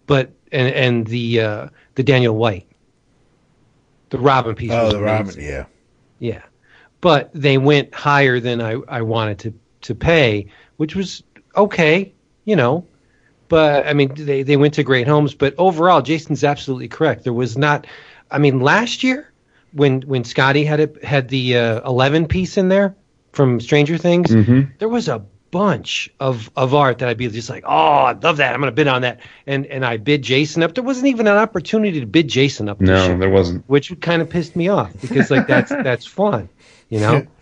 but and and the uh, the Daniel White, the Robin piece. Oh, was the Robin, amazing. yeah. Yeah, but they went higher than I, I wanted to to pay, which was okay, you know. But I mean, they they went to great homes. But overall, Jason's absolutely correct. There was not. I mean, last year when when Scotty had it had the uh, eleven piece in there from Stranger Things, Mhm. there was a bunch of of art that I'd be just like, oh, I love that. I'm gonna bid on that, and and I bid Jason up. There wasn't even an opportunity to bid Jason up. No, year there wasn't. which kind of pissed me off because like that's that's fun, you know.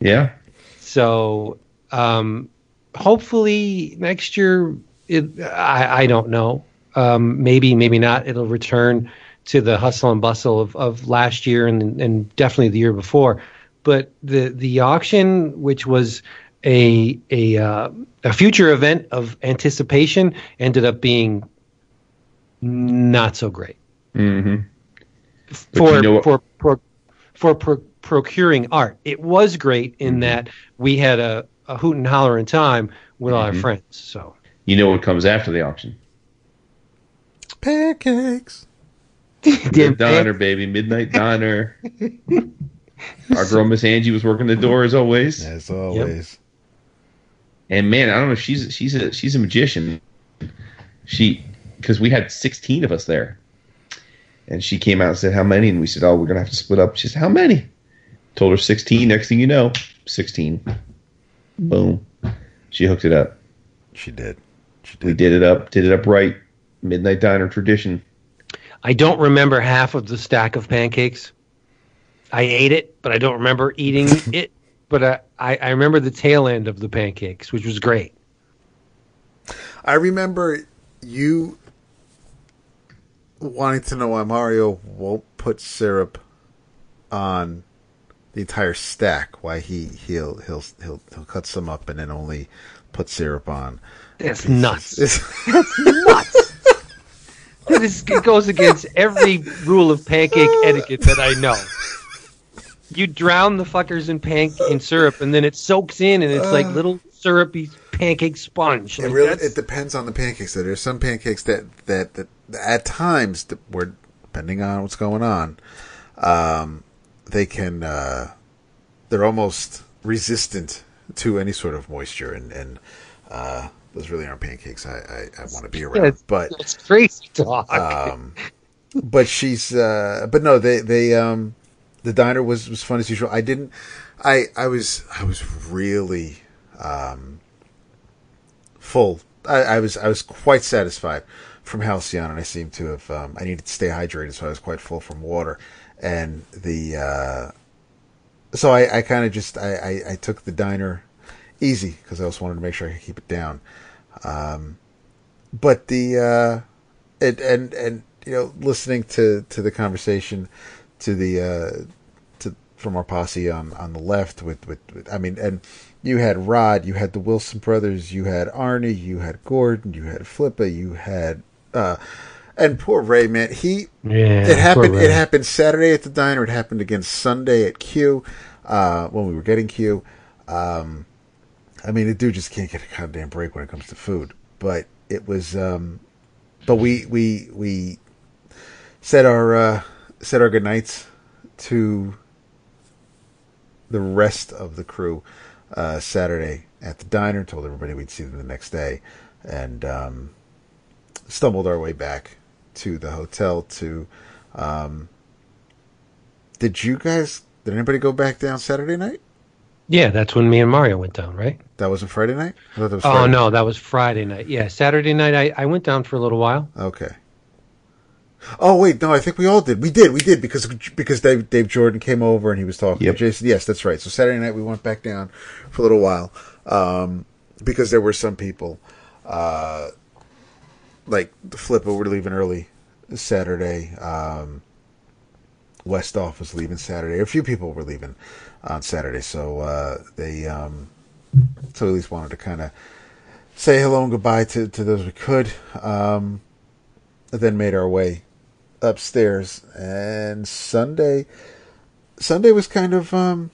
Yeah. So um, hopefully next year, it, I I don't know. Um, maybe maybe not. It'll return to the hustle and bustle of, of last year and and definitely the year before. But the the auction, which was a a uh, a future event of anticipation, ended up being not so great Mm-hmm. for you know what- for for for pro- procuring art. It was great in Mm-hmm. that we had a, a hoot and holler in time with all our friends. So You know what comes after the auction? Pancakes. The diner, baby, midnight diner. Our girl Miss Angie was working the door as always. As always. And man, I don't know. She's she's a she's a magician. She because we had sixteen of us there, and she came out and said how many, and we said, oh, we're gonna have to split up. She said how many? Told her sixteen. Next thing you know, sixteen. Boom. She hooked it up. She did. She did. We did it up. Did it up right. Midnight diner tradition. I don't remember half of the stack of pancakes. I ate it, but I don't remember eating it. But I, I, I remember the tail end of the pancakes, which was great. I remember you wanting to know why Mario won't put syrup on the entire stack. Why he he'll he'll he'll he'll cut some up and then only put syrup on. That's pieces. nuts. That's nuts. That is, it goes against every rule of pancake etiquette that I know. You drown the fuckers in pan in syrup, and then it soaks in, and it's like Uh. little syrupy pancake sponge. It really it depends on the pancakes. Though there's some pancakes that that, that at times that were depending on what's going on, um, they can uh, they're almost resistant to any sort of moisture, and and uh, those really aren't pancakes I I, I want to be around. it's- but it's crazy talk. um, but she's uh, but no they they um the diner was was fun as usual. I didn't I I was I was really um full. I, I was I was quite satisfied from Halcyon, and I seemed to have um, I needed to stay hydrated, so I was quite full from water. And the uh, so I, I kind of just I, I, I took the diner easy because I also wanted to make sure I could keep it down. Um, but the uh, and and and you know listening to to the conversation to the uh, to from our posse on on the left with, with with I mean and you had Rod, you had the Wilson brothers, you had Arnie, you had Gordon, you had Flippa, you had uh and poor Ray man, he Yeah, it happened it happened Saturday at the diner, it happened again Sunday at Q, uh when we were getting Q. Um I mean the dude just can't get a goddamn break when it comes to food. But it was um but we we we said our uh said our goodnights to the rest of the crew uh, Saturday at the diner. Told everybody we'd see them the next day, and um, stumbled our way back to the hotel. To um, did you guys? Did anybody go back down Saturday night? yeah, that's when me and Mario went down, right? That wasn't Friday night. I thought that was Oh Friday. no, that was Friday night. Yeah, Saturday night I, I went down for a little while. Okay. Oh wait, no, I think we all did. We did, we did because because Dave, Dave Jordan came over and he was talking Yep. to Jason. Yes, that's right. So Saturday night we went back down for a little while um, because there were some people uh, like Flipper were leaving early Saturday. Um, Westoff was leaving Saturday. A few people were leaving on Saturday, so uh, they um, so at least wanted to kind of say hello and goodbye to, to those we could. Um, then made our way upstairs, and Sunday Sunday was kind of um,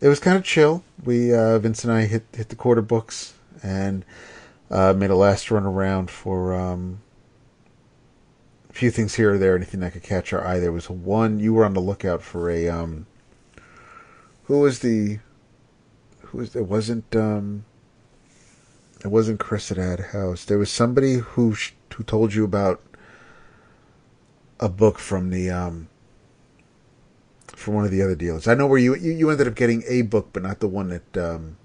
it was kind of chill. We uh, Vince and I hit hit the quarter books and uh, made a last run around for um, a few things here or there, anything that could catch our eye. There was one you were on the lookout for a um, who was the who was it wasn't um, it wasn't Chris at Ad House. There was somebody who who told you about a book from the um, from one of the other dealers. I know where you you, you ended up getting a book, but not the one that um,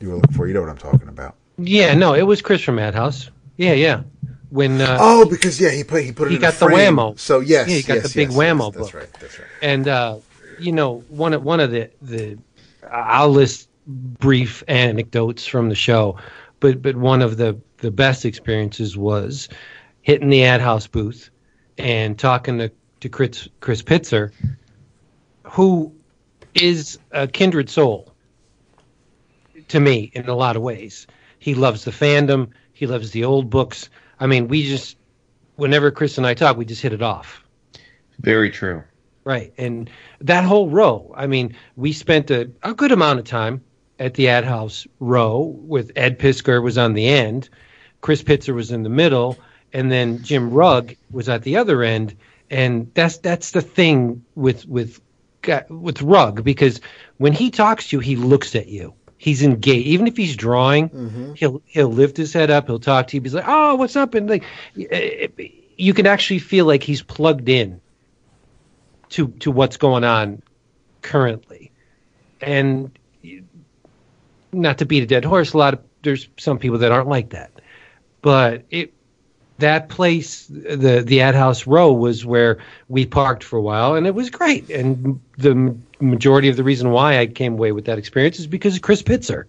you were looking for. You know what I'm talking about. Yeah, no, it was Chris from AdHouse. Yeah, yeah. When uh, oh, because yeah, he put he put it he in got the whammo. So yes, yeah, he got yes, the big yes, whammo yes, book. That's right. That's right. And uh, you know, one of one of the the I'll list brief anecdotes from the show, but but one of the the best experiences was hitting the ad house booth and talking to to Chris Chris Pitzer, who is a kindred soul to me in a lot of ways. He loves the fandom. He loves the old books. I mean, we just whenever Chris and I talk, we just hit it off. Very true. Right. And that whole row, I mean, we spent a, a good amount of time at the ad house row with Ed Piskor was on the end, Chris Pitzer was in the middle, and then Jim Rugg was at the other end. And that's that's the thing with with with Rugg because when he talks to you, he looks at you. He's engaged. Even if he's drawing, mm-hmm. he'll he'll lift his head up. He'll talk to you. He's like, "Oh, what's up?" And like, you can actually feel like he's plugged in to to what's going on currently. And not to beat a dead horse, a lot of there's some people that aren't like that. But it that place, the the ad house row, was where we parked for a while, and it was great. And the majority of the reason why I came away with that experience is because of Chris Pitzer.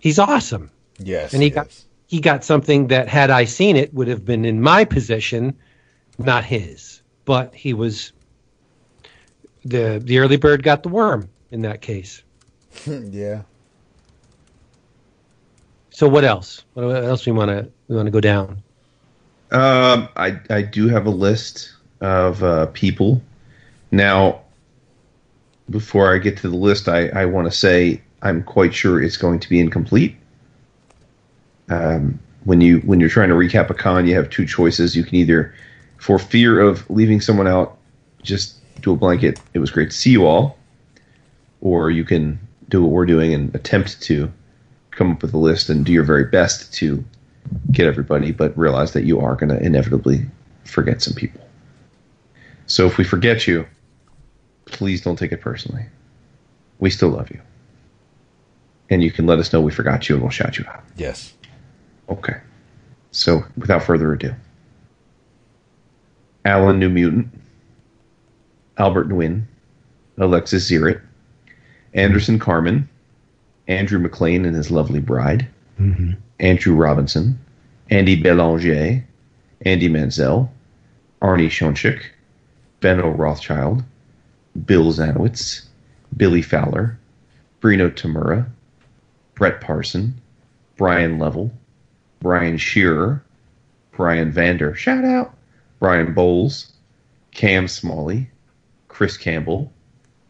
He's awesome. Yes, and he got he got something that had I seen it would have been in my possession, not his. But he was the the early bird got the worm in that case. yeah. So what else? What else we want to we want to go down? Um, I I do have a list of uh, people. Now, before I get to the list, I, I want to say I'm quite sure it's going to be incomplete. Um, when you when you're trying to recap a con, you have two choices. You can either, for fear of leaving someone out, just do a blanket. It was great to see you all, or you can do what we're doing and attempt to come up with a list and do your very best to get everybody, but realize that you are going to inevitably forget some people. So if we forget you, please don't take it personally. We still love you. And you can let us know we forgot you and we'll shout you out. Yes. Okay. So without further ado, Alan New Mutant, Albert Nguyen, Alexis Ziritt, Anderson Carmen, Andrew MacLean and his lovely bride, Mm-hmm. Andrew Robinson, Andy Belanger, Andy Manzel, Arnie Shonchik, Benno Rothschild, Bill Zanowitz, Billy Fowler, Brino Tamura, Brett Parson, Brian Level, Brian Shearer, Brian Vander, shout out, Brian Bowles, Cam Smalley, Chris Campbell,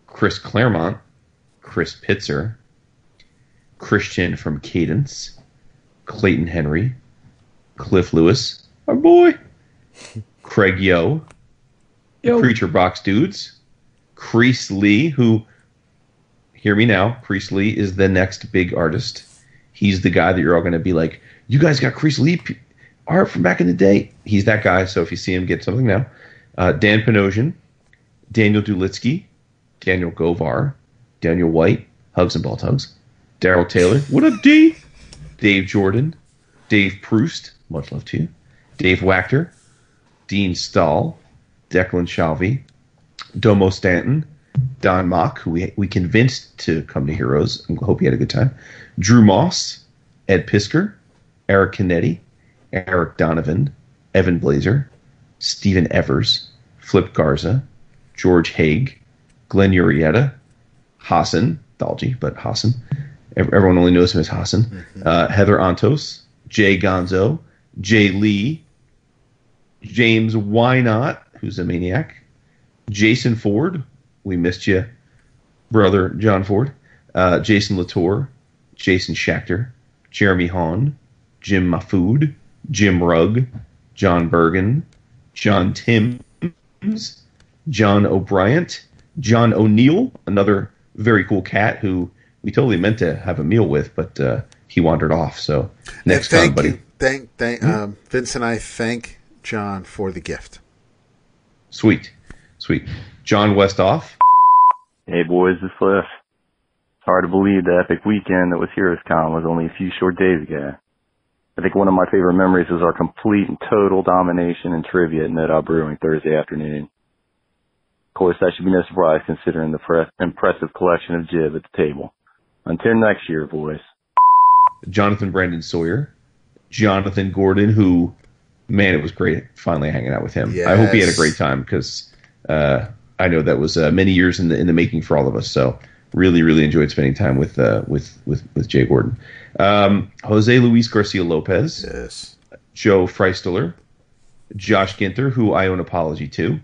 Chris Claremont, Chris Pitzer, Christian from Cadence, Clayton Henry, Cliff Lewis, our boy, Craig Yoe, Yo. Preacher Box Dudes, Crease Lee, who, hear me now, Crease Lee is the next big artist. He's the guy that you're all going to be like, you guys got Crease Lee art from back in the day. He's that guy, so if you see him, get something now. Uh, Dan Panosian, Daniel Dulitsky, Daniel Govar, Daniel White, Hugs and Ball Tugs, Daryl Taylor, what up, D? Dave Jordan, Dave Proust, much love to you, Dave Wachter, Dean Stahl, Declan Shalvey, Domo Stanton, Don Mock, who we, we convinced to come to Heroes. I hope he had a good time. Drew Moss, Ed Piskor, Eric Canetti, Eric Donovan, Evan Blazer, Stephen Evers, Flip Garza, George Haig, Glenn Urieta, Hassan, Dalji, but Hassan. Ev- Everyone only knows him as Hassan. Uh, Heather Antos, Jay Gonzo, Jay Lee, James Why Not, who's a maniac, Jason Ford, we missed you brother John Ford, uh, Jason Latour, Jason Schachter, Jeremy Hahn, Jim Mahfood, Jim Rugg, John Bergen, John Timms, John O'Brien, John O'Neill, another very cool cat who we totally meant to have a meal with, but uh, he wandered off. So next And time, thank buddy. you- Thank, thank, um, Vince and I thank John for the gift. Sweet, sweet. John Westoff. Hey boys, this is Cliff. It's hard to believe the epic weekend that was Heroes Con was only a few short days ago. I think one of my favorite memories is our complete and total domination in trivia at NoDa Brewing Thursday afternoon. Of course, that should be no surprise considering the impressive collection of jib at the table. Until next year, boys. Jonathan Brandon Sawyer, Jonathan Gordon, who, man, it was great finally hanging out with him. I hope he had a great time because uh, I know that was uh, many years in the in the making for all of us. So really, really enjoyed spending time with uh, with with with Jay Gordon, um, Jose Luis Garcia Lopez, yes, Joe Freistler, Josh Ginter, who I owe an apology to.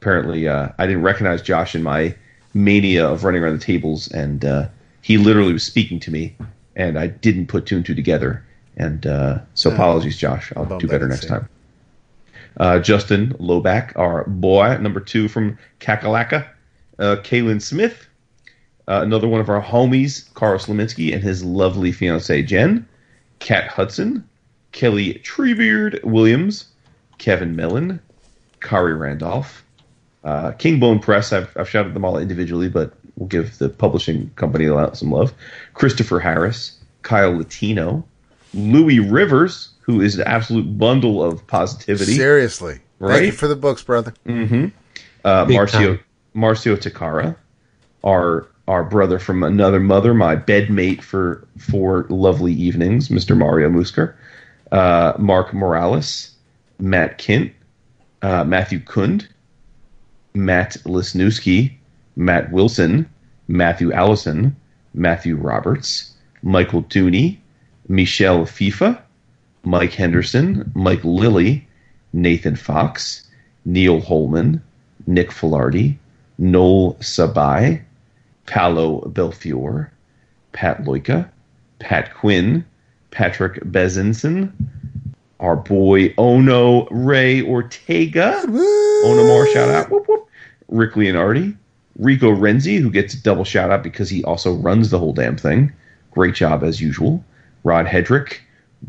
Apparently, uh, I didn't recognize Josh in my mania of running around the tables, and uh, he literally was speaking to me, and I didn't put two and two together. And uh, so, Oh. apologies, Josh. I'll do better next time. Uh, Justin Loback, our boy, number two from Kakalaka. Uh, Kaylin Smith, uh, another one of our homies, Carl Slominski, and his lovely fiancee, Jen. Kat Hudson, Kelly Treebeard Williams, Kevin Millen, Khary Randolph, uh, Kingbone Press. I've, I've shouted them all individually, but we'll give the publishing company some love. Christopher Harris, Kyle Latino, Louis Rivers, who is an absolute bundle of positivity. Seriously. Right? Thank you for the books, brother. Mm-hmm. Uh, Big Marcio time. Marcio Takara, our our brother from another mother, my bedmate for four lovely evenings, Mr. Mario Musker, uh, Mark Morales, Matt Kint, uh, Matthew Kund, Matt Lisnewski, Matt Wilson, Matthew Allison, Matthew Roberts, Michael Dooney, Michelle FIFA, Mike Henderson, Mike Lilly, Nathan Fox, Neal Holman, Nick Filardi, Noel Sabai, Paolo Belfiore, Pat Loika, Pat Quinn, Patrick Bezinson, our boy Ono Ray Ortega, Onomar shout out, whoop, whoop. Rick Leonardi, Rico Renzi, who gets a double shout out because he also runs the whole damn thing. Great job as usual. Rod Hedrick,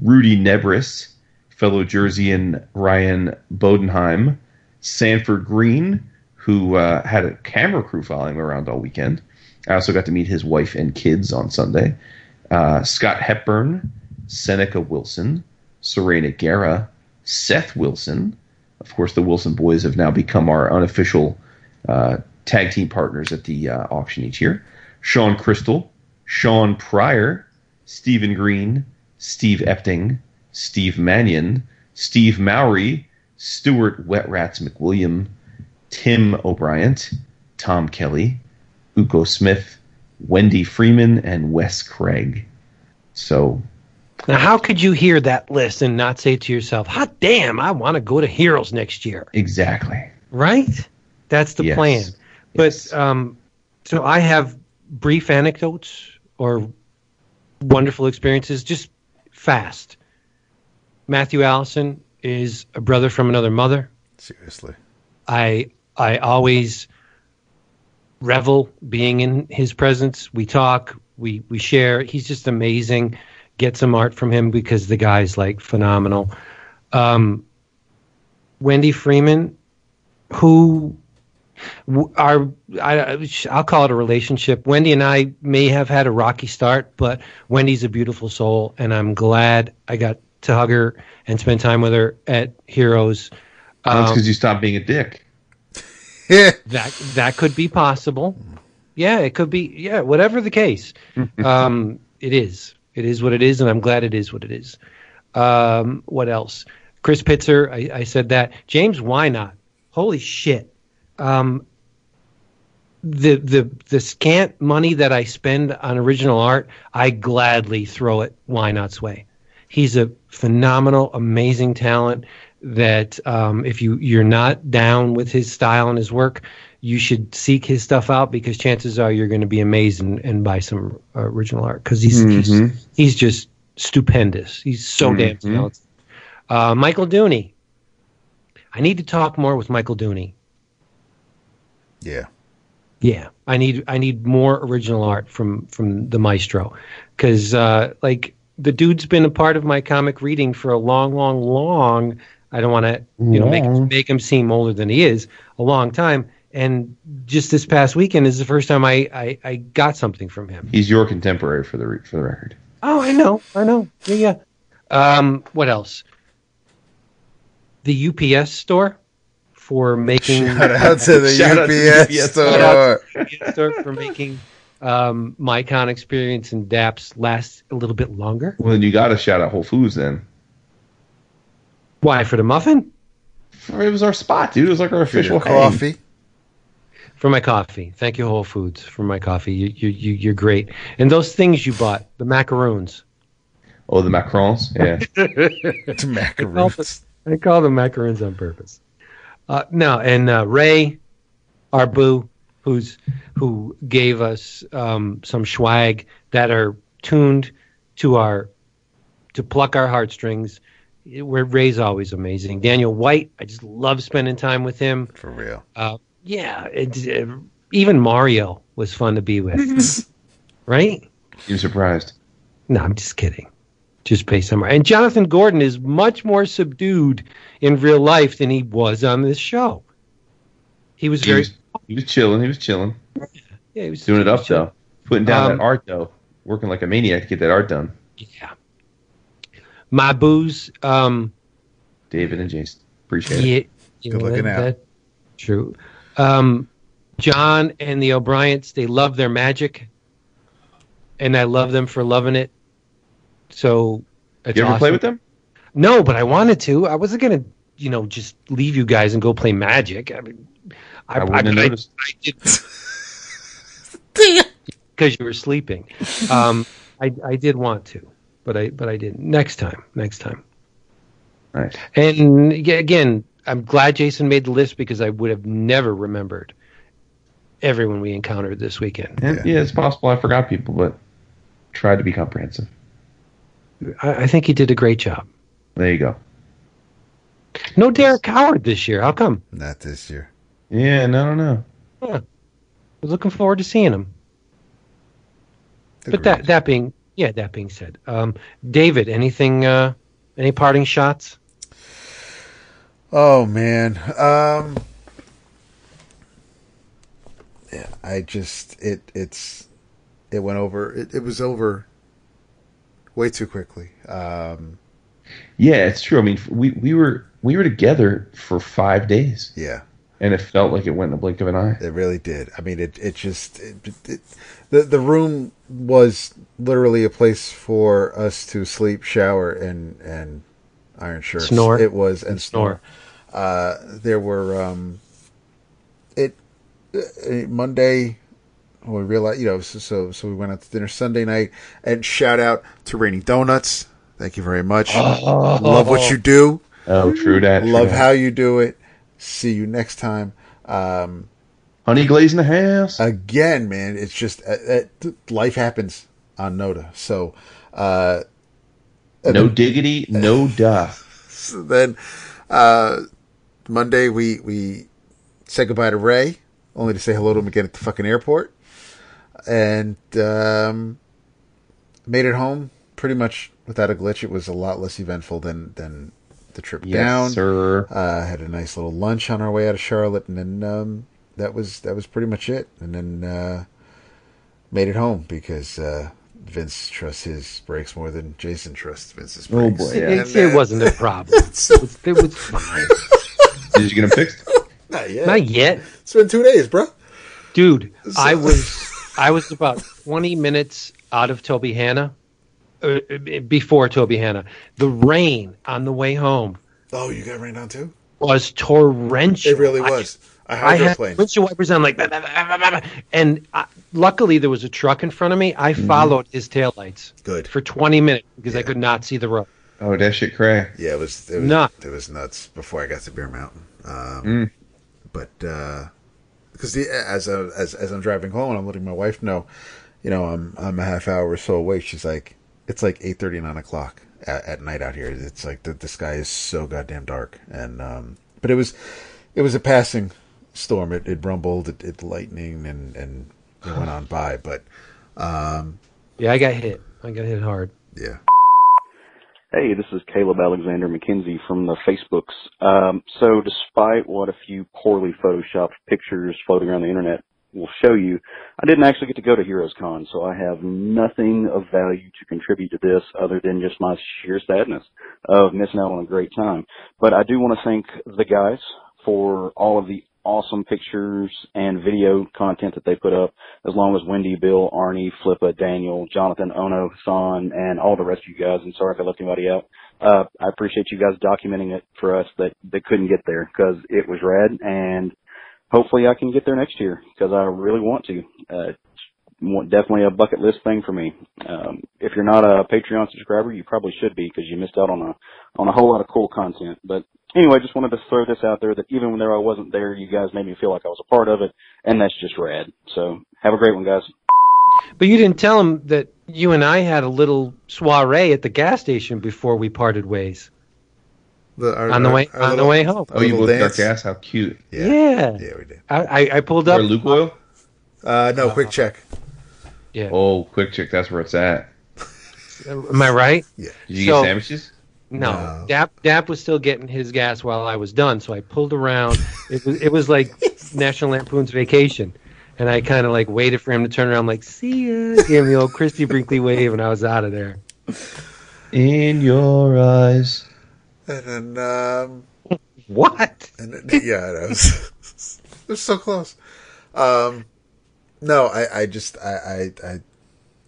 Rudy Nebres, fellow Jerseyan Ryan Bodenheim, Sanford Greene, who uh, had a camera crew following him around all weekend. I also got to meet his wife and kids on Sunday. Uh, Scott Hepburn, Seneca Wilson, Serena Guerra, Seth Wilson. Of course, the Wilson boys have now become our unofficial uh, tag team partners at the uh, auction each year. Sean Crystal, Sean Pryor, Stephen Green, Steve Epting, Steve Mannion, Steve Mowry, Stuart Wet Rats McWilliam, Tim O'Brien, Tom Kelly, Uko Smith, Wendy Freeman, and Wes Craig. So Now, how could you hear that list and not say to yourself, "Hot damn, I want to go to Heroes next year"? exactly. Right? That's the Yes. plan. But um, so I have brief anecdotes or wonderful experiences, just fast. Matthew Allison is a brother from another mother. Seriously. I I always revel being in his presence. We talk, we we share. He's just amazing. Get some art from him because the guy's like phenomenal. Um, Wendy Freeman, who are I, I'll call it a relationship. Wendy and I may have had a rocky start, but Wendy's a beautiful soul, and I'm glad I got to hug her and spend time with her at Heroes. That's Um, because you stopped being a dick. that that could be possible. Yeah, it could be. Yeah, whatever the case, um, it is. It is what it is, and I'm glad it is what it is. Um, what else? Chris Pitzer, I, I said that. James, why not? Holy shit! Um, the the the scant money that I spend on original art, I gladly throw it Why Not's way. He's a phenomenal, amazing talent. That um, if you you're not down with his style and his work, you should seek his stuff out because chances are you're going to be amazed and, and buy some uh, original art because he's, Mhm. he's he's just stupendous. He's so damn Mhm. talented. Uh, Michael Dooney. I need to talk more with Michael Dooney. Yeah. Yeah, I need I need more original art from from the maestro, because uh, like the dude's been a part of my comic reading for a long, long, long. I don't want to you know make make him seem older than he is. A long time, and just this past weekend is the first time I I, I got something from him. He's your contemporary for the re- for the record. Oh, I know, I know. Yeah, yeah. Um, what else? The UPS store for making Shout out to the Shout out to the UPS, UPS store. Out to the UPS store for making um, my con experience and DAPS last a little bit longer. Well, then you got to shout out Whole Foods then. Why for the muffin? It was our spot, dude. It was like our official hang. coffee. For my coffee. Thank you, Whole Foods, for my coffee. You, you, you, you're great. And those things you bought, the macaroons. Oh, the macarons. Yeah. To macaroons. I call them macaroons on purpose. Uh, no, and uh, Ray, Arbu, who's who gave us um, some swag that are tuned to our to pluck our heartstrings. Where Ray's always amazing. Daniel White, I just love spending time with him. For real. Uh, yeah, it's, uh, even Mario was fun to be with, right? You're surprised? No, I'm just kidding. Just pay on and Jonathan Gordon is much more subdued in real life than he was on this show. He was He very was, he was chilling. He was chilling. yeah, he was Doing it he was up though. Putting down Um, that art though. Working like a maniac to get that art done. Yeah. My booze, um, David and Jason. Appreciate yeah, it. you Good know, looking that- out. that- true. Um, John and the O'Briens, they love their magic, and I love them for loving it. So, it's You ever play with them? No, but I wanted to. I wasn't gonna, you know, just leave you guys and go play Magic. I mean, I, I wouldn't I, noticed. I did because you were sleeping. Um, I I did want to, but I but I didn't. Next time, next time. Nice. And again, I'm glad Jason made the list because I would have never remembered everyone we encountered this weekend. And, yeah. it's possible I forgot people, but tried to be comprehensive. I, I think he did a great job. There you go. No Derek Howard this year. How come? Not this year. Yeah, no, no, no. Yeah. We're looking forward to seeing him. But that that being yeah, that being said, um, David, anything, uh, any parting shots? Oh man. Um Yeah, I just it it's it went over it, it was over way too quickly. Um Yeah, it's true. I mean, we we were we were together for five days, yeah, and it felt like it went in a blink of an eye. it really did. I mean it it just it, it, the the room was literally a place for us to sleep, shower and and iron shirts. Snore. It was and, And snore. snore. Uh there were um it uh, Monday we realized, you know, so, so so we went out to dinner Sunday night, and shout out to Rainy Donuts. Thank you very much. Oh. Love what you do. Oh, true that. true Love that. how you do it. See you next time. Um, honey glaze in the house. again, man, it's just uh, uh, life happens on Noda. So, uh, no then- diggity, no duh. so then uh, Monday we we said goodbye to Ray, only to say hello to him again at the fucking airport, and um, made it home pretty much without a glitch. It was a lot less eventful than than the trip Yes, down. sir. Uh, had a nice little lunch on our way out of Charlotte, and then um, that was that was pretty much it. And then uh, made it home because uh, Vince trusts his brakes more than Jason trusts Vince's brakes. Oh, brakes. boy, yeah. It, And, it uh, wasn't a problem. it, was, it was fine. Did you get them fixed? Not yet. Not yet, It's been two days, bro. dude. I was I was about 20 minutes out of Tobyhanna. Uh, before Tobyhanna, the rain on the way home Oh, you got rained on too? was torrential. It really was. I, I had hydroplaned. windshield wipers on, like, bah, bah, bah, bah, bah, and I, luckily there was a truck in front of me. I followed his taillights Good. for 20 minutes because I could not see the road. Oh, that shit cray. Yeah, it was it was, Nuts. it was nuts before I got to Bear Mountain. Um, Mm. But uh, because as, I, as as I'm driving home, and I'm letting my wife know, you know, I'm I'm a half hour or so away. She's like, it's like eight thirty, nine o'clock at, at night out here. It's like the, the sky is so goddamn dark, and um, but it was it was a passing storm. It, it rumbled, it, it lightning, and and it went on by. But um, Yeah, I got hit. I got hit hard. Yeah. Hey, this is Caleb Alexander McKenzie from the Facebooks. Um, so despite what a few poorly photoshopped pictures floating around the internet will show you, I didn't actually get to go to Heroes Con, so I have nothing of value to contribute to this other than just my sheer sadness of missing out on a great time. But I do want to thank the guys for all of the awesome pictures and video content that they put up, as long as Wendy, Bill, Arnie, Flippa, Daniel, Jonathan, Ono, San, and all the rest of you guys. And sorry if I left anybody out. Uh, I appreciate you guys documenting it for us that, that couldn't get there because it was rad and hopefully I can get there next year because I really want to. Uh, definitely a bucket list thing for me. Um, if you're not a Patreon subscriber, you probably should be because you missed out on a on a whole lot of cool content. But anyway, I just wanted to throw this out there that even when there I wasn't there, you guys made me feel like I was a part of it, and that's just rad. So have a great one, guys. But you didn't tell him that you and I had a little soiree at the gas station before we parted ways. The, our, on the way our on the way home. Oh, you little both got gas? How cute. Yeah. Yeah, we did. I, I, I pulled up. Or Lukoil? Uh, no, QuickChek. Yeah. Oh, QuickChek. That's where it's at. Am I right? Yeah. Did you So- get sandwiches? No, Dap Dap was still getting his gas while I was done, so I pulled around. It was it was like National Lampoon's Vacation, and I kind of like waited for him to turn around, like see ya, gave him the old Christie Brinkley wave, and I was out of there. In your eyes. And then, um, what? And then, yeah, it was, it was so close. Um, no, I, I just, I, I, I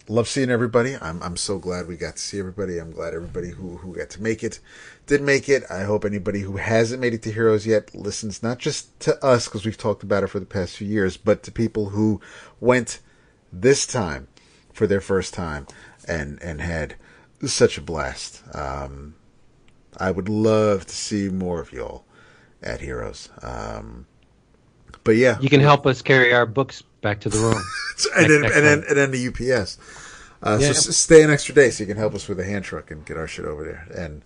love seeing everybody. I'm, I'm so glad we got to see everybody. I'm glad everybody who, who got to make it did make it. I hope anybody who hasn't made it to Heroes yet listens not just to us because we've talked about it for the past few years, but to people who went this time for their first time and, and had such a blast. Um, I would love to see more of y'all at Heroes. Um, but yeah, You can help us carry our books back to the room. and then, Next- and then and then the UPS. Uh, Yeah. So s- stay an extra day so you can help us with a hand truck and get our shit over there. And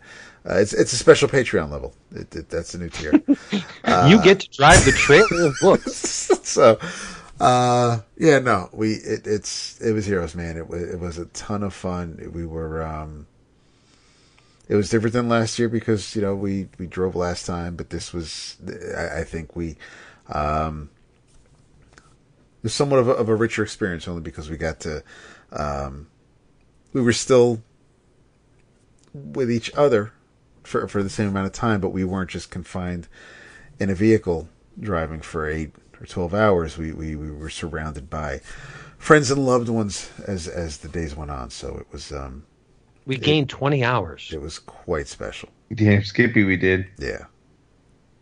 uh, it's it's a special Patreon level. It, it, that's a new tier. Uh, you get to drive the trailer of books. so uh yeah no we it, it's it was heroes man it was it was a ton of fun we were um it was different than last year because you know we we drove last time but this was i, I think we um it was somewhat of a, of a richer experience only because we got to um we were still with each other for for the same amount of time but we weren't just confined in a vehicle driving for eight or 12 hours, we, we, we were surrounded by friends and loved ones as, as the days went on. So it was, um, We gained 20 hours. it was quite special. Damn Skippy, we did. Yeah.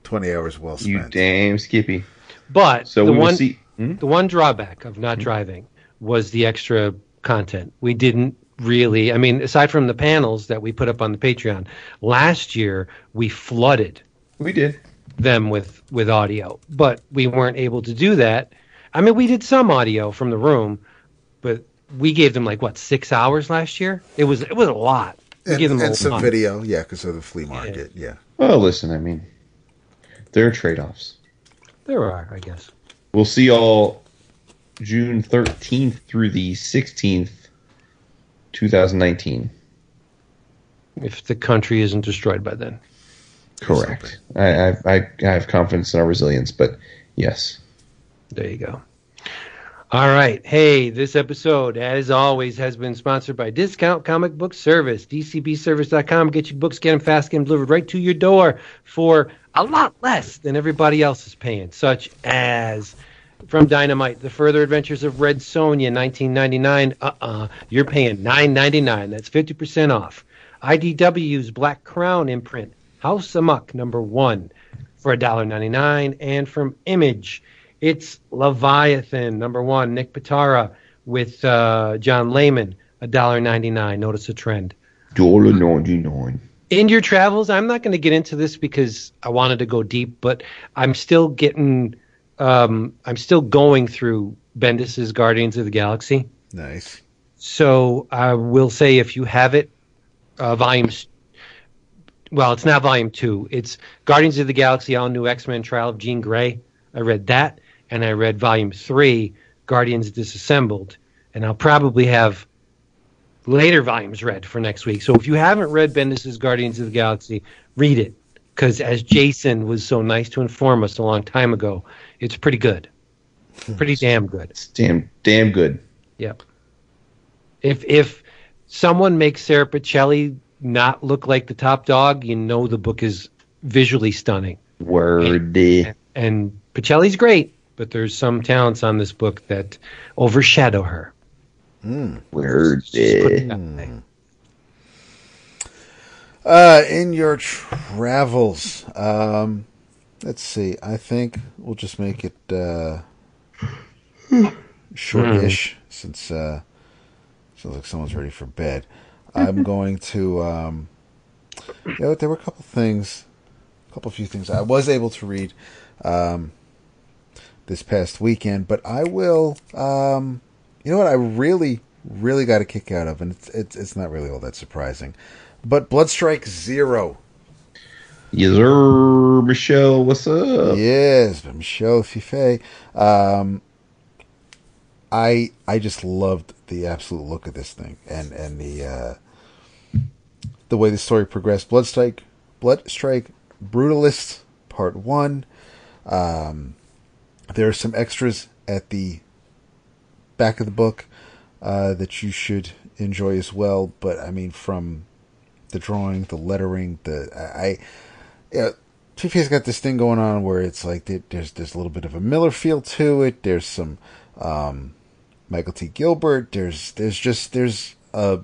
20 hours well spent. You damn Skippy. But So the we will one see- Hmm? the one drawback of not driving was the extra content. We didn't really. I mean, aside from the panels that we put up on the Patreon last year, we flooded. We did them with with audio, but we weren't able to do that. I mean, we did some audio from the room, but we gave them like what six hours last year. It was it was a lot. We and, gave them a and some lot. video. Yeah. Cause of the flea market. Yeah. Well, listen, I mean, there are trade offs. There are, I guess. We'll see all June 13th through the 16th, 2019. If the country isn't destroyed by then. Correct. I, I, I have confidence in our resilience, but yes. There you go. All right. Hey, this episode, as always, has been sponsored by Discount Comic Book Service. DCBService.com. Get your books, get them fast, get them delivered right to your door for a lot less than everybody else is paying, such as from Dynamite, The Further Adventures of Red Sonja, 1999. Uh-uh. You're paying 9.99. That's 50% off. IDW's Black Crown imprint, House Amok, number one, for $1.99. And from Image, it's Leviathan, number one, Nick Pitarra with uh, John Layman, $1.99. Notice a trend. Dollar ninety nine. In your travels, I'm not going to get into this because I wanted to go deep, but I'm still getting um, I'm still going through Bendis's Guardians of the Galaxy. Nice. So I will say if you have it, uh, volumes. Well, it's not volume two. It's Guardians of the Galaxy All New X Men Trial of Jean Grey. I read that, and I read volume three, Guardians Disassembled, and I'll probably have later volumes read for next week. So if you haven't read Bendis's Guardians of the Galaxy, read it because as Jason was so nice to inform us a long time ago, it's pretty good, pretty damn good. It's Damn, damn good. Yep. If if someone makes Sara Pichelli not look like the top dog, you know the book is visually stunning. Wordy. And Pichelli's great, but there's some talents on this book that overshadow her. Mm. Word. Just put it that way. Uh, in your travels, um, let's see. I think we'll just make it uh, shortish since uh, sounds like someone's ready for bed. I'm going to, um, you know, there were a couple things, a couple few things I was able to read um, this past weekend, but I will. Um, you know what? I really, really got a kick out of, and it's it's, it's not really all that surprising. But Bloodstrike Zero. Yes, sir, Michelle. What's up? Yes, Michel Fiffe. Um, I I just loved the absolute look of this thing and and the uh, the way the story progressed. Bloodstrike, Bloodstrike, Brutalist, Part One. Um, there are some extras at the back of the book uh, that you should enjoy as well. But I mean, from the drawing, the lettering, the I, yeah, Fiffe's got this thing going on where it's like there's there's a little bit of a Miller feel to it. There's some um, Michael T. Gilbert. There's there's just there's a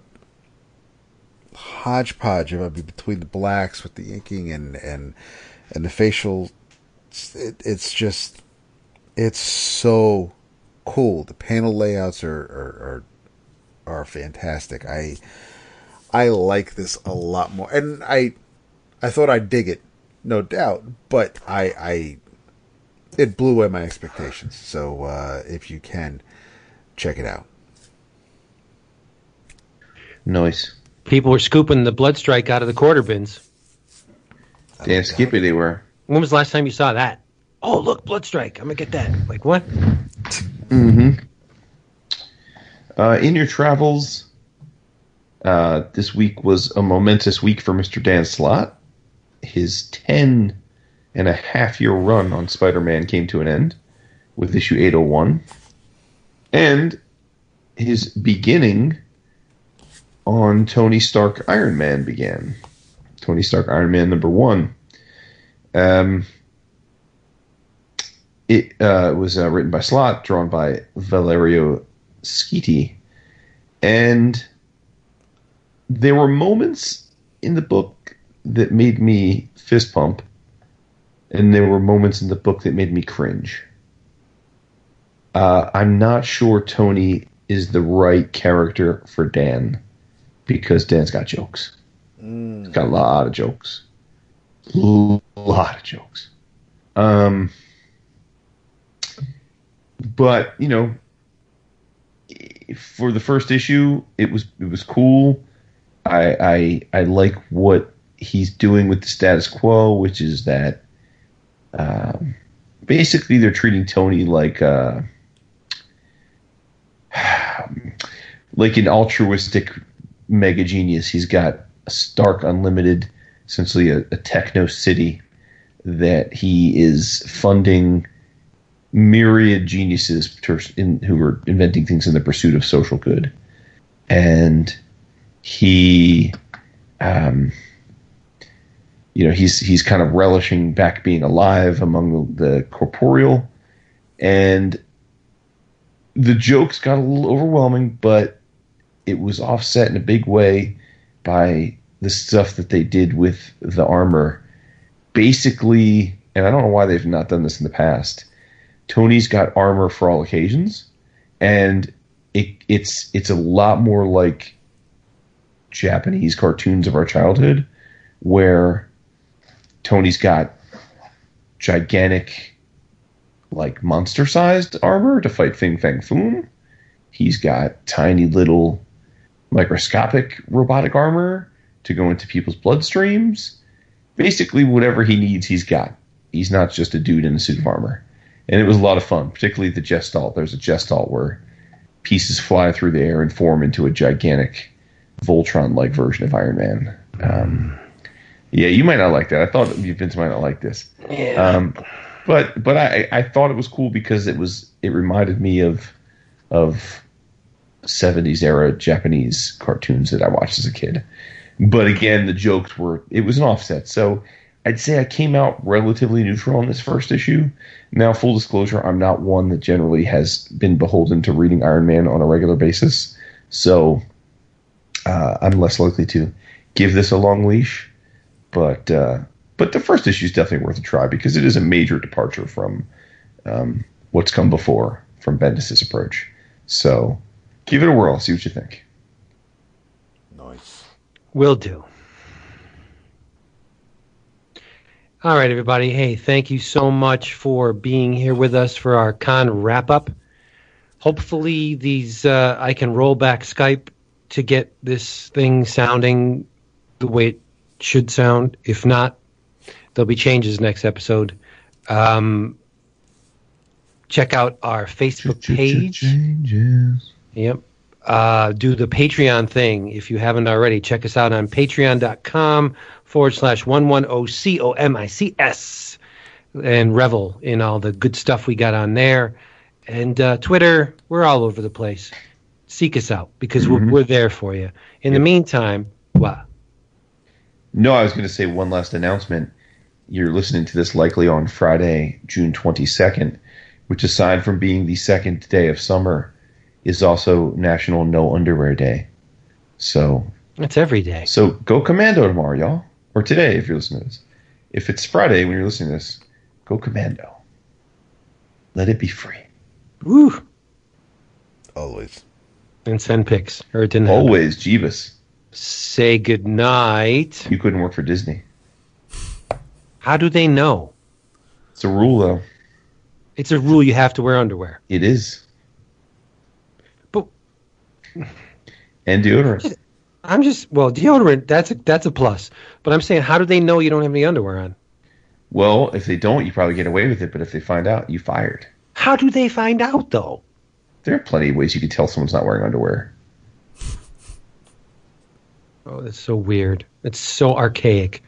hodgepodge of between the blacks with the inking and and and the facial. It, it's just it's so cool. The panel layouts are are are, are fantastic. I I like this a lot more, and I I thought I'd dig it, no doubt, but I I it blew away my expectations. So uh, if you can, check it out. Nice. People were scooping the blood strike out of the quarter bins. Damn skippy they were. When was the last time you saw that? Oh, look, blood strike. I'm gonna get that. Like what? Mm-hmm. Uh, in your travels, uh, this week was a momentous week for Mr. Dan Slott. His 10 and a half year run on Spider Man came to an end with issue 801. And his beginning on Tony Stark Iron Man began. Tony Stark Iron Man number one. Um, it uh, was uh, written by Slott, drawn by Valerio Schiti, and there were moments in the book that made me fist pump, and there were moments in the book that made me cringe. Uh, I'm not sure Tony is the right character for Dan because Dan's got jokes. He's got a lot of jokes. A lot of jokes. Um, but you know, for the first issue, it was it was cool. I I I like what he's doing with the status quo, which is that um, basically they're treating Tony like uh, like an altruistic mega genius. He's got a Stark Unlimited, essentially a, a techno city that he is funding myriad geniuses in, who are inventing things in the pursuit of social good. And he, um, you know, he's he's kind of relishing back being alive among the, the corporeal, and the jokes got a little overwhelming, but it was offset in a big way by the stuff that they did with the armor. Basically, and I don't know why they've not done this in the past. Tony's got armor for all occasions, and it, it's it's a lot more like Japanese cartoons of our childhood, where Tony's got gigantic like monster sized armor to fight Fing Fang Foom. He's got tiny little microscopic robotic armor to go into people's bloodstreams. Basically, whatever he needs, he's got. He's not just a dude in a suit of armor. And it was a lot of fun, particularly the Gestalt. There's a Gestalt where pieces fly through the air and form into a gigantic Voltron like version of Iron Man. Um, yeah, you might not like that. I thought you Vince might not like this. Yeah. Um, but but I, I thought it was cool because it was it reminded me of of 70s era Japanese cartoons that I watched as a kid. But again, the jokes were it was an offset. So I'd say I came out relatively neutral on this first issue. Now, full disclosure, I'm not one that generally has been beholden to reading Iron Man on a regular basis. So uh, I'm less likely to give this a long leash. But uh, but the first issue is definitely worth a try because it is a major departure from um, what's come before from Bendis' approach. So give it a whirl, see what you think. Nice. Will do. All right, everybody. Hey, thank you so much for being here with us for our con wrap up. Hopefully, these uh, I can roll back Skype to get this thing sounding the way it should sound. If not, there'll be changes next episode. Um, check out our Facebook page. Changes. Yep. Uh, do the Patreon thing if you haven't already. Check us out on patreon.com forward slash 110COMICS and revel in all the good stuff we got on there. And uh, Twitter, we're all over the place. Seek us out because we're, mm-hmm. we're there for you. In the meantime, what? No, I was going to say one last announcement. You're listening to this likely on Friday, June 22nd, which, aside from being the second day of summer, is also National No Underwear Day. So, It's every day. so go commando tomorrow, y'all, or today if you're listening to this. If it's Friday when you're listening to this, go commando. Let it be free. Woo! Always. And send pics. Or it didn't happen. Always, Jeebus. Say goodnight. You couldn't work for Disney. How do they know? It's a rule, though. It's a rule you have to wear underwear. It is. But- and deodorant. I'm just well, deodorant. That's a that's a plus. But I'm saying, how do they know you don't have any underwear on? Well, if they don't, you probably get away with it. But if they find out, you fired. How do they find out though? There are plenty of ways you can tell someone's not wearing underwear. Oh, that's so weird. It's so archaic.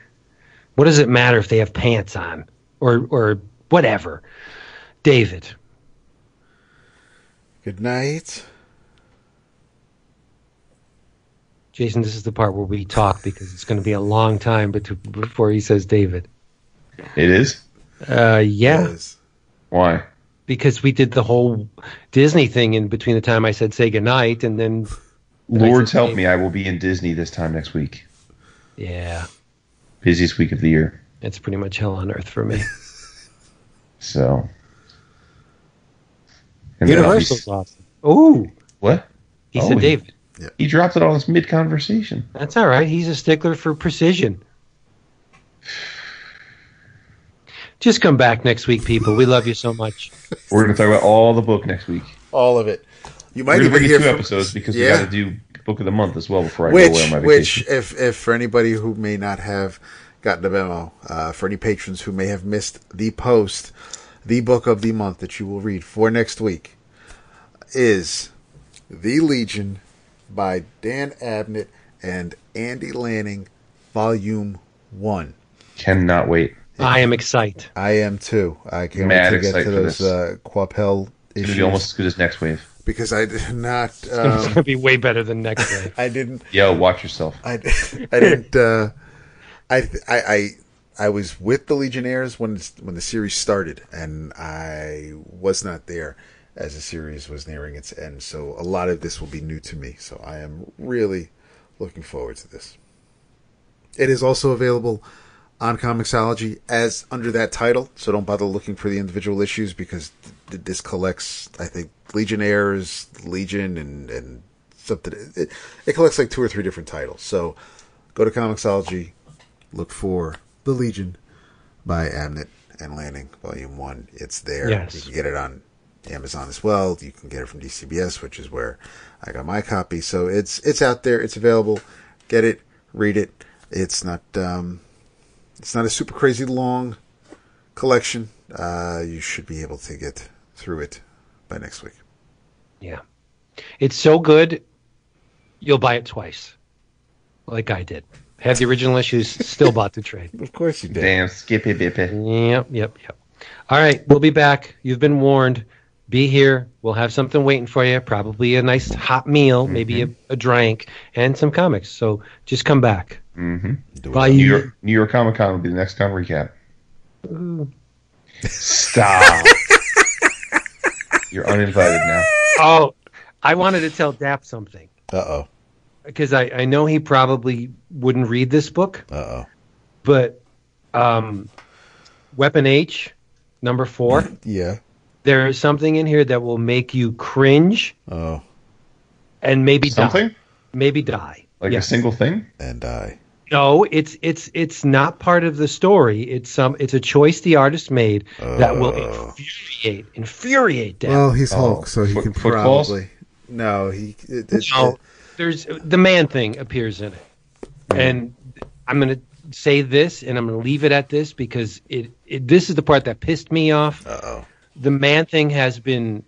What does it matter if they have pants on or or whatever? David, Good night. Jason, this is the part where we talk because it's going to be a long time bet- before he says David. It is. Uh, yeah, Why? Because we did the whole Disney thing in between the time I said say goodnight and then. Lords help me! I will be in Disney this time next week. Yeah, Busiest week of the year. it's pretty much hell on earth for me. So. And then Universal's awesome. Ooh, What? he Oh, said he- David. He dropped it on us mid conversation. That's all right. He's a stickler for precision. Just come back next week, people. We love you so much. We're going to talk about all the book next week. All of it. You We're might going to even bring you hear two from, episodes because we got to do book of the month as well before I go away on my which, vacation. if if for anybody who may not have gotten the memo, uh, for any patrons who may have missed the post, the book of the month that you will read for next week is The Legion by Dan Abnett and Andy Lanning, Volume One. Cannot wait. I am excited. I am too. I can't Mad wait to get to those this. uh, Quapel It's going issues be almost as good as next wave. because I did not. It's going to Um, be way better than next wave. I didn't. Yo, watch yourself. I, I didn't. Uh, I, I I I was with the Legionnaires when when the series started, and I was not there as the series was nearing its end. So a lot of this will be new to me. So I am really looking forward to this. It is also available on Comixology as under that title. So don't bother looking for the individual issues because th- this collects, I think, Legionnaires, Legion, and and something. It, it collects like two or three different titles. So go to Comixology, look for The Legion by Abnett and Lanning Volume One. It's there. Yes. You can get it on Amazon as well. You can get it from DCBS, which is where I got my copy. So it's it's out there. It's available. Get it. Read it. It's not um, it's not a super crazy long collection. Uh, you should be able to get through it by next week. Yeah. It's so good, you'll buy it twice, like I did. Had the original issues, still bought the trade. Of course you did. Damn, skippy bippy. Yep, yep, yep. All right, we'll be back. You've been warned. Be here. We'll have something waiting for you. Probably a nice hot meal, maybe a, a drink, and some comics. So just come back. Mm-hmm. Bye. New York, New York Comic Con will be the next con recap. Ooh. Stop. You're uninvited now. Oh, I wanted to tell Dap something Uh oh. because I, I know he probably wouldn't read this book, Uh oh. but um, Weapon H, number four, Yeah. There is something in here that will make you cringe Oh. and maybe Something? die. Maybe die. Like Yes. a single thing? And die. No, it's it's it's not part of the story. It's some it's a choice the artist made that will Oh. infuriate infuriate Dap. Well, he's Oh, Hulk, so he foot- can footballs? probably. No, he. It, it, No, there's the man thing appears in it, and I'm going to say this, and I'm going to leave it at this because it, it this is the part that pissed me off. Uh oh. The man thing has been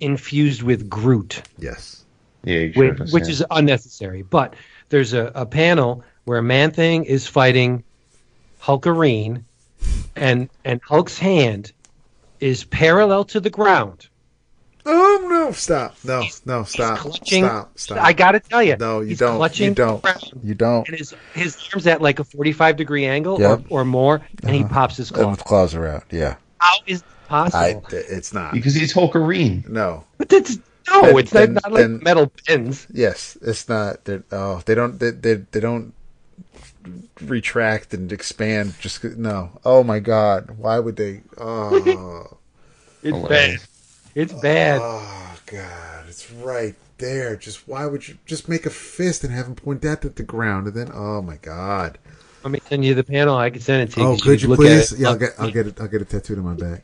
infused with Groot, Yes. Yeah, you which, showed which is unnecessary. But there's a, a panel where Man Thing is fighting Hulkverine, and and Hulk's hand is parallel to the ground. Oh no! Stop! No! No! Stop! clutching- Stop! Stop! I got to tell you, No, you don't. clutching You don't. You don't. and his his arms at like a 45 degree angle Yep. or, or more, and he Uh-huh. pops his And with claws are out. Yeah. How is it possible? I. It's not. Because he's Hulkverine. No. but that's, no, Then- it's then- not, not like then- metal pins. Yes. It's not. They're, oh, they don't. They, they. They don't retract and expand. Just no. Oh my God! Why would they? Oh. It's Hilarious. bad. It's bad. Oh God! It's right there. Just why would you just make a fist and have him point that at the ground and then? Oh my God! Let me send you the panel. I can send it to you. Oh, could you look at please? it. Yeah, I'll get. I'll get it. I'll get it tattooed on my back.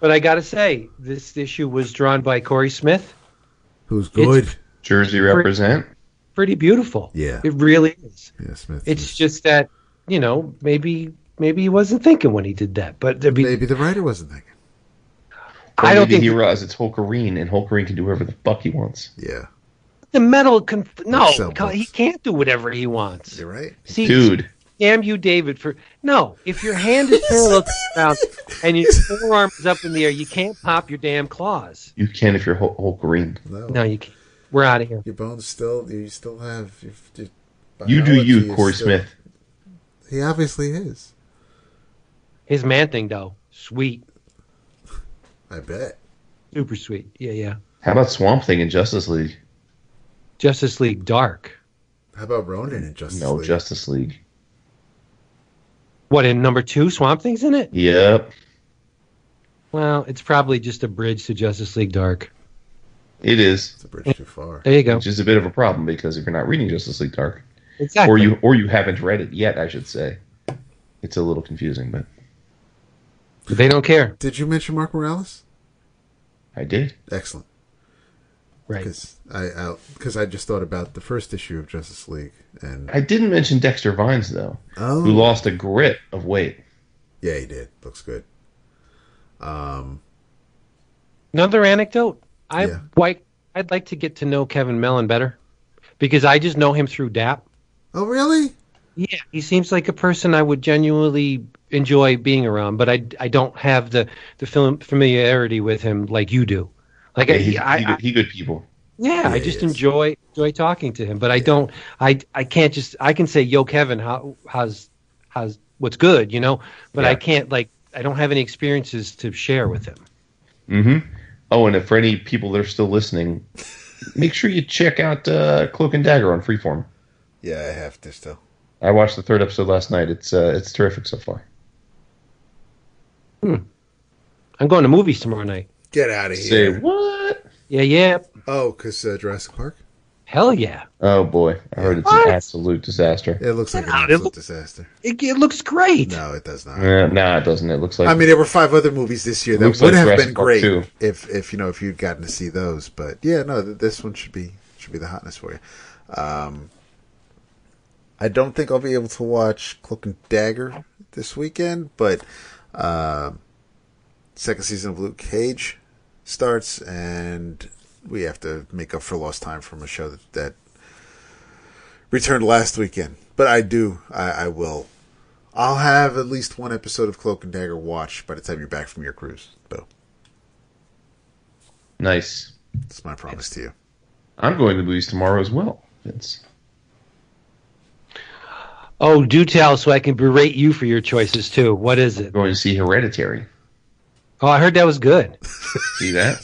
But I got to say, this issue was drawn by Corey Smith. Who's good? Jersey represent. Pretty beautiful. Yeah. It really is. Yeah, Smith. It's just that, you know, maybe maybe he wasn't thinking when he did that. But I mean, Maybe the writer wasn't thinking. I don't think he realized it's Hulkverine, and Hulkverine can do whatever the fuck he wants. Yeah. the metal. Conf- no, he can't do whatever he wants. You're right. See, Dude, damn you, David, for no. If your hand is parallel to the ground and your forearm is up in the air, you can't pop your damn claws. you can if you're Hul- Green. No. No, you can't. We're out of here. Your bones still. You still have. Your, your You do you, Corey still- Smith. He obviously is. His man thing, though, sweet, I bet. super sweet. Yeah, yeah. How about Swamp Thing in Justice League? Justice League Dark. How about Ronin in Justice no, League? No, Justice League. What in number two? Swamp Thing's in it. Yep, Well, it's probably just a bridge to Justice League Dark. it is. It's a bridge too far. There you go. Which is a bit of a problem because if you're not reading Justice League Dark, Exactly. or you or you haven't read it yet, I should say, it's a little confusing. But They don't care. Did you mention Mark Morales? I did. Excellent. Right. Because I because I, just thought about the first issue of Justice League and I didn't mention Dexter Vines though, oh who lost a grit of weight. yeah he did looks good. Um Another anecdote. I Yeah. like. I'd like to get to know Kevin Mellon better because I just know him through DAP. oh really Yeah, he seems like a person I would genuinely enjoy being around, but I, I don't have the the film familiarity with him like you do. Like Yeah, I, he, I, he, I- good, he good people. yeah, I just enjoy enjoy talking to him, but I don't. I I can't just. I can say, "Yo, Kevin, how how's how's what's good," you know, but I can't like. I don't have any experiences to share with him. hmm Oh, and if for any people that are still listening, make sure you check out uh, Cloak and Dagger on Freeform. yeah I have to still I watched the third episode last night. It's uh, it's terrific so far. Hmm. I'm going to movies tomorrow night. Get out of here. Say here. what? Yeah, yeah. Oh, because uh, Jurassic Park. Hell yeah. Oh boy, I heard it's What? an absolute disaster. It looks like an It absolute look- disaster. It, it looks great. No, it does not. Uh, nah, it doesn't. It looks like I mean, there were five other movies this year that would like have Jurassic been Park great 2. if, if you know, if you'd gotten to see those. But yeah, no, this one should be should be the hotness for you. Um, I don't think I'll be able to watch Cloak and Dagger this weekend, but uh, second season of Luke Cage starts, and we have to make up for lost time from a show that, that returned last weekend. But I do, I, I will. I'll have at least one episode of Cloak and Dagger watched by the time you're back from your cruise. Bo, nice. that's my promise to you. I'm going to the movies tomorrow as well. Vince. Oh, do tell so I can berate you for your choices too. What is it? I'm going to see Hereditary. Oh, I heard that was good. See that?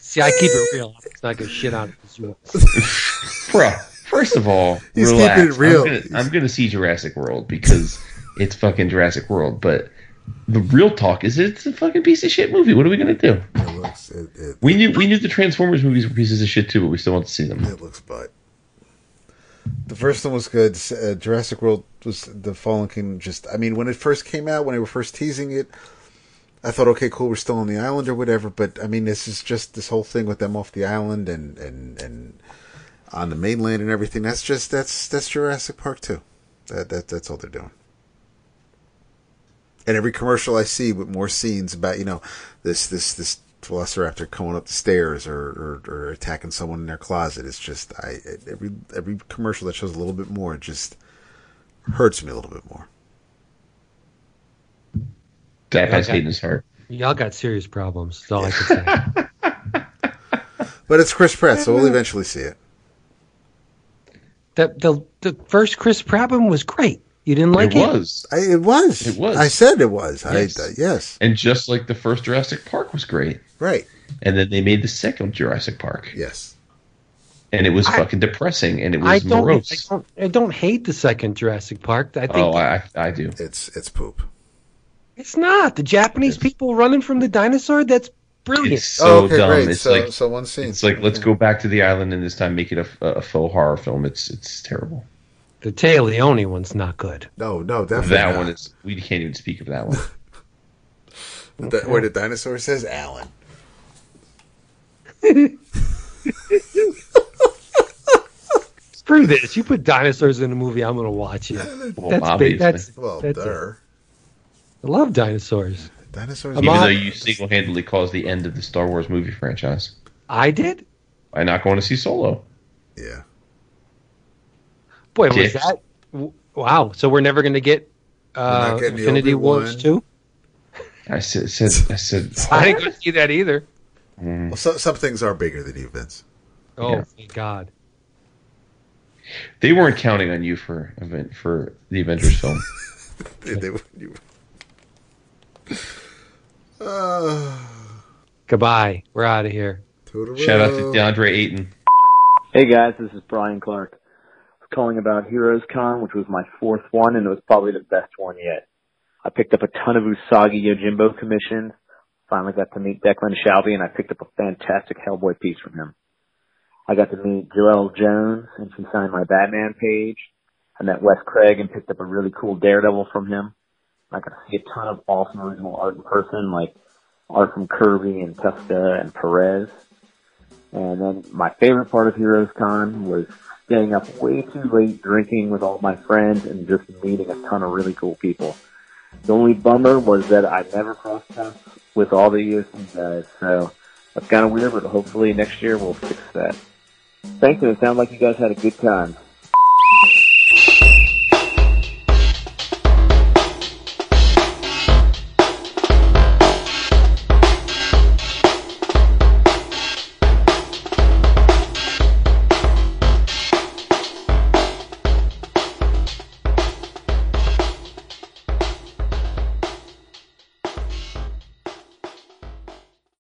See, I keep it real. It's not gonna shit on it. Bro, first of all, He's relax. keeping it real. I'm gonna, I'm gonna see Jurassic World because it's fucking Jurassic World. But the real talk is it's a fucking piece of shit movie. What are we gonna do? It looks, it, it, We knew we knew the Transformers movies were pieces of shit too, but we still want to see them. it looks butt. The first one was good. Uh, Jurassic World was the Fallen Kingdom. Just, I mean, when it first came out, when they were first teasing it, I thought, okay, cool, we're still on the island or whatever. But I mean, this is just this whole thing with them off the island and and and on the mainland and everything. That's just that's that's Jurassic Park too. That that that's all they're doing. And every commercial I see with more scenes about you know this this this Velociraptor coming up the stairs or, or, or attacking someone in their closet. It's just I every every commercial that shows a little bit more just hurts me a little bit more. That has Okay. hate in his heart. Y'all got serious problems. That's all I can say. But it's Chris Pratt, so we'll eventually see it. the, the the first Chris Pratt one was great. You didn't like it it? was. I, it was. It was. I said it was. Yes. I uh, yes. And just like the first Jurassic Park was great. Right. And then they made the second Jurassic Park. Yes. And it was I- fucking depressing and it was I don't, I morose. don't. I don't hate the second Jurassic Park. I think Oh, I I do. It's it's poop. it's not the Japanese people running from the dinosaur. That's brilliant. It's so Oh, okay, dumb. great. It's So- like so one scene. It's like let's go back to the island and this time make it a, a faux horror film. It's it's terrible. The Téa Leoni one's not good. No, no, definitely that not. one is we can't even speak of that one. The- where the dinosaur says Alan. Screw this. You put dinosaurs in a movie, I'm gonna watch it. Well, that's obviously. big. That's Well, that's it. there. I love dinosaurs. Dinosaurs. I'm even though you single handedly caused the end of the Star Wars movie franchise I did. by not going to see Solo. Yeah. Boy, was that wow? So we're never gonna get uh, not getting the Infinity Wars Obi-Wan. two. I said, said I said I didn't go see that either. mm. Well, so, some things are bigger than you, Vince. Oh, Yeah. thank God. they weren't counting on you for event for the Avengers film. They, they, you, uh, Goodbye. We're out of here. Shout out to DeAndre Ayton. Hey guys, this is Brian Clark. Calling about Heroes Con, which was my fourth one, and it was probably the best one yet. I picked up a ton of Usagi Yojimbo commissions. Finally got to meet Declan Shalvey, and I picked up a fantastic Hellboy piece from him. I got to meet Joelle Jones, and she signed my Batman page. I met Wes Craig and picked up a really cool Daredevil from him. I got to see a ton of awesome original art in person, like art from Kirby and Tuska and Perez. And then my favorite part of Heroes Con was staying up way too late drinking with all my friends and just meeting a ton of really cool people. The only bummer was that I never crossed paths with all the EOC guys, so that's kind of weird, but hopefully next year we'll fix that. Thanks, and it sounded like you guys had a good time.